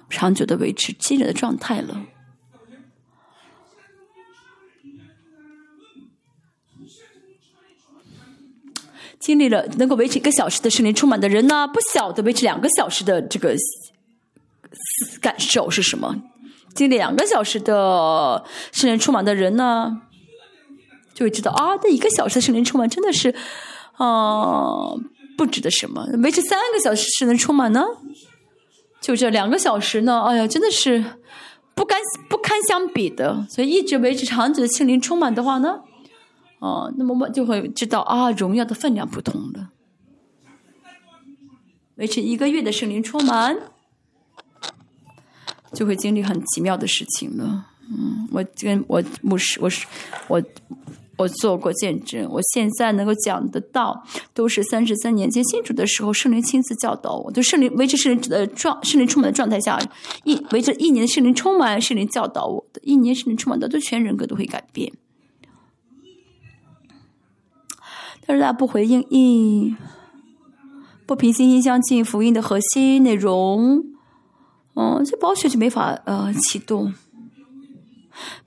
长久的维持积累的状态了。经历了能够维持一个小时的圣灵充满的人呢，不晓得维持两个小时的这个。感受是什么？经历两个小时的圣灵充满的人呢，就会知道啊，那一个小时的圣灵充满真的是，啊，不值得什么。维持三个小时圣灵充满呢，就这两个小时呢，哎呀，真的是不甘不堪相比的。所以一直维持长久的圣灵充满的话呢，哦，那么我就会知道啊，荣耀的分量不同了。维持一个月的圣灵充满。就会经历很奇妙的事情了。嗯，我跟我牧师，我是我我做过见证。我现在能够讲得到，都是三十三年前信主的时候，圣灵亲自教导我。就圣灵维持圣灵的状，圣灵充满的状态下，一维持一年的圣灵充满，圣灵教导我的，一年圣灵充满的，对全人格都会改变。但是大家不回应义，不平心心相信福音的核心内容，嗯，这保险就没法呃启动。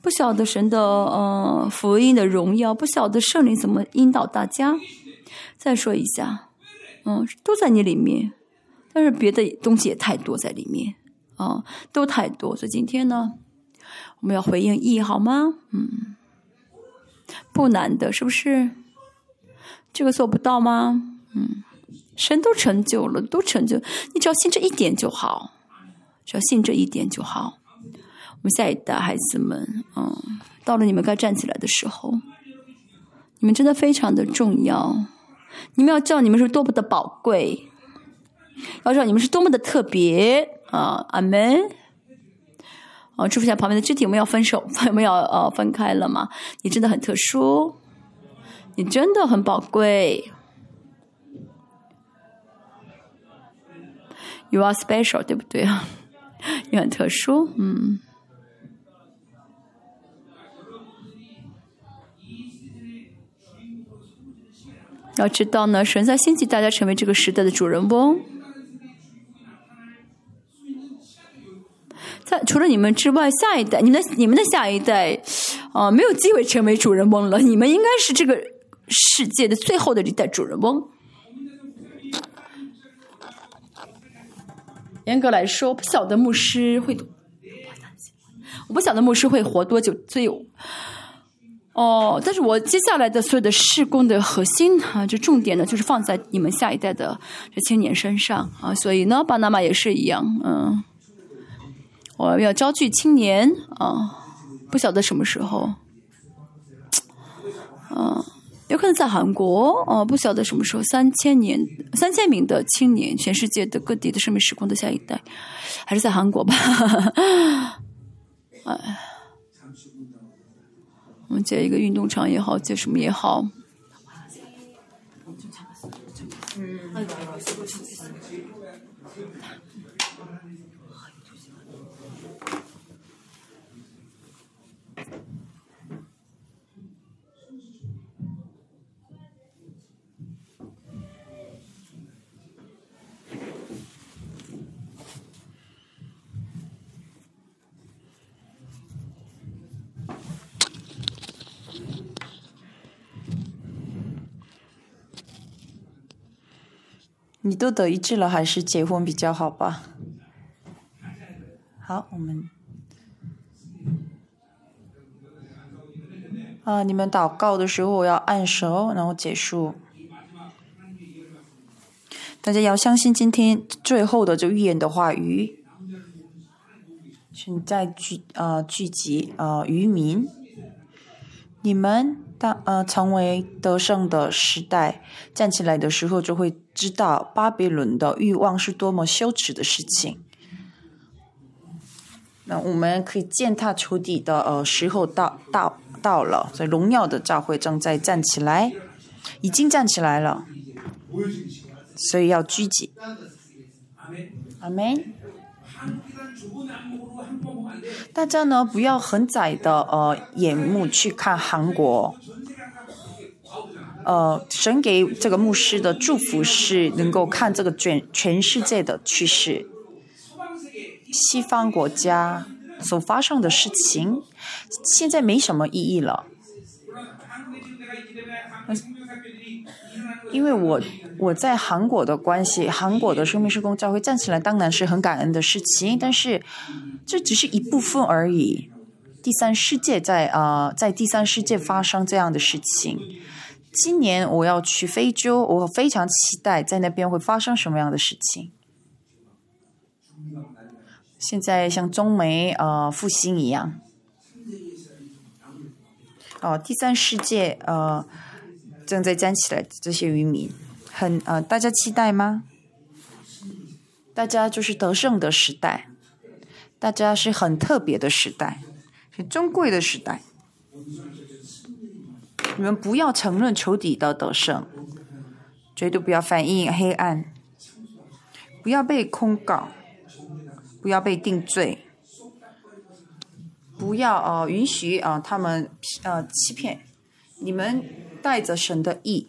不晓得神的呃福音的荣耀，不晓得圣灵怎么引导大家。再说一下，嗯，都在你里面，但是别的东西也太多在里面，啊，都太多。所以今天呢，我们要回应义，好吗？嗯，不难的，是不是？这个做不到吗？嗯，神都成就了，都成就，你只要信这一点就好，只要信这一点就好。我们下一代孩子们，嗯，到了你们该站起来的时候，你们真的非常的重要。你们要知道你们是多么的宝贵，要知道你们是多么的特别啊！阿门。啊，祝福一下旁边的肢体，我们要分手，我们要呃分开了吗？你真的很特殊。你真的很宝贵，You are special，对不对啊？你很特殊，嗯。要知道呢，神在兴起大家成为这个时代的主人翁。在除了你们之外，下一代，你们的你们的下一代，啊，没有机会成为主人翁了。你们应该是这个。世界的最后的一代主人翁。严格来说，不晓得牧师会，我不晓得牧师会活多久。所以，哦，但是我接下来的所有的事工的核心啊，就重点呢，就是放在你们下一代的这青年身上啊。所以呢，巴拿马也是一样，嗯，我要招聚青年啊，不晓得什么时候，嗯。有可能在韩国，哦，不晓得什么时候，三千年，三千名的青年，全世界的各地的生命时光的下一代，还是在韩国吧？哎，我们建一个运动场也好，建什么也好。嗯。你都得一致了，还是结婚比较好吧？好，我们啊，你们祷告的时候要按手，然后结束。大家要相信今天最后的这预言的话语。现在聚啊聚集啊渔民，你们当呃成为得胜的时代，站起来的时候就会。知道巴比伦的欲望是多么羞耻的事情。那我们可以践踏仇敌的呃时候到到到了，所以荣耀的教会正在站起来，已经站起来了，所以要聚集。阿门。大家呢不要很窄的呃眼目去看韩国。呃，神给这个牧师的祝福是能够看这个全全世界的趋势，西方国家所发生的事情，现在没什么意义了。因为我我在韩国的关系，韩国的生命施工教会站起来，当然是很感恩的事情，但是这只是一部分而已。第三世界在啊，在第三世界发生这样的事情。今年我要去非洲，我非常期待在那边会发生什么样的事情。现在像中美呃复兴一样，哦，第三世界呃正在站起来，这些渔民很呃，大家期待吗？大家就是得胜的时代，大家是很特别的时代，很珍贵的时代。你们不要承认仇敌的得胜，绝对不要反映黑暗，不要被控告，不要被定罪，不要呃允许啊他们呃欺骗，你们带着神的意，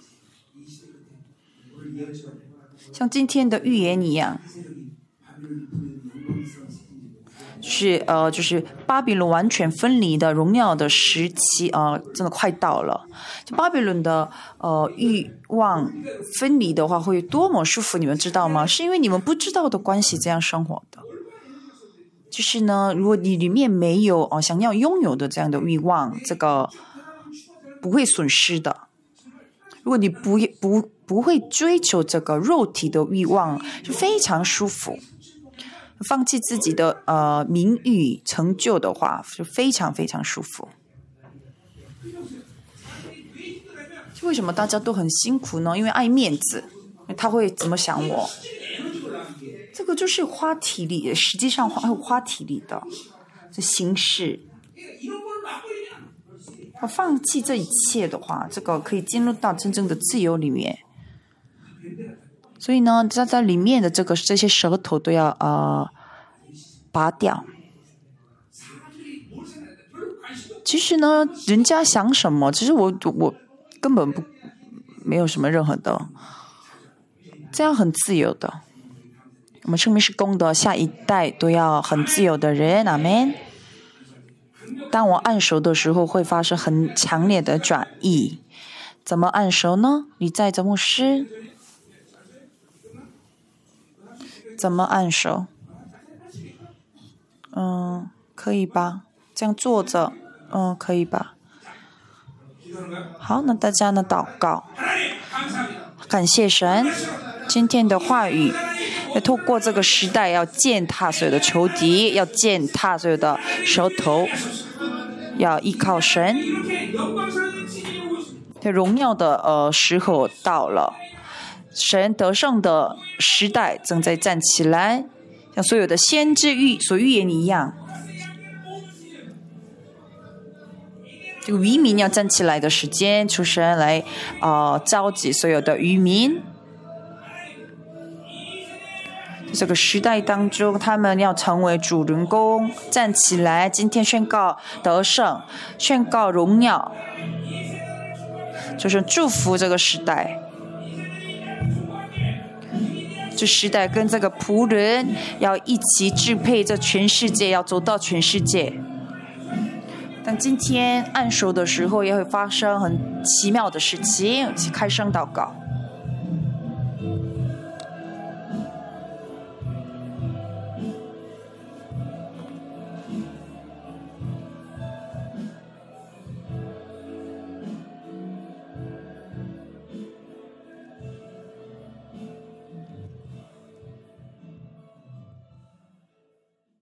像今天的预言一样，是呃，就是巴比伦完全分离的荣耀的时期呃，真的快到了。就巴比伦的呃欲望分离的话，会多么舒服，你们知道吗？是因为你们不知道的关系这样生活的。就是呢，如果你里面没有哦想要拥有的这样的欲望，这个不会损失的。如果你不不不会追求这个肉体的欲望，是非常舒服。放弃自己的呃名誉成就的话，是非常非常舒服。为什么大家都很辛苦呢？因为爱面子，他会怎么想我？这个就是花体力，实际上花花体力的这形式。我放弃这一切的话，这个可以进入到真正的自由里面。所以呢，在在里面的这个这些舌头都要呃拔掉。其实呢，人家想什么，其实我我根本不没有什么任何的，这样很自由的。我们生命是公的，下一代都要很自由的人，阿门。当我按手的时候，会发生很强烈的转移。怎么按手呢？你在怎么施？怎么按手？嗯，可以吧？这样坐着，嗯，可以吧？好，那大家呢？祷告，感谢神，今天的话语要透过这个时代，要践踏所有的仇敌，要践踏所有的舌头，要依靠神。这荣耀的呃时候到了。神得胜的时代正在站起来，像所有的先知预所预言一样。这个渔民要站起来的时间，出神来啊召集所有的渔民。这个时代当中，他们要成为主人公，站起来，今天宣告得胜，宣告荣耀，就是祝福这个时代。这时代跟这个仆人要一起支配这全世界，要走到全世界。但今天按手的时候，也会发生很奇妙的事情。开声祷告。